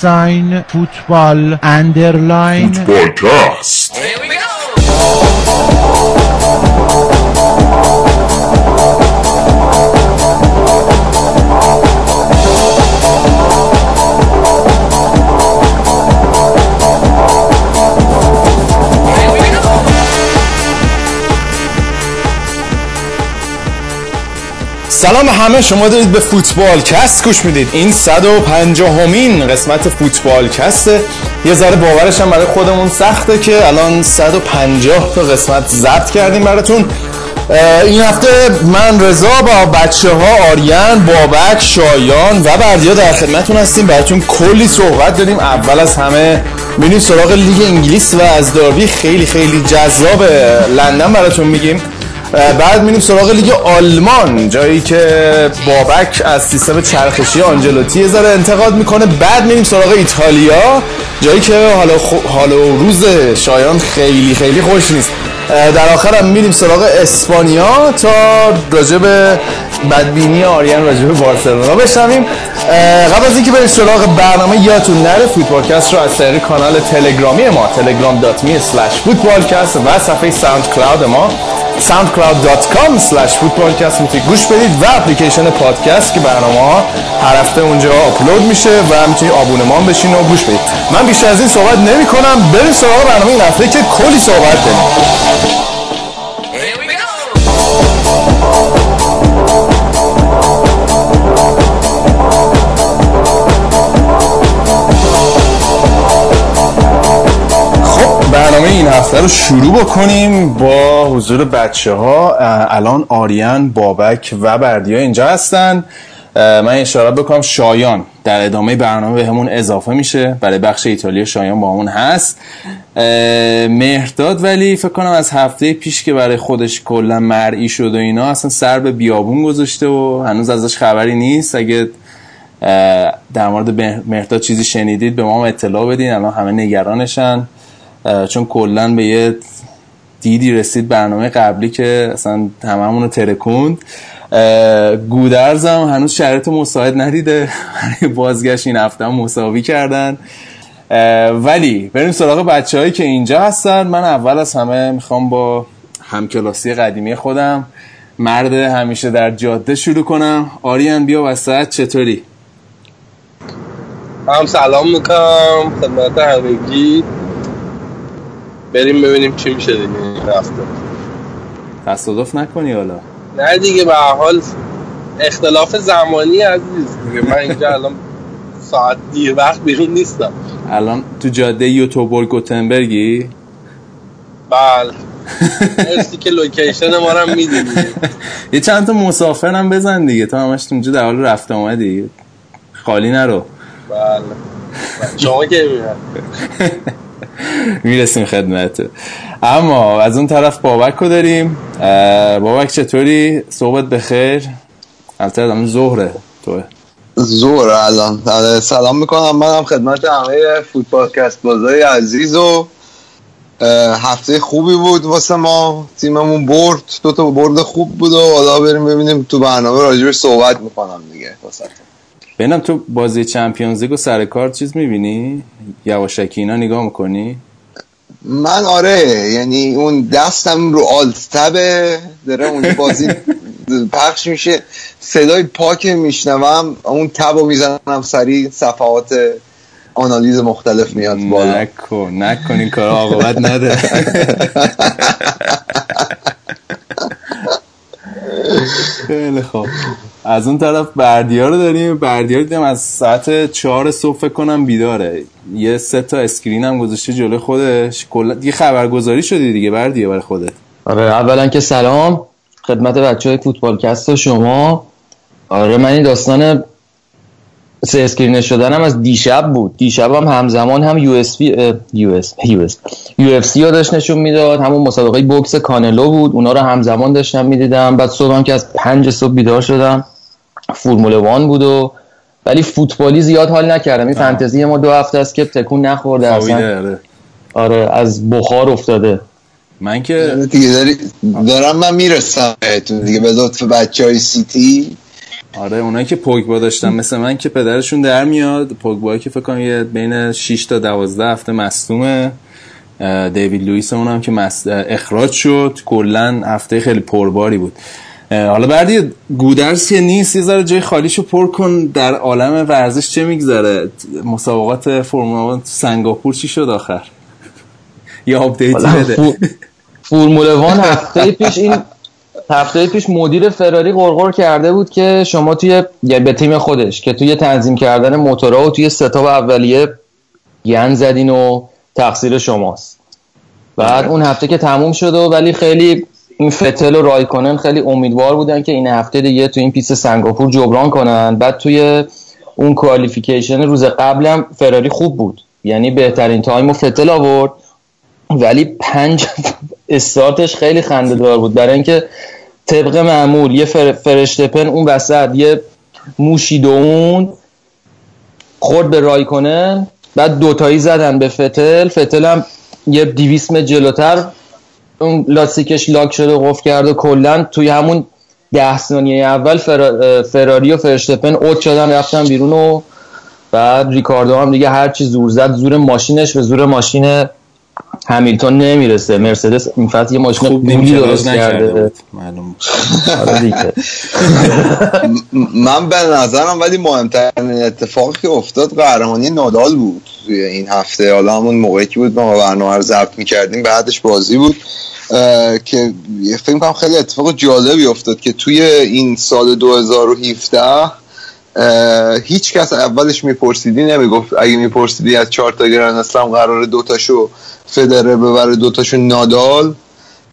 at sign football underline فوتبالکست سلام همه شما دارید به فوتبال کست گوش می‌دید. این 150 همین قسمت فوتبال کسته یه ذره باورش هم برای خودمون سخته که الان 150 تا قسمت ضبط کردیم براتون. این هفته من رضا با بچه ها آریان بابک شایان و بردیا در خدمتون هستیم. براتون کلی صحبت داریم. اول از همه میریم سراغ لیگ انگلیس و از داربی خیلی خیلی جذاب لندن براتون میگیم. بعد میریم سراغ لیگ آلمان جایی که بابک از سیستم چرخشی آنجلوتی ذره انتقاد می‌کنه. بعد میریم سراغ ایتالیا جایی که حالا, حالا روز شایان خیلی خیلی خوش نیست. در آخر هم میریم سراغ اسپانیا تا راجب بدبینی آریان راجب بارسلونا بشنویم. قبل از اینکه بریم سراغ برنامه یادتون نره فوتبالکست رو از طریق کانال تلگرامی ما telegram.me slash و صفحه ساوند کلاود ما soundcloud.com slash footballcast می‌تونید گوش بدید و اپلیکیشن پادکست که برنامه هر هفته اونجا آپلود میشه و می‌تونید آبونمان بشین و گوش بدید. من بیشتر از این صحبت نمی کنم بریم سراغ برنامه این هفته که کلی صحبت داریم. این هفته رو شروع بکنیم با حضور بچه ها الان آریان بابک و بردیا اینجا هستن. من اشاره بکنم شایان در ادامه برنامه به همون اضافه میشه. برای بخش ایتالیا شایان با همون هست. مهرداد ولی فکر کنم از هفته پیش که برای خودش کلا مرئی شد و اینا اصلا سر به بیابون گذاشته و هنوز ازش خبری نیست. اگه در مورد مهرداد چیزی شنیدید به ما اطلاع بدین. الان همه نگرانشن. چون کلا به یه دیدی رسید برنامه قبلی که اصلا هممون رو ترکوند گودرزم هنوز شرط مساعد ندیده. بازگشت این هفته هم مساوی کردن. ولی بریم سراغ بچه هایی که اینجا هستن. من اول از همه می‌خوام با همکلاسی قدیمی خودم مرد همیشه در جاده شروع کنم. آریان بیا وسط. چطوری؟ هم سلام می‌کنم. خدمت همگی. بریم ببینیم چی میشه دیگه. این هفته تصادف نکنی حالا. نه دیگه به حال اختلاف زمانی عزیز. دیگه من اینجا الان ساعت دیر وقت بیرون نیستم. الان تو جاده یوتوبر گوتنبرگی بله. مرسی که لوکیشن ما رو می‌دونی یه چند تا مسافرم بزن دیگه. تو همش اونجا در حال رفت آمدی. خالی نرو. بله. شما که می‌رسیم خدمت اما از اون طرف بابک رو داریم. بابک چطوری؟ صحبت بخیر. البته الان ظهره. توه. ظهر الان. سلام می‌کنم. منم خدمت همه فوتبالکست بازای عزیز و هفته خوبی بود واسه ما. تیممون برد. دو تا برد خوب بود و حالا بریم ببینیم تو برنامه راجبش صحبت می‌کنم دیگه. واسه. ببینم تو بازی چمپیونز لیگو سر کار چیز می‌بینی؟ یواشکی اینا نگاه می‌کنی؟ من آره یعنی اون دستم رو آلتبه داره اون بازی پخش میشه. صدای پاک میشنوم اون تب رو می‌زنم سریع صفحات آنالیز مختلف میاد بالا. نکن نکن این کار عاقبت نده. خیلی خوب. از اون طرف بردیا رو داریم. بردیا دیدم از ساعت چهار صبح کنم بیداره. یه سه تا screen هم گذاشته جلوی خودش. کلا دیگه خبرگزاری شدی دیگه بردیا برای خودت. آره اولا که سلام. خدمت بچه های فوتبالکست و شما. آره من این داستان سه screen شدن هم از دیشب بود. دیشب هم همزمان هم یو اس یو اس یو اس یو اف سی داشت نشون می‌داد. همون مسابقه بوکس کانلو بود. اونا رو همزمان داشتم می‌دیدم. بعد صبح که از پنج صبح بیدار شدم. فرمول وان بود و ولی فوتبالی زیاد حال نکردم. این فانتزی ما دو هفته است که تکون نخورده اصلا. آره. آره از بخار افتاده. من که دیگه داری دارم من می‌رسم بهتون دیگه به لطف بچه های سیتی. آره اونایی که پوگبا داشتن مثل من که پدرشون در میاد. پوگبا که فکر کنم یه بین 6 تا 12 هفته مصدومه. دیوید لوئیس اونم که اخراج شد. کلا هفته خیلی پرباری بود. حالا بعدی گودرز که نیست یه ذره جای خالیشو پر کن. در عالم ورزش چه میگذره؟ مسابقات فرمول 1 تو سنگاپور چی شد آخر؟ یه update بده. فرمول one هفته پیش این هفته پیش مدیر فراری غرغر کرده بود که شما توی یعنی به تیم خودش که توی تنظیم کردن موتورها و توی setup اولیه گند زدین و تقصیر شماست. بعد اون هفته که تموم شد و ولی خیلی این وتل و رایکونن خیلی امیدوار بودن که این هفته دیگه تو این پیست سنگاپور جبران کنن. بعد توی اون qualification روز قبلم فراری خوب بود. یعنی بهترین time و وتل آورد. ولی پنج استارتش خیلی خنده دار بود. برای اینکه طبق معمول یه فر... ورشتپن اون وسط یه موشی اون خورد به رایکنن بعد دوتایی زدن به فتل فتل هم یه دیویس متر جلوتر اون لاستیکش لاک شده و قفل کرد و کلا توی همون ده ثانیه اول فرا... فراری و فرشتپن اوت شدن رفتن بیرون و بعد ریکاردو هم دیگه هرچی زور زد زور ماشینش به زور ماشین همیلتون نمی‌رسه. مرسدس این فصل یه ماشین نیم درست نکرده کرده. آره من به نظرم ولی مهمترین اتفاقی که افتاد قهرمانی نادال بود توی این هفته. حالا همون موقعی که بود ما برنامه رو ضبط می‌کردیم بعدش بازی بود که فکر کنم خیلی اتفاق جالبی افتاد که توی این سال 2017 اه، هیچ کس اولش میپرسیدی نمی‌گفت. اگه میپرسیدی از چهار تا گرند اسلم قراره دوتاشو فدرر ببره دوتاشو نادال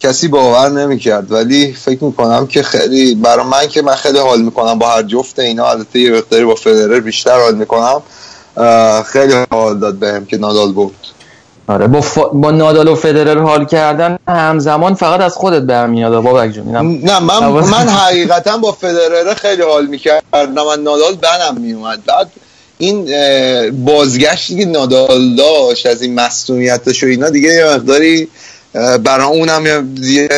کسی باور نمی‌کرد. ولی فکر می‌کنم که خیلی برای من که من خیلی حال می‌کنم با هر جفت اینا البته یه مقداری با فدرر بیشتر حال می‌کنم. خیلی حال داد بهم که نادال برد. آره با, ف... با نادال و فدرر حال کردن همزمان فقط از خودت برمیاد بابک جون. نه من من حقیقتا با فدرر خیلی حال می‌کردم. من نادال بنم میومد بعد این بازگشتی که نادال داشت از این مصونیتش و اینا دیگه یه مقداری برای اونم یه- یه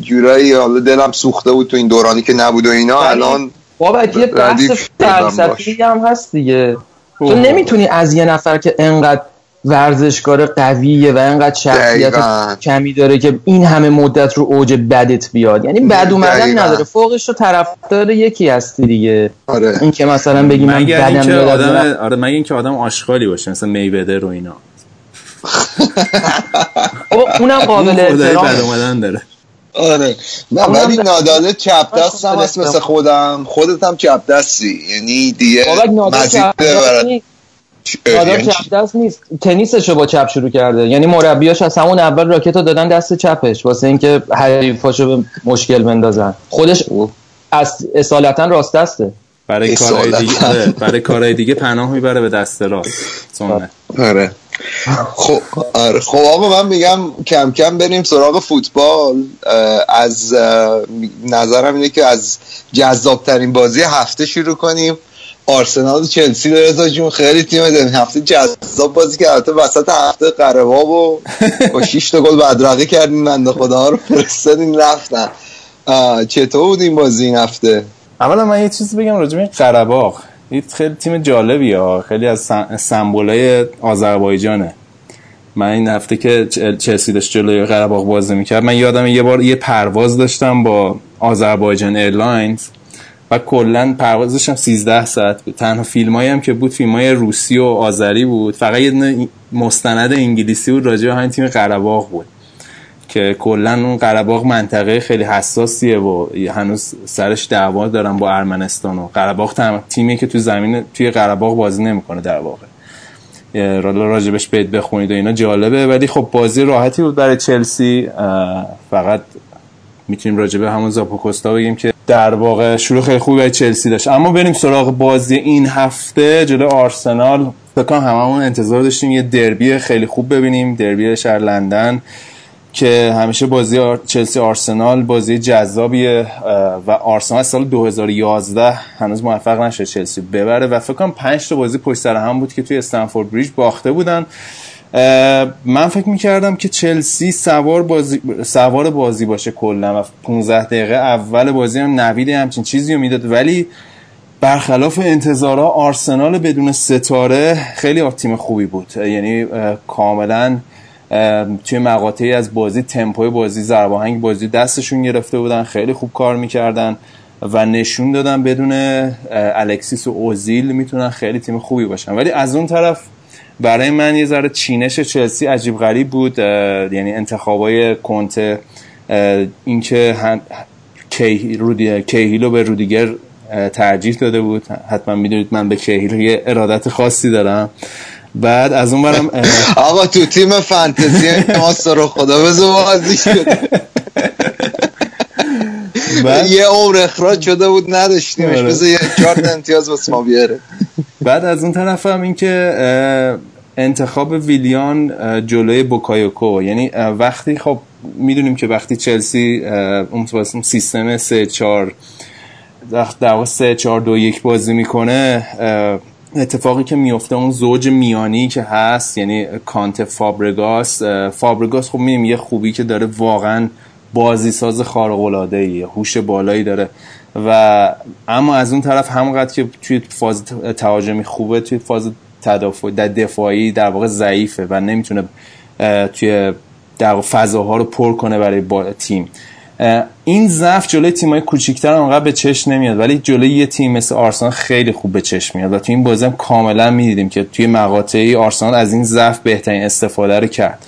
جورایی حالا دلم سوخته بود تو این دورانی که نبود و اینا ولی الان بابک یه بحث. فلسفی هم هست دیگه تو. نمی‌تونی از یه نفر که انقدر ورزشکار قویه و انقدر شخصیت. کمی داره که این همه مدت رو اوج بدت بیاد. یعنی بد اومدن دقیقاً. نداره. فوقش رو طرفدار یکی هستی دیگه. آره. این که مثلا بگی من بدم میاد از آدم این- آره مگر اینکه آدم آشغالی باشه مثل میوده رو اینا. اونم قابل احترام بد اومدن داره. آره. نه ولی ناداله چپ دست هم مثل خودم. خودت هم چپ دستی. یعنی دیگه بابک مزید چپ دست نیست. نیست تنیسشو با چپ شروع کرده. یعنی مربیاش از همون اول راکت رو دادن دست چپش واسه اینکه حریفاشو به مشکل بندازن. خودش از اصالتا راست دسته. برای. کارهای دیگه آره، برای کارهای دیگه پناه می‌بره به دست راست. آره. خب آره. خب آقا من میگم کم کم بریم سراغ فوتبال. از نظرم اینه که از جذاب ترین بازی هفته شروع کنیم. آرسنال چلسی رو رضا جون خیلی تیم داریم. هفته جذاب بازی که البته وسط هفته قرباب و با 6 تا گل بدرقه کردیم. بنده خدا رو فرستادیم رفتن چطور بود این بازی این هفته؟ اولا من یه چیزی بگم راجع به قره‌باغ این خیلی تیم جالبی ها. خیلی از سم- سمبولای آذربایجانه. من این هفته که چل- چلسی داشت جلوی قره‌باغ بازی می‌کرد من یادم یه بار یه پرواز داشتم با آذربایجان ایرلاینز. و کلا پرواز داشتم 13 ساعت بود. تنها فیلمایی هم که بود فیلمای روسی و آذری بود. فقط یه مستند انگلیسی بود راجع به همین تیم قره‌باغ بود. که کلا اون قره‌باغ منطقه خیلی حساسیه و هنوز سرش دعوا دارن با ارمنستان و تنها تیمی که تو زمین توی قره‌باغ بازی نمی‌کنه در واقع. راجبش بهت بخونید و اینا جالبه. ولی خب بازی راحتی بود برای چلسی. فقط می‌تونیم راجع به همون زاپاکوستا بگیم که در واقع شروع خیلی خوبی برای چلسی داشت. اما بریم سراغ بازی این هفته جلو آرسنال. فکر هممون انتظار داشتیم یه دربی خیلی خوب ببینیم دربی شهر لندن که همیشه بازی. چلسی آرسنال بازی جذابیه و آرسنال سال 2011 هنوز موفق نشد چلسی ببره. و فکر کنم 5 تا بازی پشت سر هم بود که توی استنفورد بریج باخته بودن. من فکر می‌کردم که چلسی سوار بازی سوار بازی باشه کلا و 15 دقیقه اول بازی هم نوید همچین چیزی رو می‌داد. ولی برخلاف انتظارها آرسنال بدون ستاره خیلی تیم خوبی بود. یعنی کاملا توی مقاطعی از بازی تمپوی بازی زرباهنگ بازی دستشون گرفته بودن خیلی خوب کار می‌کردن و نشون دادن بدون الکسیس و اوزیل می‌تونن خیلی تیم خوبی باشن. ولی از اون طرف برای من یه ذره چینش چلسی عجیب غریب بود یعنی انتخابای کنته اینکه کیهیلو به رودیگر ترجیح داده بود. حتما می‌دونید من به کیهیل یه ارادت خاصی دارم. بعد از اون برم آقا تو تیم فانتزی ما رو خدا بزو بازی شده یه عمر اخراج شده بود نداشتیمش. آره. بذار یه چارت امتیاز واسه ما بیاره. بعد از اون طرف هم این که انتخاب ویلیان جلوی بوکایوکو. یعنی وقتی خب می‌دونیم که وقتی چلسی اون سیستم 3 4 در 3 4 2 1 بازی می‌کنه اتفاقی که میفته اون زوج میانی که هست یعنی کانت فابرگاس. فابرگاس خب می‌دونیم یه خوبی که داره واقعا بازی ساز خارق العاده ای هوش بالایی داره. و اما از اون طرف همونقدر که توی فاز تهاجمی خوبه توی فاز تدافع در دفاعی در واقع ضعیفه و نمی‌تونه توی در فضاها رو پر کنه برای با تیم. این ضعف جلوی تیمای کوچیک‌تر اونقدر به چشم نمیاد ولی جلوی یه تیم مثل آرسنال خیلی خوب به چشم میاد و توی این بازی هم کاملا می‌دیدیم که توی مقاطعی آرسنال از این ضعف بهترین استفاده رو کرد.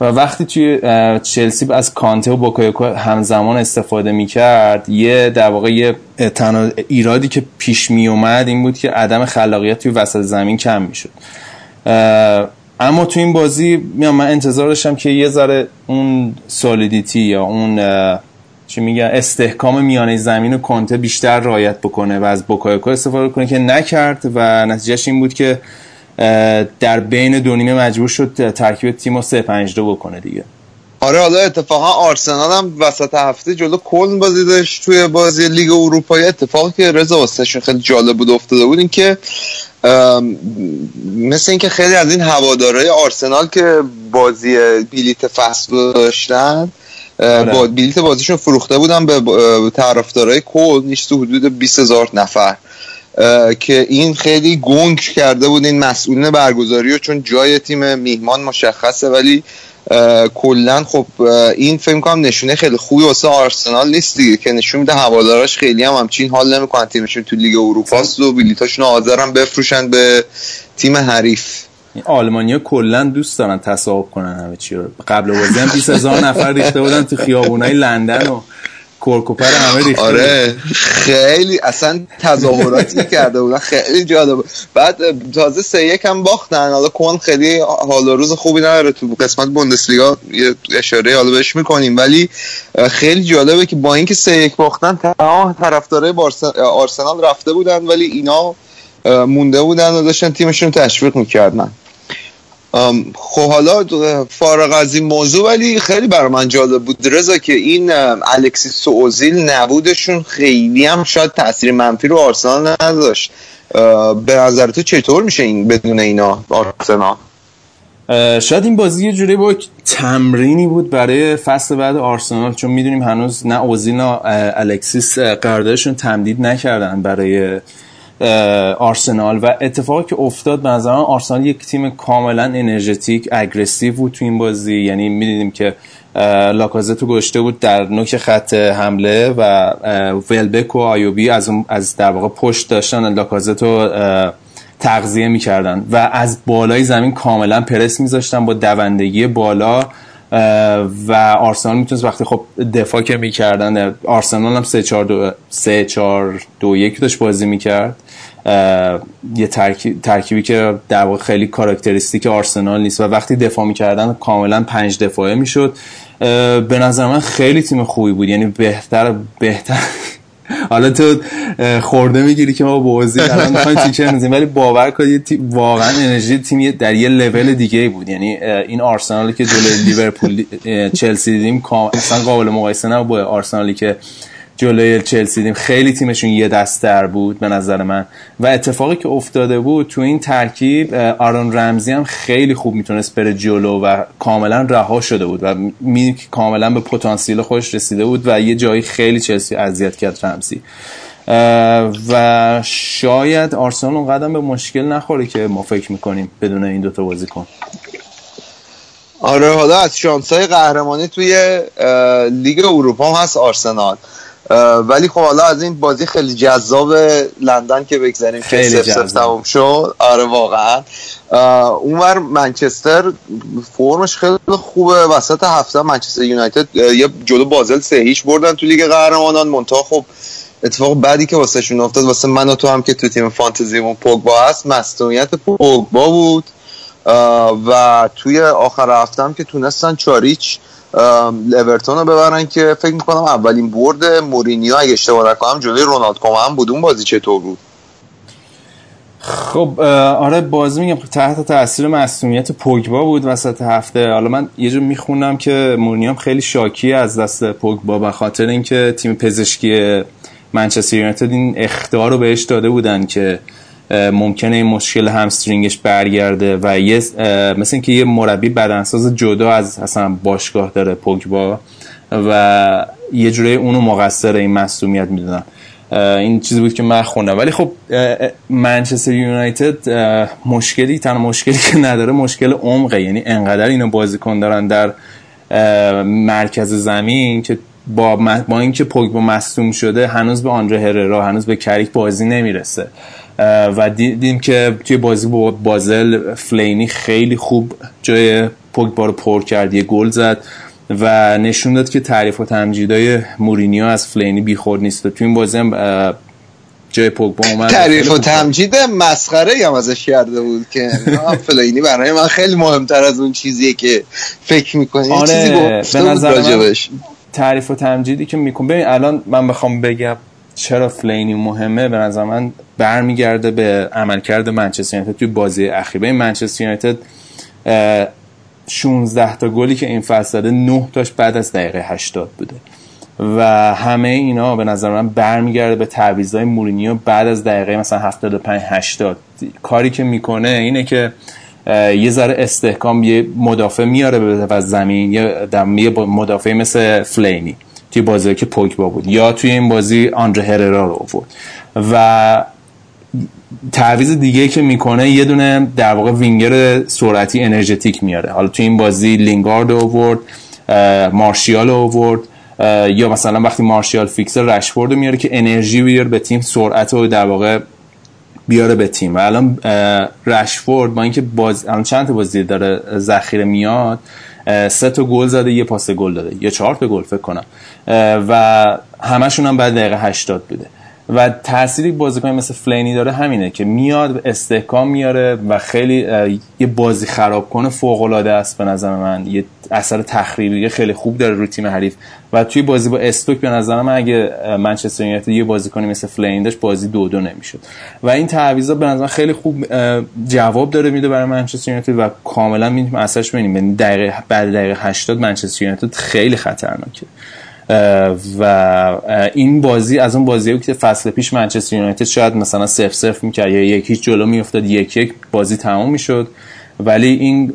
و وقتی توی چلسی از کانته و باکایوکو همزمان استفاده می‌کرد یه در واقع یه تنها ایرادی که پیش می اومد این بود که عدم خلاقیت توی وسط زمین کم می‌شد. اما تو این بازی من انتظار داشتم که یه ذره اون solidity یا اون چی میگن استحکام میانه زمین و کنته بیشتر رعایت بکنه و از باکایوکو استفاده کنه که نکرد و نتیجهش این بود که در بین دو نیمه مجبور شد ترکیب تیم رو 3 5 2 بکنه دیگه. آره حالا اتفاقا آرسنال هم وسط هفته جلو کلن بازی داشت توی بازی لیگ اروپایی. اتفاقی که رضا واسهشون خیلی جالب بود افتاده بود این که مثل اینکه خیلی از این هوادارهای آرسنال که بازی بیلیت فصل داشتن آره. با بیلیت بازیشون فروخته بودن به طرفدارای کل نیست حدود 20 هزار نفر. که این خیلی گنگ کرده بود این مسئولین برگزاری و چون جای تیم میهمان مشخصه ولی کلا خب این فکر کنم نشونه خیلی خوبی واسه آرسنال نیست دیگه که نشون میده هواداراش خیلی هم همچین حال نمی‌کنن. تیمشون تو لیگ اروپا است و بلیتاشون حاضرن بفروشن به تیم حریف. آلمانیا کلا دوست دارن تصاحب کنن همه چی رو. قبل بازی هم 20000 نفر ریخته بودن تو خیابونای لندن و کورکوپر همه ریخته آره خیلی اصلا تظاهراتی کرده بودن خیلی جالب بعد تازه سه یک هم باختن. حالا کن خیلی حال روز خوبی نداره تو قسمت بوندسلیگا. یه اشاره حالا بهش می‌کنیم. ولی خیلی جالبه که با اینکه سه یک باختن تمام طرفدارای آرسنال رفته بودن ولی اینا مونده بودن و داشتن تیمشون تشویق می‌کردن. خب حالا فارغ از این موضوع ولی خیلی برای من جالب بود رضا که این الکسیس و اوزیل نبودشون خیلی هم شاید تاثیر منفی رو آرسنال نداشت. به نظر تو چطور میشه این بدون اینا آرسنال؟ شاید این بازی یه جوری با تمرینی بود برای فصل بعد آرسنال چون می‌دونیم هنوز نه اوزیل نه الکسیس قراردادشون تمدید نکردن برای آرسنال و اتفاقی که افتاد به نظر آرسنال یک تیم کاملا energetic aggressive بود تو این بازی. یعنی می‌دیدیم که لاکازتو گشته بود در نوک خط حمله و ولبک و آیوبی از از در واقع پشت داشتن لاکازتو تغذیه می‌کردن و از بالای زمین کاملا پرس میذاشتن با دوندگی بالا. و آرسنال می‌تونست وقتی خب دفاع که می‌کردن آرسنال هم 3 4 2 3 4 2 1 داشت بازی می‌کرد. یه ترکیبی که در واقع خیلی کاراکتریستیک آرسنال نیست و وقتی دفاع می‌کردن کاملا پنج دفاعه می‌شد. به نظر من خیلی تیم خوبی بود. یعنی بهتر بهتر حالا تو خورده می‌گیری که ما بازی الان می‌خوایم تیکر نزیم ولی باور کنید واقعا انرژی تیم در یه لول دیگه بود. یعنی این آرسنالی که جلوی لیورپول چلسی دیدیم اصلا قابل مقایسه نه با آرسنالی که جلوی چلسی دیدیم. خیلی تیمشون یه دستر بود به نظر من. و اتفاقی که افتاده بود تو این ترکیب آرون رمزی هم خیلی خوب می‌تونست بره جلو و کاملا رها شده بود و می کاملا به پتانسیل خودش رسیده بود و یه جایی خیلی چلسی اذیت کرد رمزی. و شاید آرسنال اون قدم به مشکل نخوره که ما فکر می‌کنیم بدون این دوتا بازیکن آره حالا از شانسای قهرمانی توی لیگ اروپا هست آرسنال. ولی خب حالا از این بازی خیلی جذاب لندن که بگذاریم که سف سف تموم شد. آره واقعا. اونور منچستر فرمش خیلی خوبه. وسط هفته منچستر یونایتد یه جلو بازل سه هیچ بردن تو لیگ قهرمانان. منتها خب اتفاق بعدی که واسه شون افتاد واسه من و تو هم که تو تیم فانتزیمون پوگبا هست مصدومیت پوگبا بود. و توی آخر هفته هم که تونستن چاریچ اورتون رو ببرن که فکر می‌کنم اولین برد مورینیو اگه اشتباه نکنم جلوی رونالد کومن بود. اون بازی چطور بود؟ خب آره بازی میگم تحت تاثیر مسئولیت پوگبا بود وسط هفته. حالا من یه جور می‌خونم که مورینیو خیلی شاکی از دست پوگبا به خاطر اینکه تیم پزشکی منچستر یونایتد این اختیار رو بهش داده بودن که ممکنه این مشکل همسترینگش برگرده و یه مثل اینکه یه مربی بدنساز جدا از اصلا باشگاه داره پوگبا. و یه جوری اونو مقصر این مسئولیت می‌دونن. این چیزی بود که من خوندم. ولی خب منچستر یونایتد مشکلی تنها مشکلی که نداره مشکل عمقه. یعنی انقدر اینو بازیکن دارن در مرکز زمین که با, با اینکه پوگبا مصدوم شده هنوز به آندره هررا هنوز به کریک بازی نمی‌رسه. و دیدیم که توی بازی با بازل فلینی خیلی خوب جای پوگبا رو پر کرد یه گل زد و نشون داد که تعریف و تمجیدای مورینیو از فلینی بیخورد نیست. توی این بازی هم جای پوگبا اومد تعریف و تمجید مسخره هم ازش کرده بود که فلینی برای من خیلی مهمتر از اون چیزیه که فکر می‌کنی. آره به نظر تعریف و تمجیدی که میکن ببین الان من بخوام بگم چرا فلینی مهمه؟ به نظر من برمیگرده به عملکرد منچستر یونایتد توی بازی اخیر. به منچستر یونایتد 16 تا گلی که این فصل داده 9 تاش بعد از دقیقه 80 بوده. و همه اینا به نظر من برمیگرده به تعویضای مورینیو بعد از دقیقه مثلا 75 80 کاری که می‌کنه اینه که یه ذره استحکام یه مدافع میاره به زمین یه مدافع مثل فلینی. توی بازی که پوگبا بود یا توی این بازی آندره هررا رو آورد. و تعویض دیگه که می‌کنه یه دونه در واقع وینگر سرعتی انرژتیک میاره. حالا توی این بازی لینگارد آورد مارشیال آورد یا مثلا وقتی مارشیال فیکسر رشفورد میاره که انرژی بیاره به تیم سرعت رو در واقع بیاره به تیم. و الان رشفورد با اینکه باز الان چند تا بازی داره ذخیره میاد سه تا گل زده یه پاس گل داده. یه چهار تا گل فکر کنم. و همشون هم بعد دقیقه 80 بوده. و تأثیری بازیکن مثل فلینی داره همینه که میاد استحکام میاره و خیلی یه بازی خراب کنه فوق العاده است به نظر من. یه اثر تخریبی خیلی خوب داره رو تیم حریف. و توی بازی با استوک به نظر من اگه منچستر یونایتد یه بازیکنی مثل فلین داشت بازی دو دو نمی‌شد. و این تعویضا به نظر خیلی خوب جواب داره میده برای منچستر یونایتد و کاملا می‌تونیم اثرش ببینیم. یعنی دقیقه بعد دقیقه 80 منچستر یونایتد خیلی خطرناکه. و این بازی از اون بازی که فصل پیش منچستر یونایتد شاید مثلا سف سف می‌کرد یا یک هیچ جلو میافتاد یک یک بازی تمام می‌شد. ولی این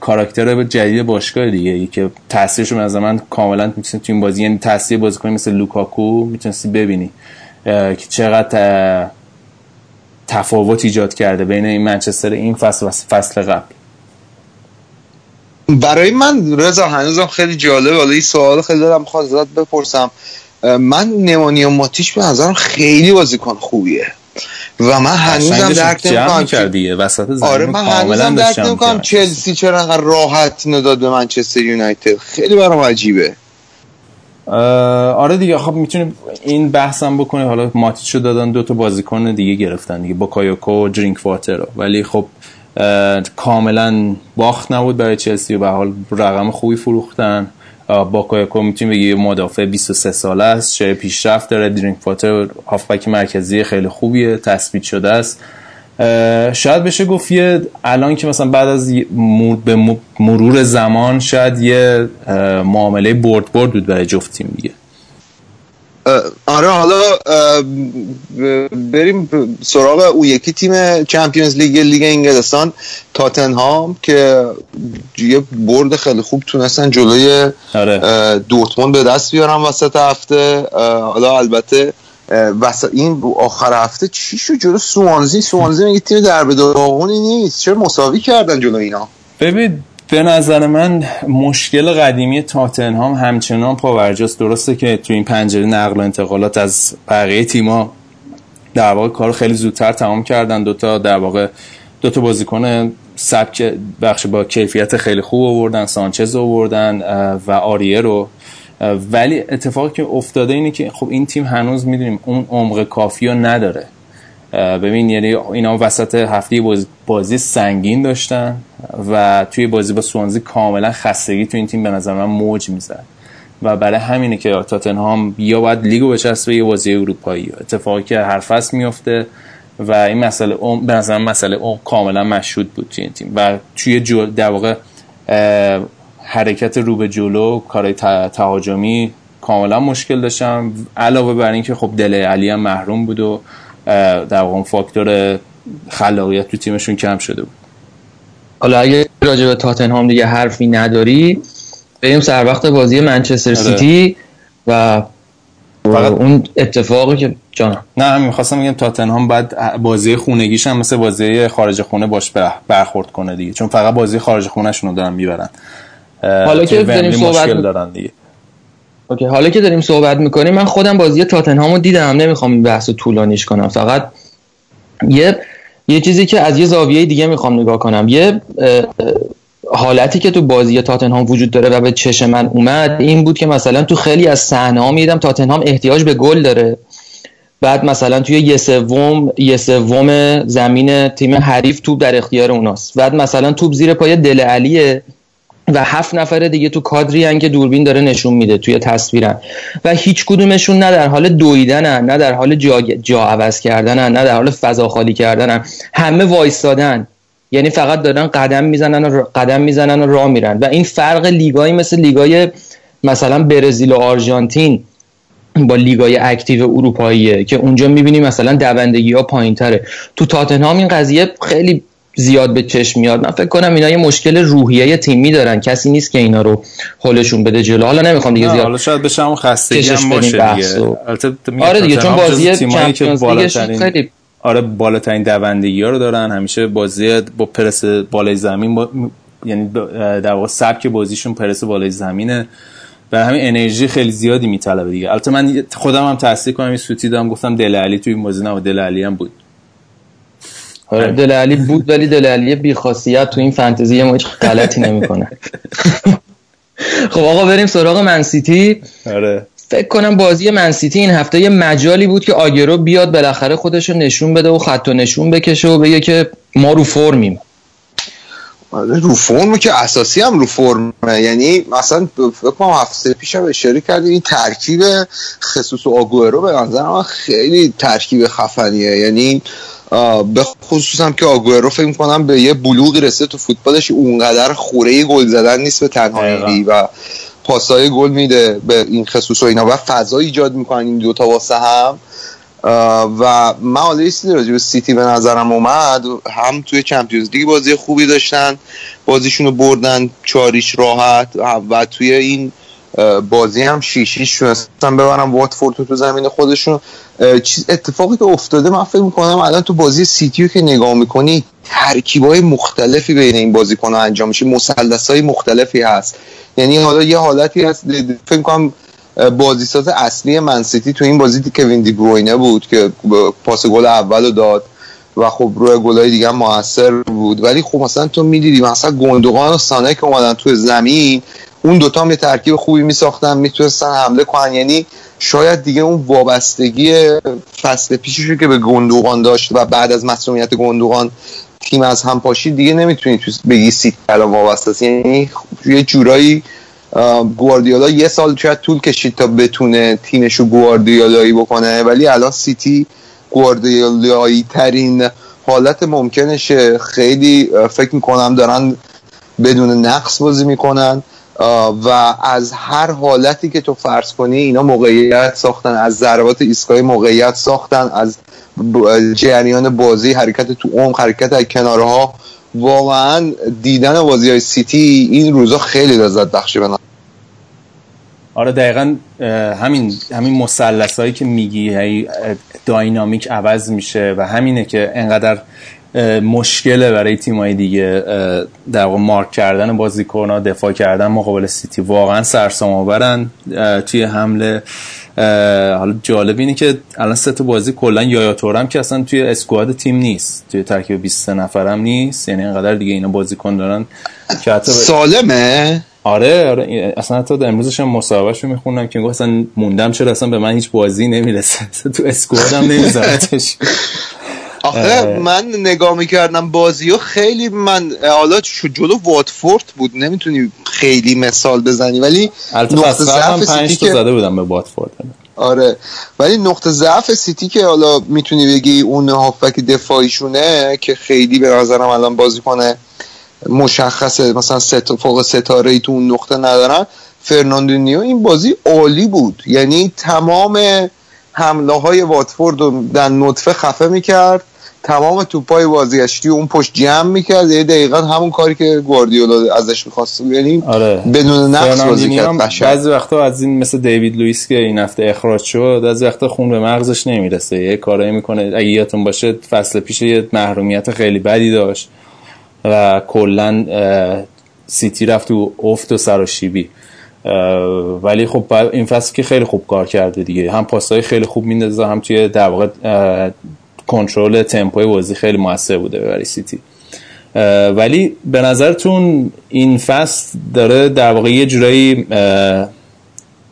کاراکتر جدید باشگاه دیگه ای که تاثیرش از من کاملا می‌تونی تو این بازی یعنی تاثیر بازیکن مثل لوکاکو می‌تونستی ببینی که چقدر تفاوت ایجاد کرده بین این منچستر این فصل و فصل قبل. برای من رضا هنوزم خیلی جالب حالا این سوال خیلی دارم می‌خواد ازت بپرسم. من نمانیا ماتیش به نظرم خیلی بازیکن خوبیه. و من هنوزم درک نمی‌کنم وسط آره من هنوزم درک نمی‌کنم چلسی چرا انقدر راحت نداد به منچستر یونایتد. خیلی برام عجیبه. آره دیگه خب می‌تونیم این بحثم بکنیم. حالا ماتیچو دادن دو تا بازیکن دیگه گرفتن دیگه باکایوکو و درینک واتر ولی خب کاملا باخت نبود برای چلسی و به حال رقم خوبی فروختن. باکایوکو می‌تونیم بگی مدافع 23 ساله است چه پیشرفت داره درینک واتر هافبک مرکزی خیلی خوبیه تثبیت شده است. شاید بشه گفت یه الان که مثلا بعد از به مرور زمان شاید یه معامله برد برد بود برای جفت تیم دیگه. آره حالا بریم سراغ او یکی تیم چمپیونز لیگ لیگ انگلستان تاتنهام که یه برد خیلی خوب تونستن جلوی آره. دورتموند به دست بیارن وسط هفته. حالا البته وسط این آخر هفته چی شد؟ جلو سوانزی سوانزی یه تیم در به نیست؟ چرا مساوی کردن جلو اینا؟ ببین به نظر من مشکل قدیمی تاتنهام همچنان پاورجاست. درسته که تو این پنجره نقل و انتقالات از بقیه تیما در واقع کار خیلی زودتر تمام کردن. دوتا در واقع دوتا بازیکن سبک بخش با کیفیت خیلی خوب آوردن سانچز آوردن و آریه رو. ولی اتفاقی که افتاده اینه که خب این تیم هنوز می‌دونیم اون عمق کافی رو نداره. ببین یعنی اینا وسط هفته بازی, سنگین داشتن و توی بازی با سوانزی کاملا خستگی تو این تیم به نظر من موج می‌زد. و برای همینه که تاتنهام یا باید لیگو بچسبه یا بازی اروپایی. اتفاقی که هر فصل میفته و این مسئله اون به نظر مسئله اون کاملا مشهود بود توی این تیم. و توی جو در واقع حرکت رو به جلو کارهای تهاجمی کاملا مشکل داشتم علاوه بر اینکه خب دل علی هم محروم بود و در واقع فاکتور خلاقیت تو تیمشون کم شده بود. حالا اگه راجع به تاتنهام دیگه حرفی نداری بریم سر وقت بازی منچستر آره. سیتی و فقط اون اتفاقی که جانم. نه هم می‌خواستم بگم تاتنهام بعد بازی خونگیش هم مثل بازی خارج خونه باش برخورد کنه دیگه. چون فقط بازی خارج خونه رو دارن می‌برن. حالا که داریم صحبت دارن دیگه. اوکی حالا که داریم صحبت می‌کنیم من خودم بازی تاتنهامو دیدم نمی‌خوام این بحث طولانیش کنم فقط یه یه چیزی که از یه زاویه دیگه می‌خوام نگاه کنم. یه حالتی که تو بازی تاتنهام وجود داره و به چش من اومد این بود که مثلا تو خیلی از صحنه ها میدم تاتنهام احتیاج به گل داره. بعد مثلا توی یه سوم یه سوم زمین تیم حریف توپ در اختیار اوناست. بعد مثلا توپ زیر پای دل علیه. و هفت نفر دیگه تو کادری که دوربین داره نشون میده توی تصویرن. و هیچ کدومشون نه در حال دویدنن نه در حال جا, جا عوض کردنن نه در حال فضا خالی کردنن. همه وایستادن. یعنی فقط دارن قدم می‌زنن و قدم می‌زنن و راه میرن. و این فرق لیگایی مثل لیگای مثلا برزیل و آرژانتین با لیگای اکتیو اروپاییه که اونجا می‌بینی مثلا دوندگی ها پایین تره تو تاتنهام این قضیه خیلی زیاد به چشم میاد. من فکر کنم اینا یه مشکل روحیه تیمی دارن. کسی نیست که اینا رو حلشون بده جلو. حالا نمی‌خوام دیگه زیاد حالا شاید بشه همون خستگی هم باشه دیگه. آره دیگه چون بازی چمپیونز خیلی آره بالاترین دوندگی ها رو دارن. همیشه بازی با پرس بالای زمین با... یعنی در واقع سبک بازیشون پرس بالای زمینه. و همین انرژی خیلی زیادی میطلبه دیگه. البته من خودم هم تاثیر کنم. این سوتی دادم گفتم دل علی توی این بازی نه دل علی هم بود. آره. دل علی بود ولی دل علی بیخاصیت تو این فانتزی ما هیچ غلطی نمی‌کنه. خب آقا بریم سراغ منسیتی آره. فکر کنم بازی منسیتی این هفته یه مجالی بود که آگرو بیاد بالاخره خودش رو نشون بده و خط و نشون بکشه و بگه که ما رو فرمیم. آره، رو فرم که اساسی هم رو فرم یعنی مثلا فکر کنم هفته پیش هم اشاره کردیم این ترکیب خصوص و آگورو به نظر من خیلی ترکیب خفنیه. یعنی به خصوص هم که آگورو فکر کنم به یه بلوغی رسه تو فوتبالش اونقدر خوره گل زدن نیست به تنهایی و پاسای گل میده به این خصوص و اینا. و فضا ایجاد می‌کنن این دوتا واسه هم. و من حالا یه راجع به سیتی به نظرم اومد. هم توی چمپیونز لیگ بازی خوبی داشتن. بازیشون رو بردن چاریش راحت. و توی این بازی هم شیشیش تونستن ببرن واتفورد تو زمین خودشون. چیز اتفاقی که افتاده من فکر می‌کنم الان تو بازی سیتی که نگاه می‌کنی ترکیب های مختلفی بین این بازیکن انجام میشه. مسلس های مختلفی هست. یعنی حالا یه حالتی هست فکر می‌کنم بازیساز اصلی منسیتی تو این بازی کوین دی بروینه بود که پاس گل اول داد و خب روی گلای دیگه هم موثر بود. ولی خب مثلا تو می‌دیدی مثلا گندوقان و سانه که اومدن تو زمین اون دوتا هم یه ترکیب خوبی میساختن می‌تونستن حمله کنن. یعنی شاید دیگه اون وابستگی فصل پیشش که به گندوقان داشت و بعد از مسئولیت گندوقان تیم از هم پاشید دیگه نمی‌تونی تو بگی سیتی الان وابسته یعنی یه جورایی گواردیولا یه سال شاید طول کشید تا بتونه تیمش رو گواردیولایی بکنه ولی الان سیتی گواردیولایی ترین حالت ممکنشه. خیلی فکر می‌کنم دارن بدون نقص بازی می‌کنن و از هر حالتی که تو فرض کنی اینا موقعیت ساختن از ضربات ایستگاهی موقعیت ساختن از جریان بازی حرکت تو عمق حرکت از کنارها واقعا دیدن بازی های سیتی این روزا خیلی لذت بخشی به آره دقیقا همین همین مسلس هایی که میگی داینامیک عوض میشه و همینه که انقدر مشکله برای تیمای دیگه در واقع مارک کردن بازیکن ها دفاع کردن مقابل سیتی. واقعا سرسام آورن توی حمله. حالا جالب اینه که الان سه تا بازی کلا یایا تورم که اصلا توی اسکواد تیم نیست. توی ترکیب 20 نفرم نیست. یعنی انقدر دیگه اینا بازیکن دارن که حتی سالمه؟ آره آره اصلا حتی در امروزش هم مصاحبهشو می‌خونم که اصلا موندم چرا اصلا به من هیچ بازی نمی‌رسه تو اسکوادم نمیذارتش. آخه من نگاه می‌کردم بازی و خیلی من حالا جلو واتفورد بود نمی‌تونی خیلی مثال بزنی ولی نقطه ضعف سیتی که زده بودم به واتفورد. آره ولی نقطه ضعف سیتی که حالا می‌تونی بگی اون هافبک دفاعیشونه که خیلی به نظرم الان بازی کنه. مشخصه مثلا ست فوق ستاره ای تو اون نقطه ندارن. فرناندینیو این بازی عالی بود. یعنی تمام حمله های واتفورد رو در نطفه خفه می‌کرد. تمام توپای بازیگشتی اون پشت جمع می‌کرد. یه دقیقا همون کاری که گواردیولا ازش می‌خواست. یعنی آره. بدون نقص بازی کرد. بعضی وقتا از این مثل دیوید لوئیس که این هفته اخراج شد از وقتا خون به مغزش نمی‌رسه. یه کارایی می‌کنه. اگه یادتون باشه فصل پیش یه محرومیت خیلی بدی داشت. و کلا سیتی رفت تو افت و سراشیبی ولی خب این فصل که خیلی خوب کار کرده دیگه. هم پاسای خیلی خوب میندازه هم توی در واقع کنترل تمپوی بازی خیلی موثر بوده برای سیتی. ولی به نظرتون این فصل داره در واقع یه جورایی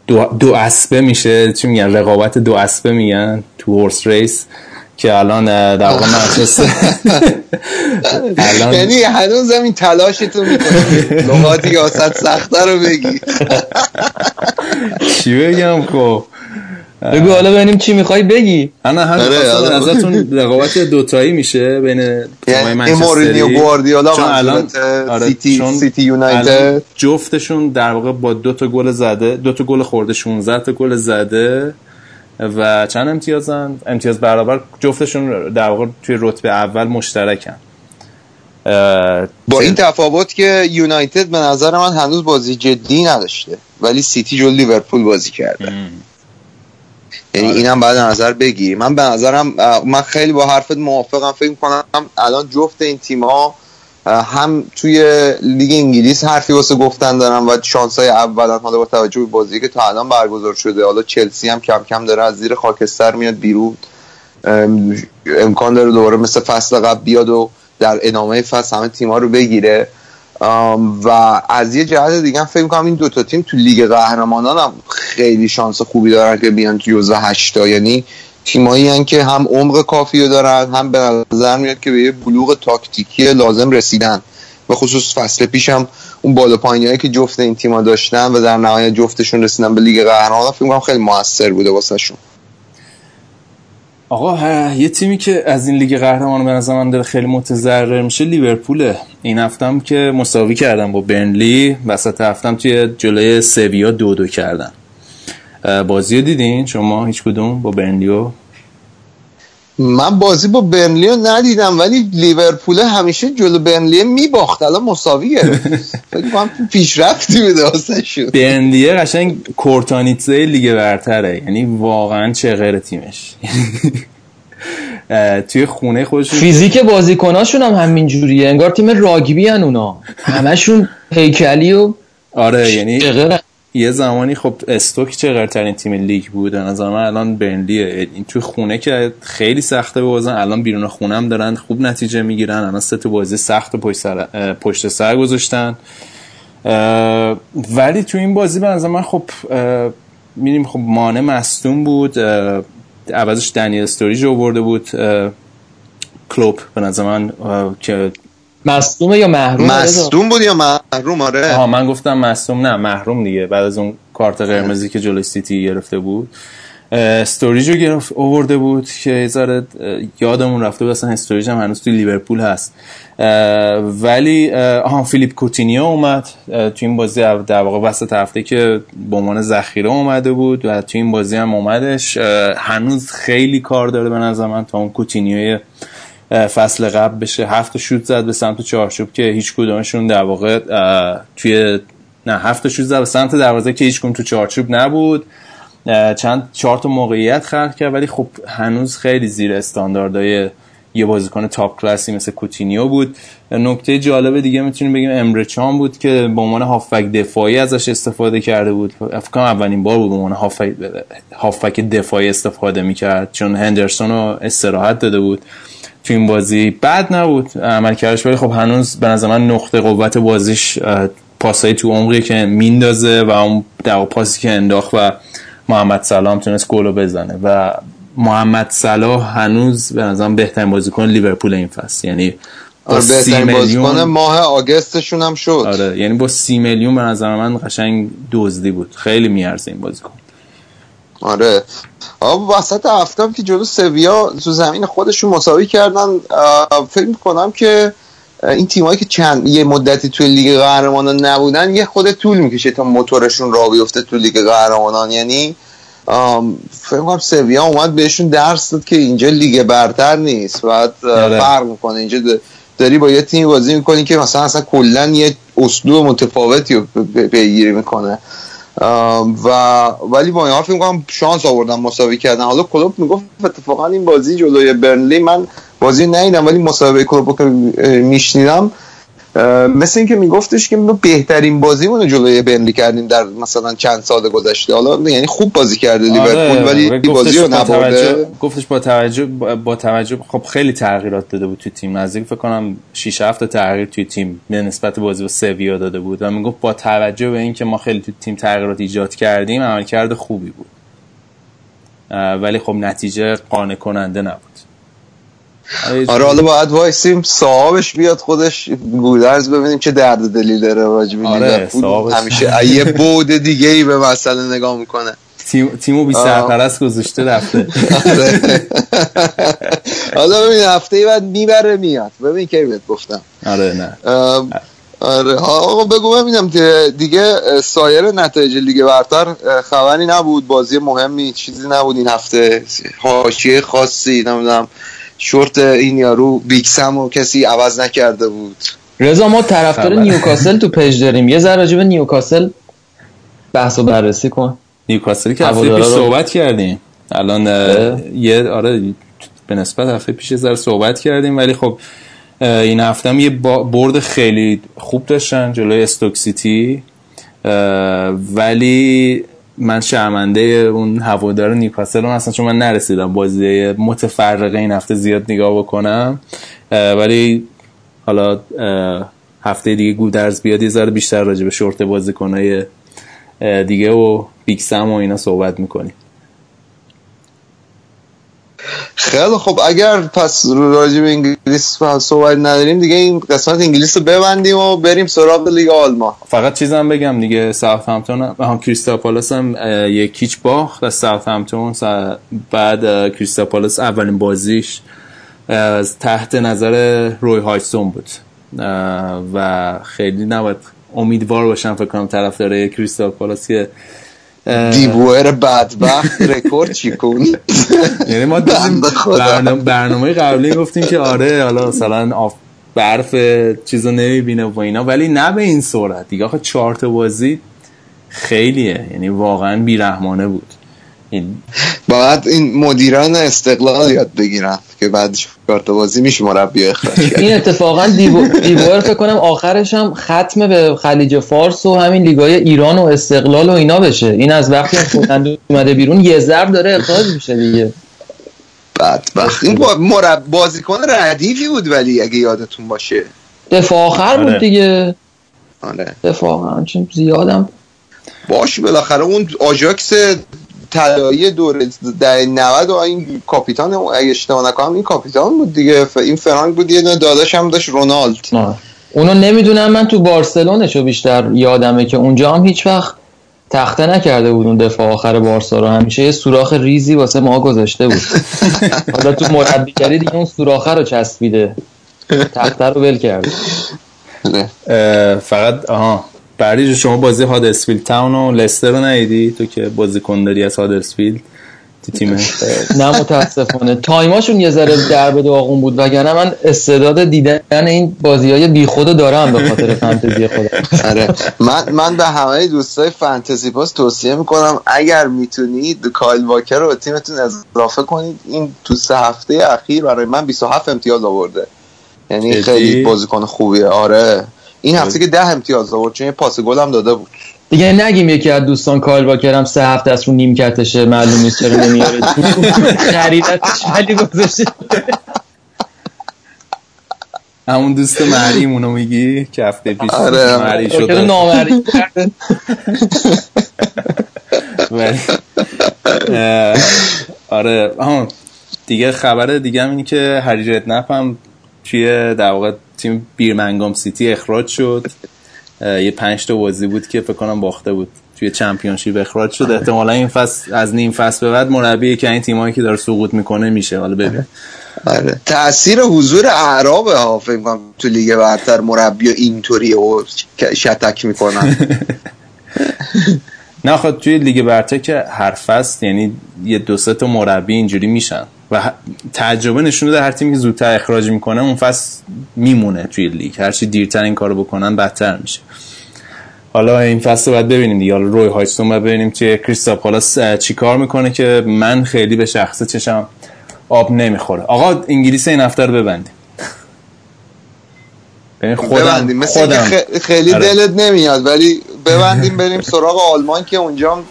دو, دو اسبه میشه؟ چی میگن؟ رقابت دو اسبه میگن تو هورس ریس که الان در واقع منچستر الان یعنی هنوز این تلاشتون می‌کنی. لغات یاست سخته رو بگی. چی بگم خب؟ بگو حالا ببینیم چی می‌خوای بگی. انا هم آره ازتون رقابت دوتایی میشه بین تیمای منچستر و گواردیولا چون الان آره سیتی سیتی یونایتد. جفتشون در واقع با دو تا گل زده دو تا گل خورده 16 تا گل زده. و چند امتیازن؟ امتیاز برابر جفتشون در واقع توی رتبه اول مشترکن. با این تفاوت که یونایتد به نظر من هنوز بازی جدی نداشته ولی سیتی جلو لیورپول بازی کرده. یعنی آره. اینم بعد نظر بگی. من به نظرم من خیلی با حرفت موافقم. فکر کنم الان جفت این تیم ها هم توی لیگ انگلیس حرفی واسه گفتن دارن و شانس های اولن حالا با توجه به بازی که تا الان برگزار شده. حالا چلسی هم کم کم داره از زیر خاکستر میاد بیرون. امکان داره دوباره مثل فصل قبل بیاد و در ادامه فصل همه تیم ها رو بگیره. و از یه جهت دیگه فکر کنم این دوتا تیم تو لیگ قهرمانان هم خیلی شانس خوبی دارن که بیان تو جزو هشتا. یعنی تیمایی که هم عمق کافی رو دارن هم به نظر میاد که به یه بلوغ تاکتیکی لازم رسیدن. به خصوص فصل پیش هم اون بالا پایینی که جفت این تیما داشتن و در نهایت جفتشون رسیدن به لیگ قهرمانان فکر کنم خیلی موثر بوده واسهشون آقا یه تیمی که از این لیگ قهرمان به نظر من داره خیلی متضرر میشه لیورپوله. این هفتم که مساوی کردن با برنلی وسط هفتم توی جلوی سویا دو دو کردن. بازی رو دیدین؟ شما هیچ کدوم با برنلیو؟ من بازی با برنلی رو ندیدم ولی لیورپول همیشه جلو برنلی میباخت. الان مساوی گرفت. فکر کنم پیشرفتی به داستان شد برنلی قشنگ کورتانیتزه لیگ برتره. یعنی واقعا چه غیر تیمش. توی خونه خودشون فیزیک بازیکناشون هم همین جوریه انگار تیم راگبی هن اونا. همشون هیکلی و آره یعنی یه زمانی خب استوک چه ترین تیم لیگ بود؟ نظر من الان برنلیه. این توی خونه که خیلی سخته بازن. الان بیرون خونه هم دارن خوب نتیجه می‌گیرن. الان سه بازی سخت پشت سر, پشت سر گذاشتن. ولی تو این بازی به نظر من خب میریم خب مانع مستون بود. عوضش دنیل استوریج برده بود. کلوپ به نظر من که مصدوم یا محروم؟ مصدوم بود یا محروم؟ آره. آها من گفتم مصدوم. نه محروم دیگه. بعد از اون کارت قرمزی که جلوی سیتی گرفته بود استوریج رو گرفت اوورده بود که یه ذره یادمون رفته بود اصلا استوریج هم هنوز توی لیورپول هست. اه، ولی آها فیلیپ کوتینیو اومد. توی این بازی در واقع وسط هفته که به عنوان ذخیره اومده بود و توی این بازی هم اومدش. هنوز خیلی کار داره به نظر من تا اون کوتینیوی فصل قبل بشه هفت شوت زد به سمت چارچوب که هیچ کدومشون در واقع توی نه هفت شوت زد به سمت دروازه که هیچ کدوم تو چارچوب نبود. چند چهار تا موقعیت خلق کرد ولی خب هنوز خیلی زیر استانداردهای یه بازیکن تاپ کلاسی مثل کوتینیو بود. نکته جالب دیگه می‌تونیم بگیم امرچان بود که به عنوان هافبک دفاعی ازش استفاده کرده بود. کنم اولین بار بود به عنوان هافبک دفاعی استفاده می‌کرد چون هندرسون رو استراحت داده بود. تو این بازی بد نبود عملکردش ولی خب هنوز به نظر من نقطه قوت بازیش پاسایی تو عمقی که میندازه و اون واقع پاسی که انداخت و محمد سلام تونست گلو بزنه. و محمد صلاح هنوز به نظرم بهترین بازیکن لیورپول این فصل. یعنی با آره سی بهترین بازیکن میلیون ماه آگستشون هم شد. آره یعنی با سی میلیون به نظر من قشنگ دزدی بود. خیلی میارزه این بازیکن. آره. آقا وسط هفته هم که جلو سویا تو زمین خودشون مساوی کردن فکر می‌کنم که این تیمایی که چند یه مدتی توی لیگ قهرمانان نبودن یه خود طول می‌کشه تا موتورشون را بیفته تو لیگ قهرمانان. یعنی فکر کنم سویا اومد بهشون درس داد که اینجا لیگ برتر نیست. اه، آره. فرق می‌کنه. اینجا داری با یه تیمی بازی می‌کنی که مثلا اصلا کلا یه اسلوب متفاوتی رو پیگیری می‌کنه. و ولی با این می‌کنم شانس آوردن مساوی کردن. حالا کلوب می‌گفت اتفاقا این بازی جلوی برنلی من بازی ندیدم ولی مسابقه کلوب که میشنیدم مثل اینکه میگفتش که ما بهترین بازیمون رو جلوی برنلی کردیم در مثلا چند سال گذشته. حالا یعنی خوب بازی کرده لیورپول ولی آره، این بازی رو نبرده. گفتش با توجه با توجه خب خیلی تغییرات داده بود توی تیم. نزدیک فکر کنم 6 7 تغییر توی تیم به نسبت بازی با سویا داده بود. و می‌گفت با توجه به اینکه ما خیلی توی تیم تغییرات ایجاد کردیم عملکرد خوبی بود. ولی خب نتیجه قانع کننده نبود. آره حالا باید وایسیم صاحبش بیاد خودش. گودرز ببینیم چه درد دلی داره راجب آره،. همیشه یه بود دیگه ای به مسئله نگاه می‌کنه. تیم تیمو بی. سرپرست گذاشته رفته. آره. حالا ببین هفته بعد می‌بره میاد. ببین کی بهت گفتم. آره نه. آره. آقا بگو ببینم دیگه سایر نتایج لیگ برتر خبری نبود بازی مهمی چیزی نبود این هفته. حاشیه خاصی نمی‌دونم. شورت این یارو بیکسم و کسی عوض نکرده بود. رضا ما طرفدار. نیوکاسل تو پیج داریم. یه ذره راجع به نیوکاسل بحث و بررسی کن. نیوکاسل که هفته پیش رو- صحبت کردیم. الان. یه آره به نسبت هفته پیش ذره صحبت کردیم ولی خب این هفته هم یه برد خیلی خوب داشتن جلوی استوک سیتی. اه، ولی من شرمنده اون هوادار نیوکاسل هم هستم چون من نرسیدم بازی متفرقه این هفته زیاد نگاه بکنم ولی حالا هفته دیگه گودرز بیاد یه ذره بیشتر راجع به شورت بازیکنای دیگه و بیکسم و اینا صحبت می‌کنیم. خیلی خب اگر پس راجع انگلیس صحبت نداریم دیگه این قسمت انگلیس رو ببندیم و بریم سراغ لیگ آلمان. فقط چیزم بگم دیگه ساوت همتون هم کریستال پالاس هم اه، یک کیچ باخت از ساوت همتون بعد اه، کریستال پالاس اولین بازیش از تحت نظر روی هایستون بود. و خیلی نباید امیدوار باشم فکر کنم طرفدار کریستال پالاس که اه، دیبوئر بدبخت رکورد شکوند یعنی ما. برنامه, برنامه قبلی گفتیم که آره حالا مثلا آف برف چیزو نمی‌بینه و اینا ولی نه به این صورت دیگه آخه چهار تا بازی خیلیه. یعنی واقعا بیرحمانه بود. این باید این مدیران استقلال یاد بگیرن که بعد چهار تا بازی میشه مربی اخراج کرد این اتفاقا. دیبوئر فکر کنم آخرش هم ختم به خلیج فارس و همین لیگای ایران و استقلال و اینا بشه. این از وقتی هم اومده بیرون یه ضرب داره اخراج میشه دیگه. بدبخت. این با- مرب بازیکن ردیفی بود ولی اگه یادتون باشه. دفاع آخر آره. بود دیگه. آره. دفاع همچین زیادم. باش بالاخره اون آژاکس طلایی دور در 90 و این کاپیتان اگه اشتباه نکنم این کاپیتان بود دیگه. این فرانک بود یه داداش هم داشت رونالد. آه. اونو نمی‌دونم من تو بارسلونشو بیشتر یادمه که اونجا هم هیچ وقت تخته نکرده بود اون دفاع آخر بارسا رو. همیشه یه سوراخ ریزی واسه ما گذاشته بود. حالا تو مربیگری دیگه اون سوراخه رو چسبیده. تخته رو ول کرده. فقط آها. بری شما بازی هادرسفیلد تاون و لستر رو ندیدی؟ تو که بازیکن داری از هادرسفیلد. تو تیم نه متاسفانه. تایماشون یه ذره درب داغون بود وگرنه من استعداد دیدن این بازی های بی خود دارم به خاطر فانتزی خودم. آره. من من به همه دوستای فانتزی پاس توصیه می‌کنم اگر می‌تونید کایل واکر رو به تیمتون اضافه کنید این تو سه هفته اخیر برای من 27 امتیاز آورده. یعنی؟ خیلی بازیکن خوبیه. آره. این هفته که ده امتیاز آورد چون یه پاس گل هم داده بود. دیگه نگیم یکی از دوستان کایل واکرم سه هفته از رو نیم کتشه معلوم نیست چرا نمیاره. خریدتش ولی گذاشته. همون دوست مریمونو میگی که هفته پیش آره. مری واکر شده نامری آره دیگه خبر دیگه هم اینه که هری ردنپ هم توی در واقع تیم بیرمنگام سیتی اخراج شد. یه پنج تا بازی بود که فکر کنم باخته بود. توی چمپیونشیپ اخراج شد. احتمالا این فصل از نیم فصل به بعد مربی که این تیمایی که داره سقوط می‌کنه میشه. حالا ببین. آره. تاثیر حضور اعرابه ها فکر کنم تو لیگ برتر مربی و اینطوری و شتک می‌کنن. نه خب توی لیگ برتر که هر فصل یعنی یه دو سه تا مربی اینجوری میشن. و تجربه نشون داده هر تیمی که زودتر اخراج می‌کنه اون فصل میمونه توی لیگ. هرچی دیرتر این کارو بکنن بدتر میشه. حالا این فصل رو باید ببینیم دیگه. حالا روی هایستون باید ببینیم توی کریستال پالاس اه، چی کار می‌کنه که من خیلی به شخصه چشم آب نمی‌خوره. آقا انگلیس این هفته رو ببندیم. ببین خودم ببندیم. مثل خودم. خیلی آره. دلت نمیاد ولی ببندیم بریم سراغ آلمان که اونجا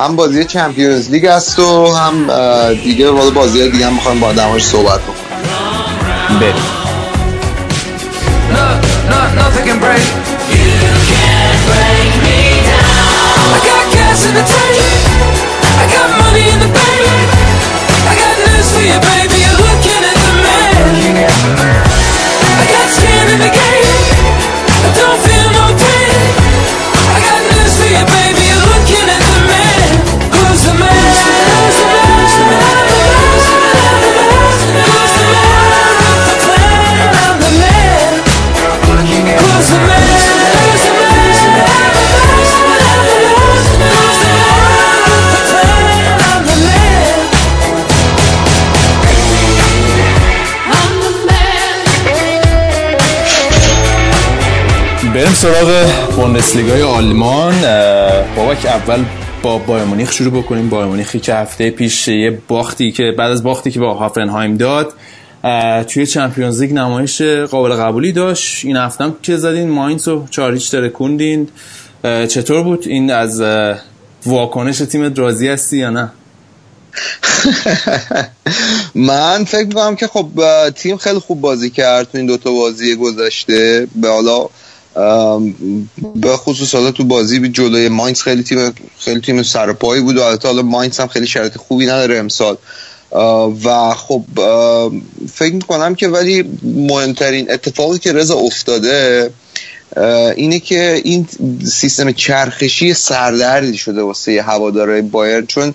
هم- بازی چمپیونز لیگ است و هم دیگه والا بازی دیگه هم می‌خوایم با آدماش صحبت بکنیم. بریم. سراغ بوندسلیگای آلمان. بابک اول با بایر مونیخ شروع بکنیم. بایر مونیخی که هفته پیش یه باختی که بعد از باختی که با هافنهایم داد توی چمپیونز لیگ نمایش قابل قبولی داشت. این هفته هم که زدین ماینز رو چهار هیچ ترکوندین چطور بود این از واکنش تیم راضی هستی یا نه؟ من فکر می‌کنم که خب تیم خیلی خوب بازی کرد تو این دوتا بازی گذشته. به حالا به خصوص حالا تو بازی جلوی ماینز خیلی تیم خیلی تیم سرپایی بود و البته حالا ماینز هم خیلی شرایط خوبی نداره امسال. و خب فکر می‌کنم که ولی مهمترین اتفاقی که رضا افتاده اینه که این سیستم چرخشی سردردی شده واسه هوادارهای بایر چون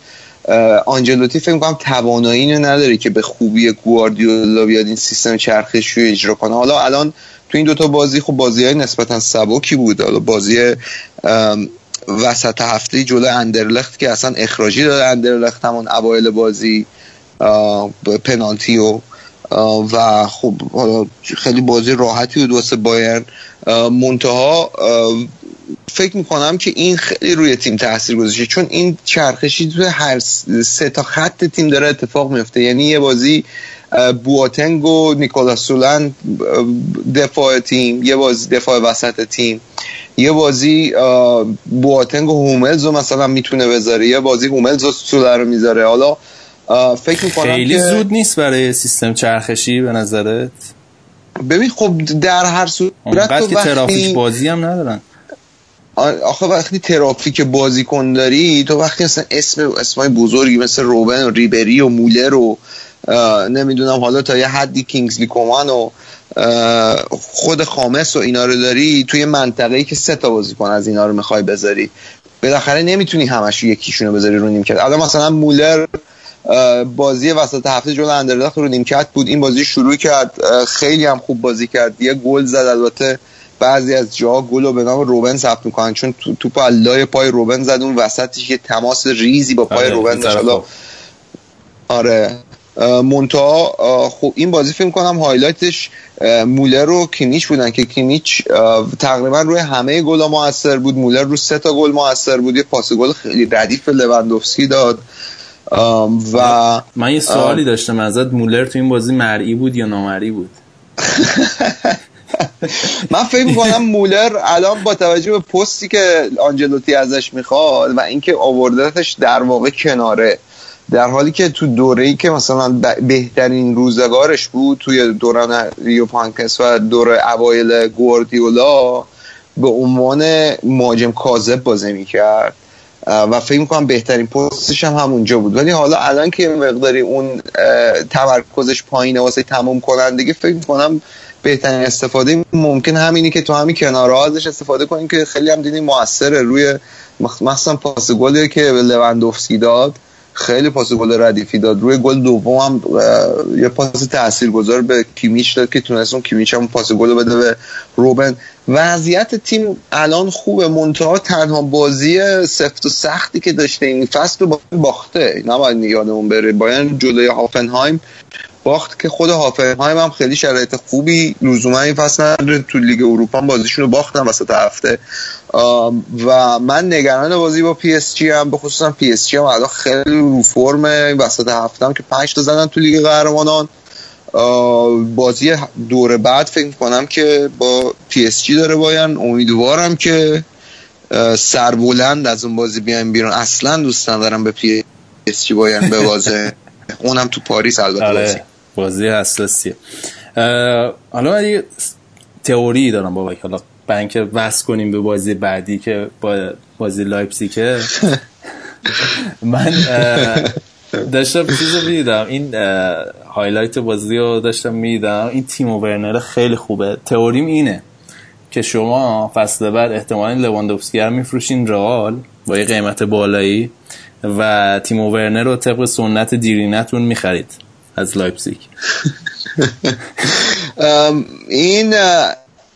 آنجلوتی فکر می‌کنم توانایی اینو نداره که به خوبی گواردیولا بیاد این سیستم چرخشی رو اجرا کنه. حالا الان تو این دوتا بازی خب بازی های نسبتا سبکی بود. حالا بازی وسط هفته جلو اندرلخت که اصلا اخراجی داده اندرلخت همون اوایل بازی پنالتی و و خب حالا خیلی بازی راحتی بود واسه بایرن. منتها فکر می‌کنم که این خیلی روی تیم تاثیر گذاشته. چون این چرخشی توی هر سه تا خط تیم داره اتفاق میفته یعنی یه بازی بواتنگ و نیکولاس سولن اه، دفاع تیم یه بازی دفاع وسط تیم یه بازی بواتنگ و هوملز رو مثلا می‌تونه بذاره یه بازی هوملز و سولر رو می‌ذاره. حالا فکر می‌کنم خیلی که زود نیست برای سیستم چرخشی به نظرت؟ ببین خب در هر صورت تو که ترافیک وقتی بازی هم ندارن. آخه وقتی ترافیک بازیکن داری تو وقتی مثلا اسم اسمای بزرگی مثل روبن و ریبری و مولر و نمی‌دونم حالا تا یه حدی کینگزلی کومان و خود خامس و اینا رو داری توی منطقه‌ای که سه تا بازیکن از اینا رو می‌خوای بذاری. بالاخره نمی‌تونی همش یکیشون رو بذاری رو نیمکت. الان مثلا مولر بازی وسط هفته جلو اندرلخت رو نیمکت بود. این بازی شروع کرد. خیلی هم خوب بازی کرد. یه گل زد. البته بعضی از جاها گل رو به نام روبن ثبت می‌کنن چون تو- توپ تو لای پای روبن زد اون وسطش یه تماس ریزی با پای آره، روبن. آره. اه، خب این بازی فکر کنم highlight ش مولر و کیمیچ بودن که کیمیچ تقریبا روی همه گل موثر بود. مولر رو سه تا گل موثر بود. یه پاس گل خیلی ردیف لوندوفسکی داد. و من یه سوالی داشتم ازت. مولر تو این بازی مرئی بود یا نامرئی بود؟ من فکر می‌کنم مولر الان با توجه به پستی که آنجلوتی ازش می‌خواد و اینکه آوردتش در واقع کناره در حالی که تو دوره ای که مثلا بهترین روزگارش بود توی دوران ریو پانکس و دوره اوایل گواردیولا به عنوان مهاجم کاذب بازی می‌کرد. و فکر می‌کنم بهترین پستش هم همونجا بود. ولی حالا الان که مقداری اون تمرکزش پایینه واسه تموم کنندگی فکر می‌کنم بهترین استفاده ممکن همینی که تو همین کنارها ازش استفاده کنیم که خیلی هم دیدیم موثره. روی مخ- مخصوصا پاس گلی که به لوندوفسکی داد خیلی پاس گل ردیفی داد. روی گل دوم هم یه پاس تاثیرگذار به کیمیچ داد که تونست اون کیمیچ هم پاس گل بده به روبن. وضعیت تیم الان خوبه. منتها تنها بازی سفت و سختی که داشته این فصل رو با- باخته. نباید یادمون بره. باید جلوی هافنهایم باخت که خود هافنهایم هم خیلی شرایط خوبی لزوما این فصل نداره. تو لیگ اروپا بازیشون رو باختن وسط هفته. و من نگران بازی با پی اس جی هم به خصوصا پی اس جی هم الان خیلی رو فرم وسط هفته هم که پنج تا زدن تو لیگ قهرمانان. بازی دور بعد فکر کنم که با پی اس جی داره باین امیدوارم که سربلند از اون بازی بیایم بیرون. اصلا دوست ندارم به پی اس جی باین ببازه. اونم تو پاریس البته آره بازی. حساسیه. حالا من یه تئوری دارم بابا حالا برای اینکه وصل کنیم به بازی بعدی که با بازی لایپزیگه. من داشتم چیز رو می‌دیدم. این هایلایت بازی رو داشتم می‌دیدم. این تیم ورنر خیلی خوبه. تئوریم اینه که شما فصل بعد احتمالا لواندوفسکی رو میفروشین رئال با یه قیمت بالایی. و تیم ورنر رو طبق سنت دیرینتون می‌خرید از لایپزیگ ام، این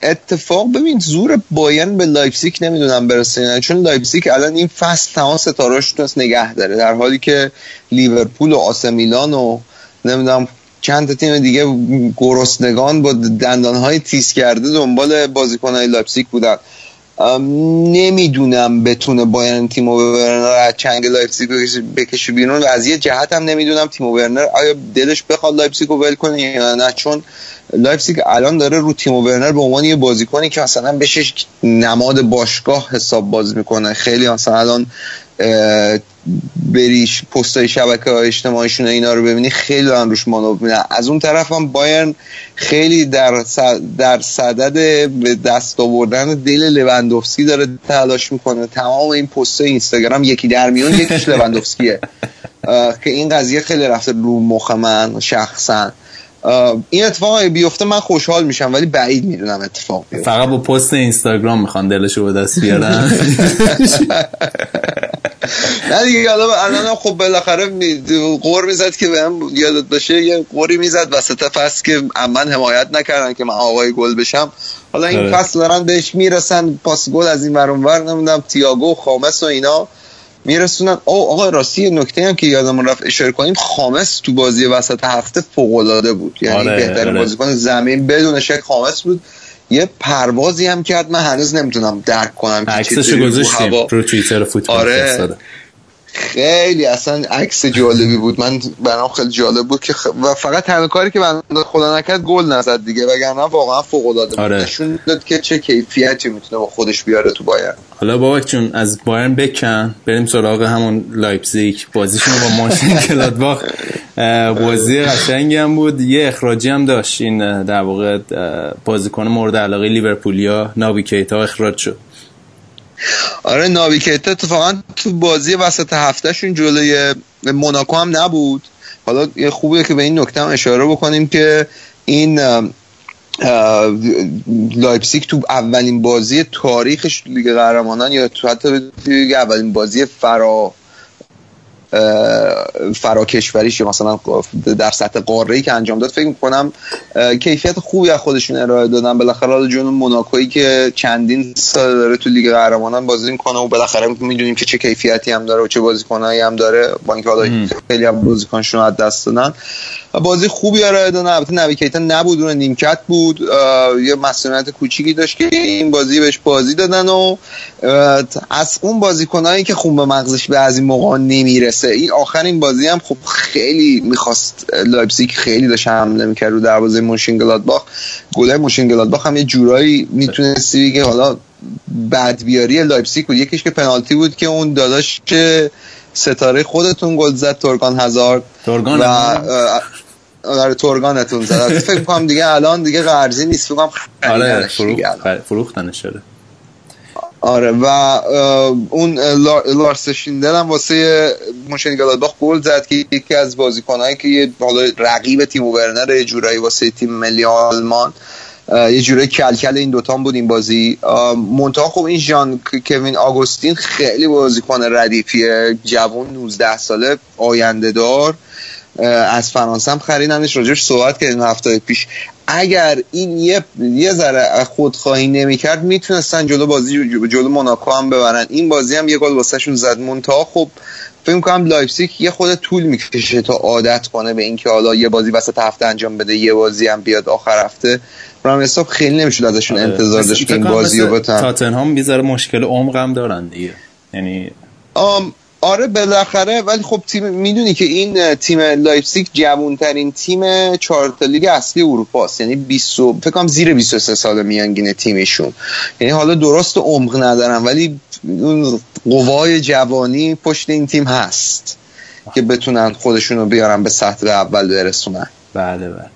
اتفاق ببین زور باین به لایپزیگ نمی‌دونم برسه نه. چون لایپزیگ الان این فصل تمام ستارهاش تونست نگه داره در حالی که لیورپول و آ ث میلان و نمی‌دونم چند تیم دیگه گرسنگان با دندانهای تیز کرده دنبال بازیکنهای لایپزیگ بودن نمی‌دونم بتونه باین تیم ورنر از چنگ لایپزیگ بکشه- بیرون. و از یه جهت هم نمی‌دونم تیم ورنر آیا دلش بخواد لایپزیگ رو ول کنه یا نه. چون لایپزیگ الان داره رو تیم ورنر به عنوان یه بازیکنی که مثلا بشه نماد باشگاه حساب باز می‌کنه. خیلی مثلا الان بریش پستای شبکه های اجتماعیشون اینا رو ببینی خیلی دارن روش مانور میدن از اون طرف هم بایرن خیلی در در صدد به دست آوردن دل لوندوفسکی داره تلاش می‌کنه. تمام این پست اینستاگرام یکی در میون یکیش لوندوفسکیه که این قضیه خیلی رفته رو مخ من شخصا. این اتفاق بیفته من خوشحال میشم ولی بعید می‌دونم اتفاق بیفته. فقط با پست اینستاگرام می‌خوان دلشو به دست بیارن. نه دیگه حالا الان خب بالاخره قور می‌زد که بهم یادت باشه یه قوری می‌زد وسط فصل که من حمایت نکردن که من آقای گل بشم حالا این آره. فصل دارن بهش می‌رسن پاس گل از این ور اون ور نمی‌دونم تییاگو و خامس و اینا میرسونن او آقا راستی نکته هم که یادمون رفت اشاره کنیم خامس تو بازی وسط هفته فوق العاده بود یعنی آره، بهترین آره. بازیکن زمین بدون شک خامس بود یه پروازی هم کرد من هنوز نمی‌تونم درک کنم رو گذاشتیم هوا- رو توییتر فوتبال آره. خیلی اصلا عکس جالبی بود. من برام خیلی جالب بود که خ... و فقط تنها کاری که بنده خدا نکرد گل نزد دیگه. وگرنه واقعا فوق العاده بود. آره. نشون داد که چه کیفیتی می‌تونه با خودش بیاره تو بایر حالا بابک جون از بایرن بکن. بریم سراغ همون لایپزیگ. بازیشون با مونشن گلادباخ اه، بازی قشنگی هم بود. یه اخراجی هم داشت. این در واقع بازیکن مورد علاقه لیورپولیا نابی کیتا اخراج شد. آره نابی کیتا اتفاقا تو بازی وسط هفتهشون جلوی موناکو هم نبود. حالا خوبه که به این نکته هم اشاره بکنیم که این لایپزیگ تو اولین بازی تاریخش لیگ قهرمانان یا تو حتی اولین بازی فرا اه، فرا کشوریش یا مثلا در سطح قاره که انجام داد فکر می‌کنم کیفیت خوبی از خودشون ارائه دادن. بالاخره حالا جلو موناکویی که چندین سال داره تو لیگ قهرمانان بازی می‌کنه و بالاخره می‌دونیم که چه کیفیتی هم داره و چه بازیکنایی هم داره. با اینکه حالا خیلی از بازیکنشون از دست دادن. و بازی خوبی ارائه دادن البته نابی کیتا نبود اون نیمکت بود. یه مسئولیت کوچیکی داشت که این بازی بهش بازی دادن و از اون بازیکنایی که خون به مغزش به از این موقع نمی‌رسه. این آخرین بازی هم خب خیلی می‌خواست لایپزیگ خیلی داشت حمله می‌کرد رو دروازه مونشن گلادباخ گل مونشن گلادباخ هم یه جورایی می‌تونستی بگی حالا بدبیاری لایپزیگ بود. یکیش که پنالتی بود که اون داداش که ستاره خودتون گل زد تورگان هازارد تورگان و آره تورگانتون زد. فکر کنم دیگه الان دیگه قرضی نیست. فکر کنم آره فروختنش شده آره و اه، اون لارس شیندل هم واسه مونشن گلادباخ گل زد که یکی از بازیکنایی که یه حالا رقیب تیم ورنر یه جورایی واسه تیم ملی آلمان یه جورایی کلکل این دوتا بود این بازی. منتها خب این ژان کوین آگوستین خیلی بازیکن ردیفیه جوان 19 ساله آینده دار از فرانسه هم خریدنش راجعش صحبت کردیم هفته پیش. اگر این یه یه ذره خودخواهی نمی‌کرد می‌تونستن جلو بازی جلو موناکو هم ببرن. این بازی هم یه گل واسهشون زد. منتها خب فکر کنم لایپزیگ یه خرده طول می‌کشه تا عادت کنه به اینکه حالا یه بازی وسط هفته انجام بده یه بازی هم بیاد آخر هفته. برام حساب خیلی نمی‌شد ازشون انتظار مثل- داشت این بازی رو بتونن تاتنهام مشکل عمق هم دارن دیگه. یعنی آم آره بالاخره. ولی خب تیم می‌دونی که این تیم لایپزیگ جوانترین تیم چهارتا لیگ اصلی اروپا است. یعنی 20 و- فکر کنم زیر 23 سال میانگین تیمشون. یعنی حالا درست عمق ندارن ولی اون قوای جوانی پشت این تیم هست که بتونن خودشون رو بیارن به سطح اول برسونن. بله بله.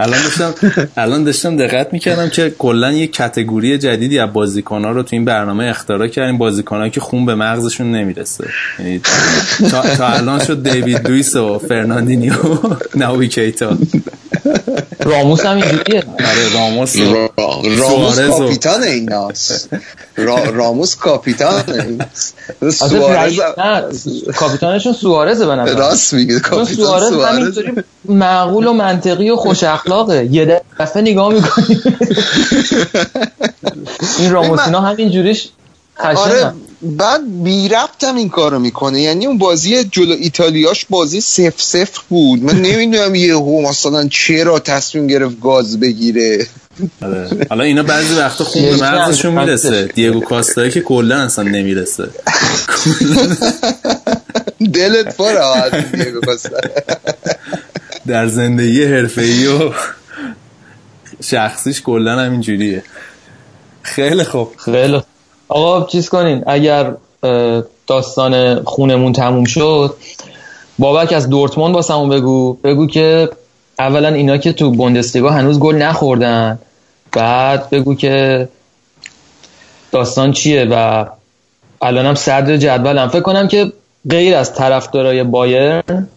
الان داشتم الان داشتم دقت می‌کردم که کلا یه category جدیدی از بازیکن‌ها رو تو این برنامه اختراع کردیم. بازیکنایی که خون به مغزشون نمی‌رسه. یعنی تا, تا الان شد دیوید لوئیس و فرناندینیو نابی کیتا. راموس هم اینجوریه. آره راموس را- راموس کاپیتان را- راموس کاپیتان سوارز کاپیتانشون سوارزه به نظر راست میگه کاپیتان سوارز سوارز. همینطوری معقول و منطقی و خوش اخلاقه. یه دفعه نگاه می‌کنی. این راموسینا همینجوریش آره قشنگن بعد بی ربط هم این کارو می‌کنه. یعنی اون بازی جلو ایتالیاش بازی سف سفر بود. من نمی‌دونم یهو مثلا چرا تصمیم گرفت گاز بگیره. آره. حالا اینا بعضی وقتا خون به مغزشون می‌رسه. دیگو کاستایی که کلا اصلا نمی‌رسه. دلت پر دیگو کاستا. در زندگی حرفه‌ای و شخصیش کلا همینجوریه خیلی خوب. خیلی. آقا چیز کنین اگر داستان خونمون تموم شد بابک از دورتموند واسمون بگو. بگو که اولا اینا که تو بوندسلیگا هنوز گل نخوردن. بعد بگو که داستان چیه و الانم صدر جدولم. فکر کنم که غیر از طرفدارای بایرن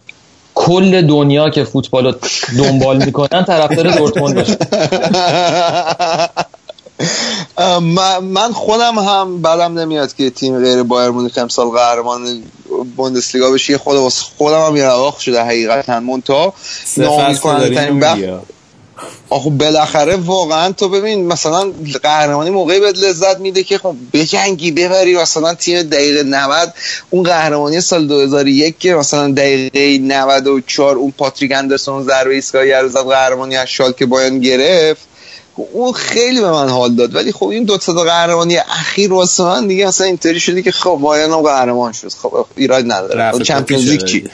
کل دنیا که فوتبال رو دنبال می‌کنن طرفدار دورتموند باشه. من من خودم هم بعدم نمیاد که تیم غیر بایر مونیخ امسال قهرمان بوندسلیگا بشه. خود واسه خودم هم یه شده حقیقتا. مونتا ناامید کننده ترین آخه بالاخره واقعا تو ببین مثلا قهرمانی موقعی بهت لذت میده که خب بجنگی ببری مثلا تیم دقیقه 90 اون قهرمانی سال 2001 که مثلا دقیقه 94 اون پاتریک اندرسون ضربه ایستگاهی رو زد قهرمانی از شالکه بایان گرفت. اون خیلی به من حال داد. ولی خب این دو تا قهرمانی اخیر واسه من دیگه اصلا اینطوری شدی که خب بایان هم قهرمان شد. خب ایراد نداره. چمپیونز لیگ چی.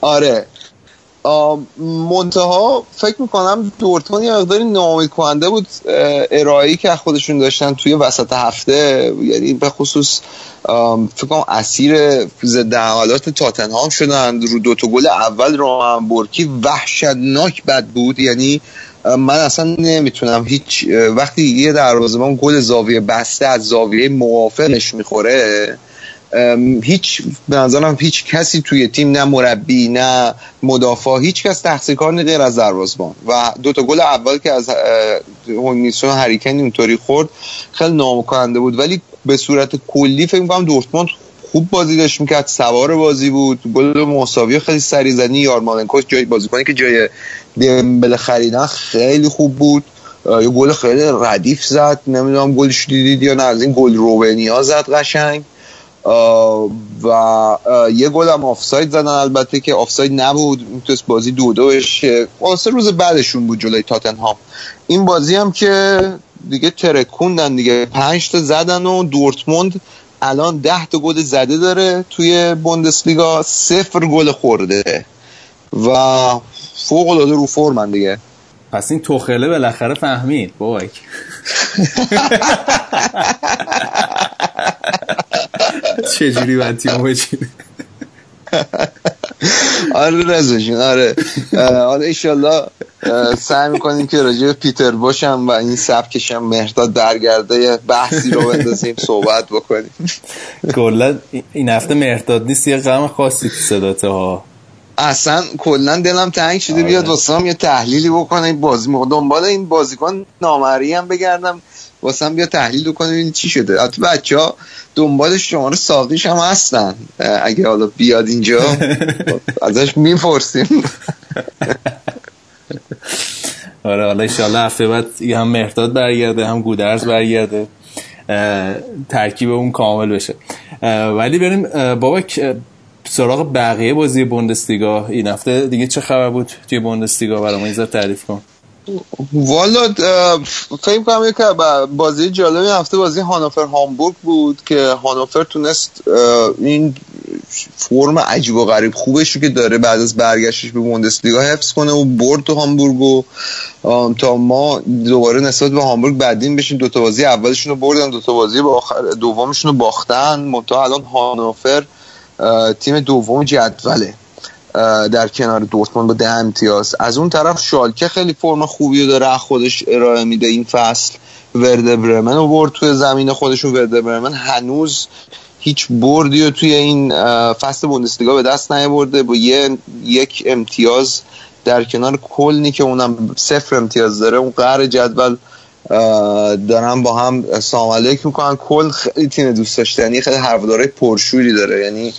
آره. منتها فکر می‌کنم دورتموند یه مقداری ناامید کننده بود اه، ارائه‌ای که خودشون داشتن توی وسط هفته یعنی به خصوص فکر کنم اسیر ضد حملات تاتنهام شدن رو دو تا گل اول رو بورکی وحشتناک بد بود. یعنی من اصلا نمی‌تونم هیچ وقتی یه دروازه‌بان گل زاویه بسته از زاویه موافقش می‌خوره هیچ به نظرم هیچ کسی توی تیم نه مربی نه مدافع هیچ کس تحصیل کار نیست غیر از دروازه‌بان. و دو تا گل اول که از هونیسون هریکن اونطوری خورد خیلی نامکننده بود. ولی به صورت کلی فکر می‌کنم دورتموند خوب بازی داشت می‌کرد سوار بازی بود. گل مساوی خیلی سری زنی یارمالنکوس جای بازیکنی که جای دمبله خریدن خیلی خوب بود. یه گل خیلی ردیف زد. نمی‌دونم گلش دیدید یا نه. از این گل روبنیا زد قشنگ. و یه گل هم آفساید زدن. البته که آفساید نبود. می‌تونست بازی دو دو بشه. واسه روز بعدشون بود جلوی تاتنهام. این بازی هم که دیگه ترکوندن دیگه. پنج تا زدن و دورتموند الان ده تا گل زده داره توی بوندسلیگا. صفر گل خورده. و فوق العاده رو فرمن دیگه. پس این توخله بالاخره فهمید بابک چجوری باید تیم بچینه؟ آره رضا جون آره. حالا ایشالله سعی می‌کنیم که راجع به پیتر باشم و این سبکشم مهرداد برگرده یه بحثی رو بندازیم صحبت بکنیم. کلا این هفته مهرداد نیست یه غم خاصی تو صداته ها اصلا کلا دلم تنگ شده بیاد واسه هم یه تحلیلی بکنه. این بازی دنبال این بازیکن نامری هم بگردم. واسه هم بیا تحلیل کنیم این چی شده. حتی بچه ها دنبال شماره ساقیش هم هستن. اگه حالا بیاد اینجا ازش می‌پرسیم. آره حالا ایشالله هفته بعد هم مهرداد برگرده هم گودرز برگرده. ترکیب اون کامل بشه. ولی بریم بابک اه، سراغ بقیه بازی بوندسلیگا. این هفته دیگه چه خبر بود توی بوندسلیگا؟ برام یه تعریف کن. والا فکر کنم یک بازی جالب این هفته بازی هانوفر هامبورگ بود که هانوفر تونست این فرم عجیب و غریب خوبش رو که داره بعد از برگشتش به بوندسلیگا حفظ کنه و برد تو هامبورگ و تا ما دوباره نسبت به هامبورگ بدین بشیم دوتا بازی اولشون رو بردن دوتا بازی دومشون رو باختن. منتها الان هانوفر تیم دوم جدوله. در کنار دورتموند با ده امتیاز. از اون طرف شالکه خیلی فرم خوبی رو داره خودش ارائه میده این فصل. ورده برمن برد توی زمین خودشون ورده برمن. هنوز هیچ بردی رو توی این فصل بوندسلیگا به دست نیاورده. با یه یک امتیاز در کنار کلنی که اونم صفر امتیاز داره. اون قهر جدول دارن با هم سلام علیک می‌کنن. کل خیلی تیم دوست داشتنی خیلی هواداره پرشوری داره. یعنی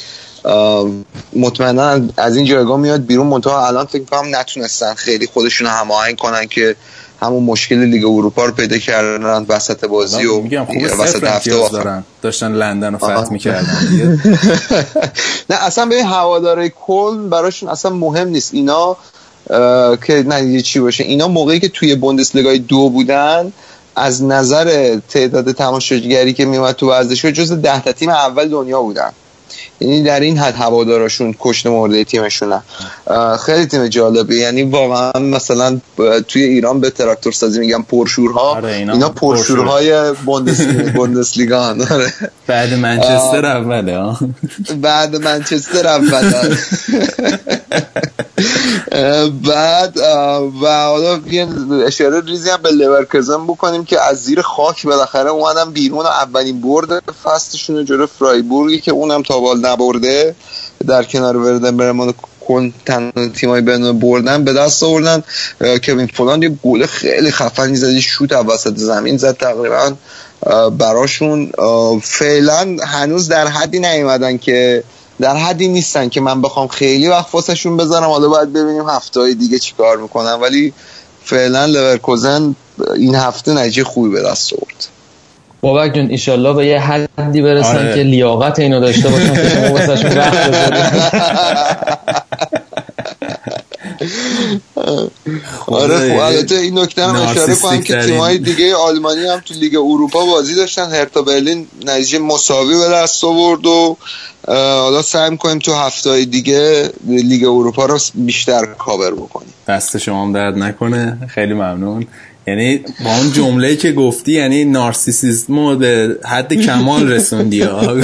مطمئنا از این جایگاه میاد بیرون. منتها الان فکر کنم نتونستن خیلی خودشون هماهنگ کنن که همون مشکل لیگ اروپا رو پیدا کردن وسط بازی و وسط هفته دارن. داشتن لندن رو. فتح می‌کردن. نه اصلا به هواداره کل براشون اصلا مهم نیست. اینا که نه یه چی باشه. اینا موقعی که توی بوندسلیگای دو بودن از نظر تعداد تماشاگری که میومد تو ورزشگاه جز ده تا تیم اول دنیا بودن. یعنی در این حد هواداراشون کشته مرده تیمشونن خیلی تیم جالبه یعنی واقعا مثلا توی ایران به تراکتور سازی میگن پرشورها. آره، اینا اینا پرشورهای بوندسلیگا آره. بعد منچستر اوله بعد منچستر اول بعد اه، و حالا یه اشاره ریزی هم به لورکوزن بکنیم که از زیر خاک بالاخره اومدن بیرون اولین برد فصلشون رو جلو فرایبورگی که اونم تا بال نبرده در کنار وردن برمان کن تنها تیمای بین بردن به دست آوردن. کوین فولان یه گل خیلی خفنی زد یه شوت وسط زمین زد تقریبا براشون. فعلا هنوز در حدی نیومدن که در حدی نیستن که من بخوام خیلی وقت واسهشون بذارم. حالا باید ببینیم هفته های دیگه چیکار می‌کنن. ولی فعلا لورکوزن این هفته نتیجه خوبی به دست آورد. بابک جون ایشالله به یه حدی برسن آره. که لیاقت اینو داشته باشن که شما واسهشون وقت آره خب البته این نکته هم اشاره کنم که. تیمای دیگه آلمانی هم تو لیگ اروپا بازی داشتن هرتا برلین نتیجه مساوی به دست آورد و حالا سعی می‌کنیم تو هفته دیگه لیگ اروپا رو بیشتر کاور بکنیم دست شما هم درد نکنه خیلی ممنون یعنی با اون جمله که گفتی یعنی نارسیسیسم رو به حد کمال رسوندی. ها.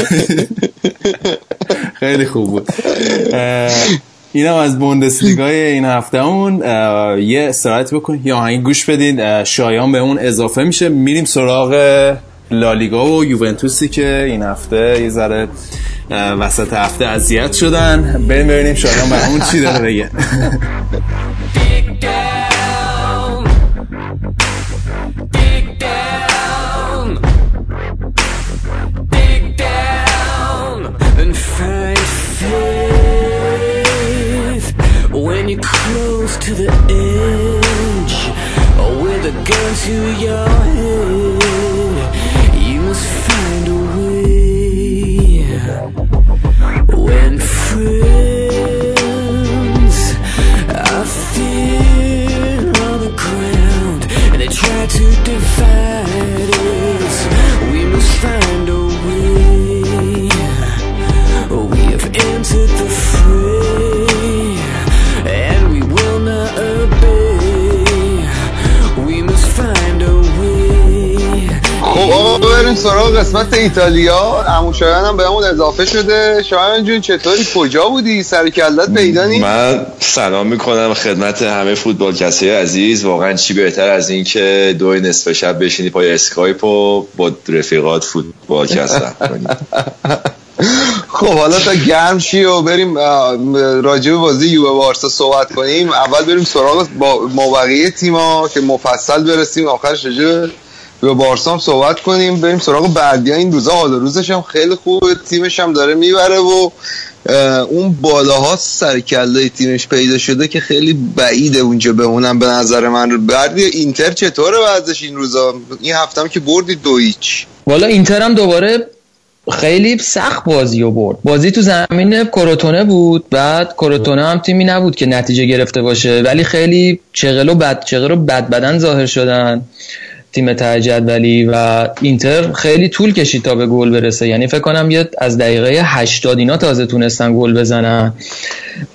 خیلی خوب بود. اینم از بوندسلیگای این هفتهمون. اه، یه استراحت بکن یا آهنگ گوش بدین. شایان به اون اضافه میشه. میریم سراغ لالیگا و یوونتوسی که این هفته یه ذره وسط هفته اذیت شدن. بریم ببینیم شایان برامون چی داره بگه. To your head. سراغ قسمت ایتالیا. عمو شایان هم بهمون اضافه شده. شایان جون چطوری؟ کجا بودی؟ سر و کلت پیدا من سلام می‌کنم خدمت همه فوتبال کستی عزیز. واقعا چی بهتر از این که دو نصف شب بشینی پای اسکایپ و با رفیقات فوتبال کست کنی. خب حالا تا گرم شی و بریم راجع به بازی یووه بارسا صحبت کنیم. اول بریم سراغ با ما بقیه تیما که مفصل برسیم. آخرش راجع به هم صحبت کنیم بریم سراغ بردیا. این روزا حال روزش هم خیلی خوبه تیمش هم داره می‌بره و اون بالاها سر کله تیمش پیدا شده که خیلی بعیده اونجا بمونم به نظر من. بردیا اینتر چطوره وضعش این روزا؟ این هفتم که بردی دو هیچ. والا اینتر هم دوباره خیلی سخت بازی رو برد. بازی تو زمین کروتونه بود بعد کروتونه هم تیمی نبود که نتیجه گرفته باشه. ولی خیلی چغل و بد چغل و بد بدن ظاهر شدن. تیم ته جدولی و اینتر خیلی طول کشید تا به گل برسه. یعنی فکر کنم یه از دقیقه 80 اینا تازه تونستن گل بزنن.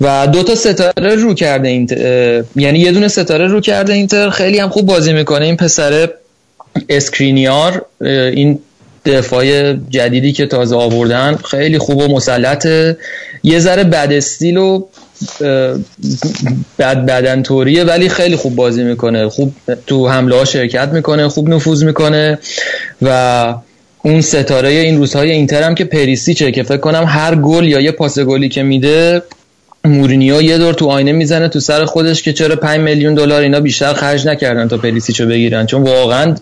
و دو تا ستاره رو کرده اینتر یعنی یه دونه ستاره رو کرده اینتر. خیلی هم خوب بازی می‌کنه. این پسر اسکرینیار این دفاع جدیدی که تازه آوردن خیلی خوب و مسلطه. یه ذره بد استیل و بد بدن طوریه ولی خیلی خوب بازی می‌کنه. خوب تو حمله ها شرکت می‌کنه خوب نفوذ می‌کنه و اون ستاره این روزهای اینتر هم که پریسیچه که فکر کنم هر گل یا یه پاس گلی که میده مورینیو یه دور تو آینه می‌زنه تو سر خودش که چرا 5 میلیون دلار اینا بیشتر خرج نکردن تا پریسیچو بگیرن. چون واقعا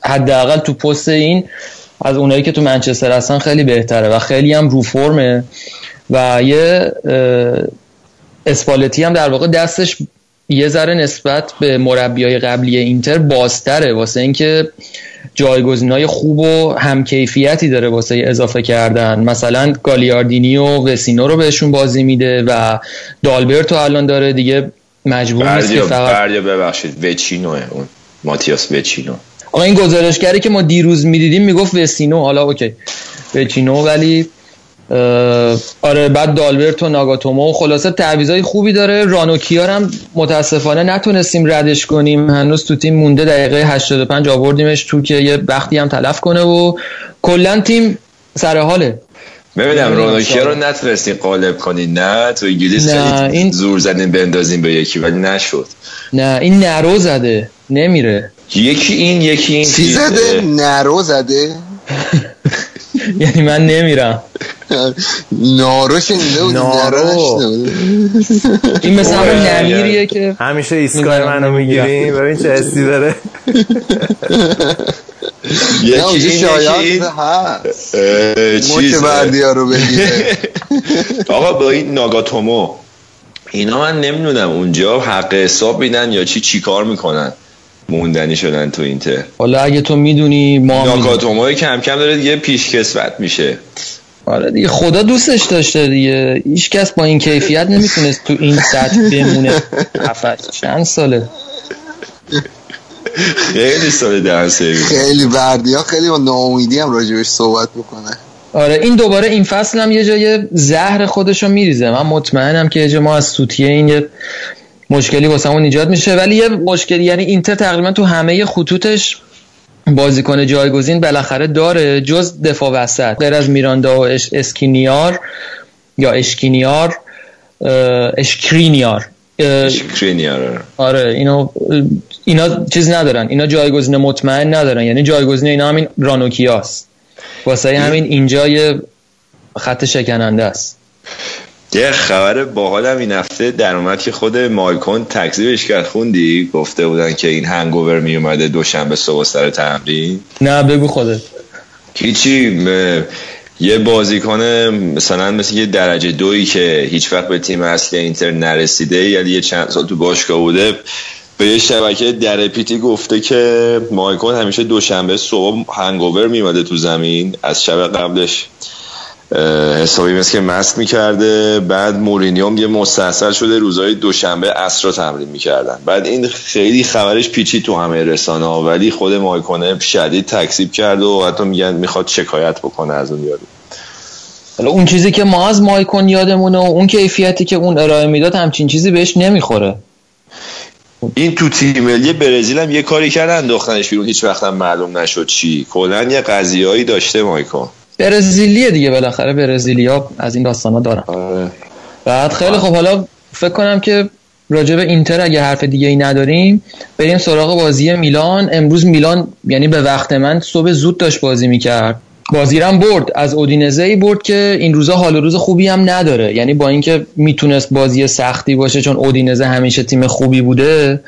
حداقل تو پست این از اونایی که تو منچستر هستن خیلی بهتره و خیلی هم رو فرمه و یه اسپالتی هم در واقع دستش یه ذره نسبت به مربیای قبلی اینتر بازتره. واسه اینکه جایگزینای خوب و همکیفیتی داره واسه اضافه کردن. مثلا گالیاردینی و وسینو رو بهشون بازی میده و دالبرتو الان داره. دیگه مجبور نیست که فقط ببخشید. وچینوه اون ماتیاس وچینو آقا این گزارشگری که ما دیروز می‌دیدیم می‌گفت وسینو حالا اوکی. وچینو ولی آره بعد دالبرت و ناگاتومو. و خلاصه تعویضای خوبی داره. رانوکیار هم متاسفانه نتونستیم ردش کنیم. هنوز تو تیم مونده دقیقه 85 آوردیمش تو که یه وقتی هم تلف کنه و کلا تیم سر حاله. ببینم رونوکیا رو. نتونستین قالب کنین نه؟ تو انگلیس نه، خیلی این- زور زدین بندازین به یکی ولی نشد. نه این نرو زده. نمیره. یکی این یکی این چی چیز، زده؟ نرو زده؟ یعنی من نمیرم. نارو شنیده بود نارو. این مثل همون نمیریه که همیشه ایستگاه می‌زنم، منو. می‌گیریم ببین چه حسی داره. یکی اونجا این یکی شایان این. هست. مچ چیز بردیا رو بگیره. آقا با این ناگاتومو اینا من نمی‌دونم اونجا حق حساب میدن یا چی چیکار می‌کنن. موندنی شدن تو اینتر. حالا اگه تو می‌دونی ما. ناگاتومو کم کم داره دیگه پیشکسوت میشه. آره دیگه خدا دوستش داشته دیگه. هیچ کس با این کیفیت نمی‌تونست تو این سطح بمونه. هفت چند ساله؟ خیلی سال سرویس. خیلی بردیا خیلی با ناامیدی هم راجبش صحبت می‌کنه. آره این دوباره این فصل هم یه جای زهر خودشو میریزه. من مطمئنم که یه جا ما از سوتیه این یه مشکلی واسمون ایجاد میشه. ولی یه مشکلی یعنی اینتر تقریبا تو همه خطوطش بازیکن جایگزین بالاخره داره جز دفاع وسط. غیر از میراندا و اش اسکینیار یا اشکینیار اشکرینیار. اه، شکرینیاره آره اینا اینا چیز ندارن. اینا جایگزین مطمئن ندارن. یعنی جایگزین اینا همین رانوکیاست. واسه همین اینجا یه خط شکننده است. یه خبر باحالم این هفته در اومد که خود مایکون تکذیبش کرد. خوندی؟ گفته بودن که این هنگوور می اومده دوشنبه صبح سر تمرین. نه بگو خودت. هیچی م- یه بازیکن مثلا مثل یه درجه دویی که هیچ وقت به تیم اصلی اینتر نرسیده یعنی یه چند سال تو باشگاه بوده به یه شبکه در پیتی گفته که مایکون همیشه دوشنبه صبح هنگوور میومده تو زمین از شب قبلش. حسابی مثل که مست می‌کرده. بعد مورینیوم یه مستحصل شده روزهای دوشنبه اصرا تمرین می‌کردن. بعد این خیلی خبرش پیچی تو همه رسانه ها ولی خود مایکونه شدید تکذیب کرد و حتی میگن می‌خواد شکایت بکنه از اون یارو. حالا اون چیزی که ما از مایکون یادمونه و اون کیفیتی که اون ارائه می‌داد همچین چیزی بهش نمی‌خوره. این تو تیم ملی برزیل هم یه کاری کردن انداختنش بیرون. هیچ وقت هم معلوم نشد چی. کلا یه قضیه‌ای داشته مایکون. برزیلیه دیگه بالاخره. برزیلیا از این داستانا دارن. آره. بعد خیلی خب حالا فکر کنم که راجع به اینتر اگه حرف دیگه ای نداریم بریم سراغ بازی میلان. امروز میلان یعنی به وقت من صبح زود داشت بازی می‌کرد. بازی هم برد. از اودینزه ای برد که این روزا حال روز خوبی هم نداره. یعنی با اینکه می‌تونست بازی سختی باشه چون اودینزه همیشه تیم خوبی بوده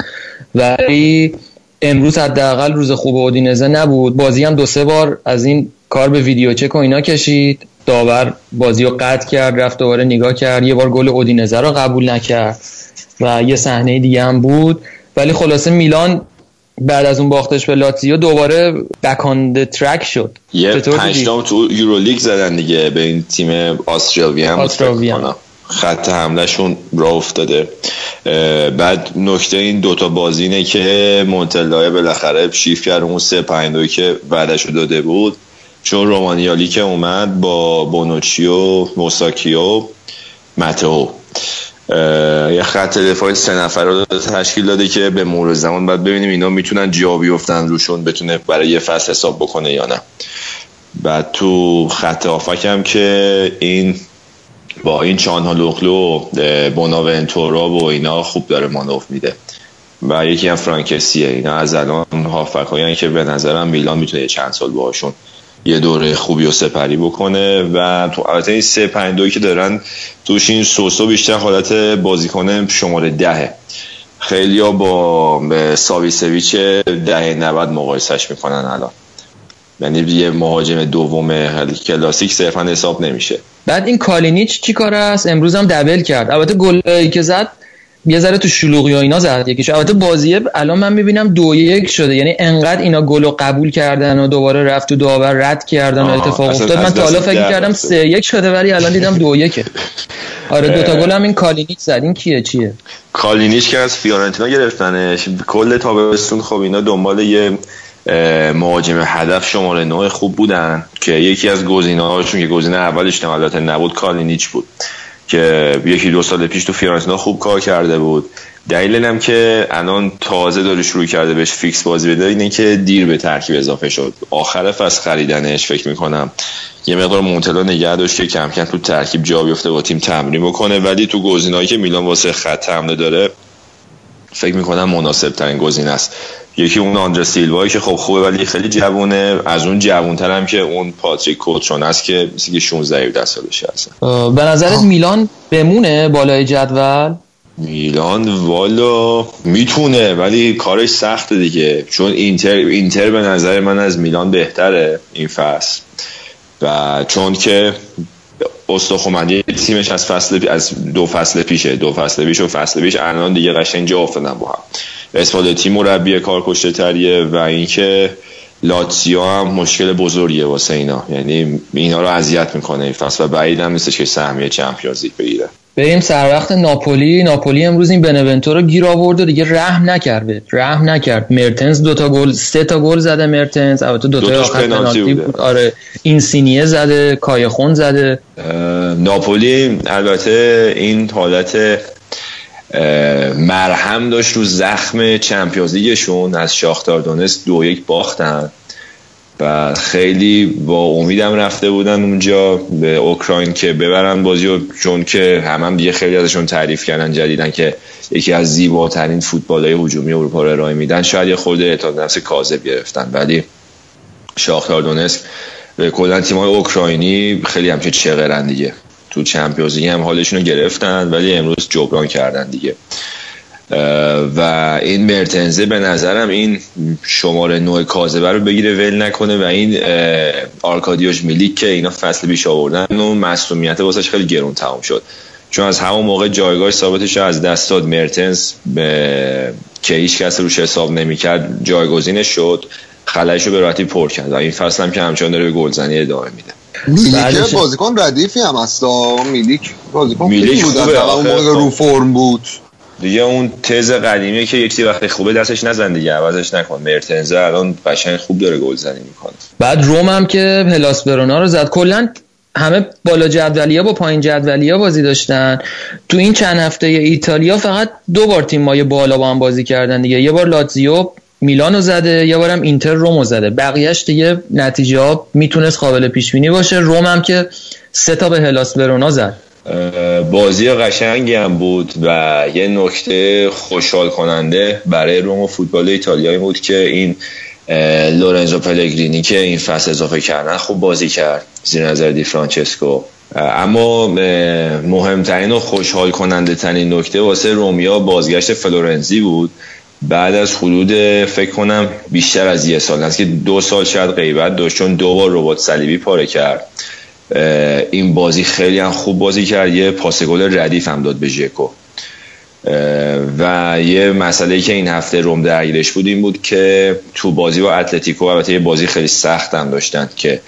ولی امروز حداقل روز خوب اودینزه نبود. بازی هم دو سه بار از این کار به ویدیو چک و اینا کشید. داور بازی رو قطع کرد رفت دوباره نگاه کرد. یه بار گل اودینزه رو قبول نکرد و یه صحنه دیگه هم بود. ولی خلاصه میلان بعد از اون باختش به لاتزیو دوباره بکاند ترک شد. یه چطور پنج دیدی؟ تام تو یورولیگ زدن دیگه به این تیم آستراوی هم. آستراوی. خط حملهشون را افتاده. بعد نکته این دوتا بازی اینه که مونتلای بالاخره شیف کرد اون سه پنج که وعدش داده بود. چون رومانیالی که اومد با بونوچیو موساکیو متو اه، یه خط دفاعی سه نفر رو تشکیل داده که به مرور زمان بعد ببینیم اینا می‌تونن جا بیفتن روشون بتونه برای یه فصل حساب بکنه یا نه. بعد تو خط آفک هم که این با این چانها لوخلو بوناونتورا و اینا خوب داره مانوف میده. و یکی هم فرانکسیه. اینا از الان هافک که به نظرم میلان می‌تونه چند سال باهاشون یه دوره خوبی و سپری بکنه و تو البته این سه پنج دوی که دارن توش این سوسو بیشتر حالت بازیکن شماره دهه. خیلی ها با ساویسویچ دهه 90 مقایسش می‌کنن الان. یعنی یه مهاجم دوم کلاسیک صرفا حساب نمیشه. بعد این کالینیچ چی کار است؟ امروز هم دبل کرد. البته گلی که زد یه ذره تو شلوغی و اینا زد یکیش. البته بازیه الان من می‌بینم دو یک شده. یعنی انقدر اینا گلو قبول کردن و دوباره رفت تو داور رد کردن و اتفاق افتاد. من تا حالا فکر کردم. سه یک شده ولی الان دیدم دو یکه آره دوتا گل هم این کالینیچ زد. این کیه؟ چیه؟ کالینیش که از فیورنتینا گرفتنش. کل تابستون خب اینا دنبال یه مهاجم هدف شماره نه خوب بودن که یکی از گزینه هاشون که گزینه اولش البته نبود کالینیچ بود. که یکی دو سال پیش تو فیورنتینا خوب کار کرده بود. دلیل هم که الان تازه داره شروع کرده بهش fix بازی بده اینه که دیر به ترکیب اضافه شد. آخر فصل خریدنش فکر می‌کنم یه مقدار مونتلا نگه داشت که کم کم تو ترکیب جا بیفته با تیم تمرین بکنه. ولی تو گزینه‌هایی که میلان واسه خط حمله داره فکر می‌کنم مناسب ترین گزینه است. یکی اون آندر سیلوایی که خب خوبه ولی خیلی جوونه. از اون جوونتر هم که اون پاتریک کوترون است که مثل که 16 17 سالشه اصلا. به نظرت میلان بمونه بالای جدول؟ میلان والا می‌تونه ولی کارش سخته دیگه. چون اینتر اینتر به نظر من از میلان بهتره این فصل. و چون که استخومندی تیمش از فصل از دو فصل پیشه. دو فصل پیش و فصل پیش الان دیگه قشنگ جا افتادن با هم. اسپالتی مربی کار کشته تریه و اینکه لاتسیو هم مشکل بزرگیه واسه اینا. یعنی اینا رو اذیت می‌کنه این فصل و بعید هم نیستش که سهمیه چمپیونز لیگ بگیره. بریم سر وقت ناپولی. ناپولی امروز این بنونتو رو گیر آورد و دیگه رحم نکرد. رحم نکرد. مرتنز دو تا گل سه تا گل زده مرتنز. البته دو تا آخر پنالتی. بود. آره اینسینیه زده کایخون زده. ناپولی البته این حالت مرهم داشت رو زخم چمپیونز لیگشون از شاختار دونست دو یک باختن. و خیلی با امیدم رفته بودن اونجا به اوکراین که ببرن بازی و چون که هم, هم دیگه خیلی ازشون تعریف کردن جدیدن که یکی از زیباترین فوتبال های هجومی اروپا رو ارائه میدن. شاید یه خورده اعتماد نفس کاذب گرفتن ولی شاختار دونسک کلا تیم های اوکراینی خیلی همچه چغرن دیگه. تو چمپیونز لیگ هم حالشون رو گرفتن ولی امروز جبران کردن دیگه. و این مرتنزه به نظرم این شماره نوع کازبه رو بگیره ول نکنه و این آرکادیوش میلیک که اینا فصل بیش آوردن و مسئولیت واسش خیلی گرون تمام شد. چون از همون موقع جایگاه ثابتش رو از دست داد. مرتنز که هیچ کس روش حساب نمی‌کرد جایگزینش شد خلایشو به راحتی پر کرد. و این فصل هم که همچنان داره به گلزنی ادامه میده. میلیک بازیکن ردیفی هم هست. میلیک بازیکن میلیک خوبه، اون موقع خب. رو فرم بود. دیگه اون تز قدیمیه که یکی وقتی خوبه دستش نزن دیگه عوضش نکن. مرتنزه الان قشنگ خوب داره گلزنی می‌کنه. بعد روم هم که هلاس برونا رو زد. کلا همه بالا جدولیا با پایین جدولیا بازی داشتن. تو این چند هفته ایتالیا فقط دو بار تیم مای بالا با هم بازی کردن دیگه. یه بار لاتزیو میلانو زده یه بارم اینتر رومو زده. بقیهش دیگه نتیجه ها می‌تونست قابل پیش بینی باشه. روم هم که سه تا به هلاس برونا زد. بازی قشنگی هم بود و یه نکته خوشحال کننده برای روم و فوتبال ایتالیایی بود که این لورنزو پلگرینی که این فصل اضافه کردن خوب بازی کرد زیر نظر دی فرانچسکو. اما مهمترین و خوشحال کننده ترین نکته واسه رومیا بازگشت فلورنزی بود. بعد از حدود فکر کنم بیشتر از یه سال است که دو سال شاید غیبت داشت چون دو بار ربات صلیبی پاره کرد. این بازی خیلی هم خوب بازی کرد. یه پاس گل ردیف هم داد به ژکو. و یه مسئله که این هفته روم درگیرش بود این بود که تو بازی با اتلتیکو البته یه بازی خیلی سخت هم داشتن که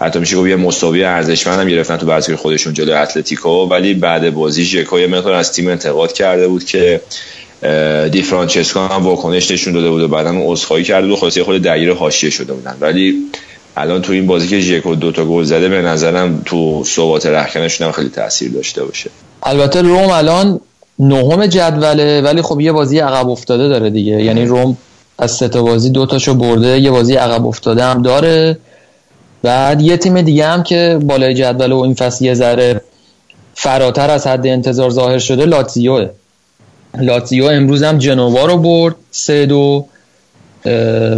حتی میشه گفت یه مساوی ارزشمند هم گرفتن تو بازی خودشون جلو اتلتیکو. ولی بعد بازی ژکو یه مقدار از تیم انتقاد کرده بود که دی فرانچسکو هم واکنش نشون داده بود و اون عذرخواهی کرده بود. و خلاصه خود درگیر حاشیه شده بودن. ولی الان تو این بازی که ژکو دو تا گل زده به نظرم تو ثبات رخکنشون هم خیلی تاثیر داشته باشه. البته روم الان نهم جدوله ولی خب یه بازی عقب افتاده داره دیگه. یعنی روم از سه تا بازی دو تاشو برده یه بازی عقب افتاده هم داره. بعد یه تیم دیگه هم که بالای جدول و این فصل یه ذره فراتر از حد انتظار ظاهر شده لاتزیوه. لاتزیو امروز هم جنوا رو برد سه دو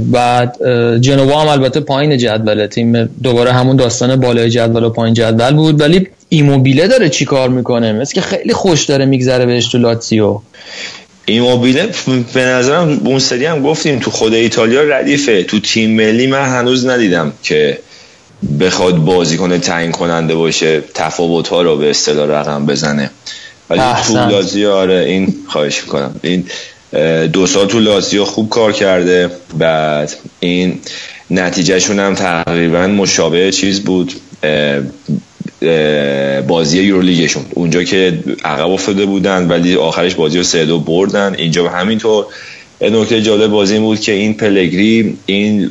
بعد جنوا هم البته پایین جدوله تیم دوباره همون داستان بالای جدول و پایین جدول بود. ولی ایموبیله داره چی کار می‌کنه؟ مثل که خیلی خوش داره میگذره بهش تو لاتزیو. ایموبیله به نظرم اون سری هم گفتیم تو خود ایتالیا ردیفه. تو تیم ملی من هنوز ندیدم که بخواد بازی کنه تعیین کننده باشه تفاوت ها رو به اصطلاح رقم بزنه. ولی تو. لازیو آره این خواهش می‌کنم. این دو سال تو لازیو خوب کار کرده. بعد این نتیجهشون هم تقریبا مشابه چیز بود. بازی یورولیگشون اونجا که عقب افتاده بودن ولی آخرش بازی رو سه دو بردن. اینجا به همینطور. نکته جالب بازی این بود که این پلگری این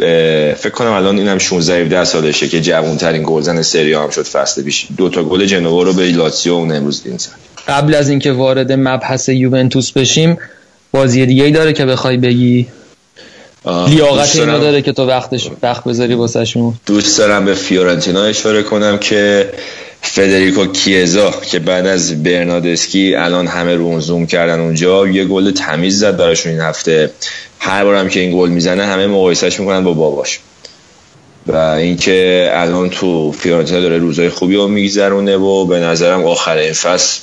فکر کنم الان اینم 16 17 سالشه که جوانترین گلزن سری هم شد فصل پیش. دو تا گل جنوا رو به لاتزیو اون امروز دین زد قبل از اینکه وارد مبحث یوونتوس بشیم بازی دیگه ای داره که بخوای بگی؟ لیاقت اینا دارم- داره که تو وقتش وقت بذاری واسهشون. دوست دارم به فیورنتینا اشاره کنم که فدریکو کیزا که بعد از برنادسکی الان همه رو زوم کردن اونجا یه گل تمیز زد براشون این هفته. هر بارم که این گل می‌زنه همه مقایسهش می‌کنن با باباش. و اینکه الان تو فیورنتینا داره روزای خوبی رو میگذرونه و به نظرم آخر این فصل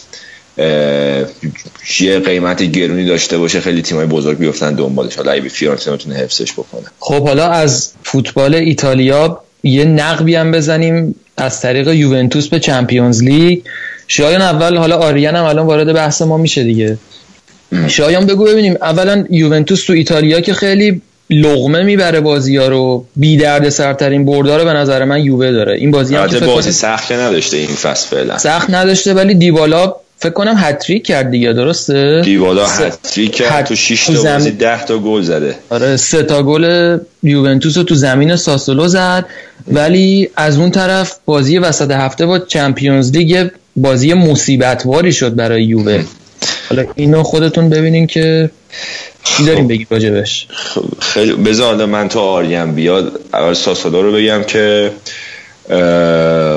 یه قیمت گرونی داشته باشه خیلی تیمای بزرگ بیفتن دنبالش. حالا اگه فیورنتینا بتونه حفظش بکنه. خب حالا از فوتبال ایتالیا یه نقبی هم بزنیم. از طریق یوونتوس به چمپیونز لیگ. شایان اول حالا آریان هم الان وارد بحث ما میشه دیگه. شایان بگو ببینیم. اولا یوونتوس تو ایتالیا که خیلی لغمه می‌بره بازی ها رو. بی درد سرترین بردا رو به نظر من یووه داره. این بازی هم که بازی سخت نداشته این فصل فعلا. سخت نداشته ولی دیبالا فکر کنم هتریک کرد دیگه درسته؟ دیوالا س- هتریک کرد هت- تو 6 تو تا زمین- بازی 10 تا گل زده. آره سه تا گل یوونتوس رو تو زمین ساسولو زد. ولی از اون طرف بازی وسط هفته با چمپیونز لیگ بازی مصیبتواری شد برای یووه. حالا اینو خودتون ببینین که چی داریم بگیم راجبش. خیلی بذار من تا آریم بیاد اول ساسالا رو بگم که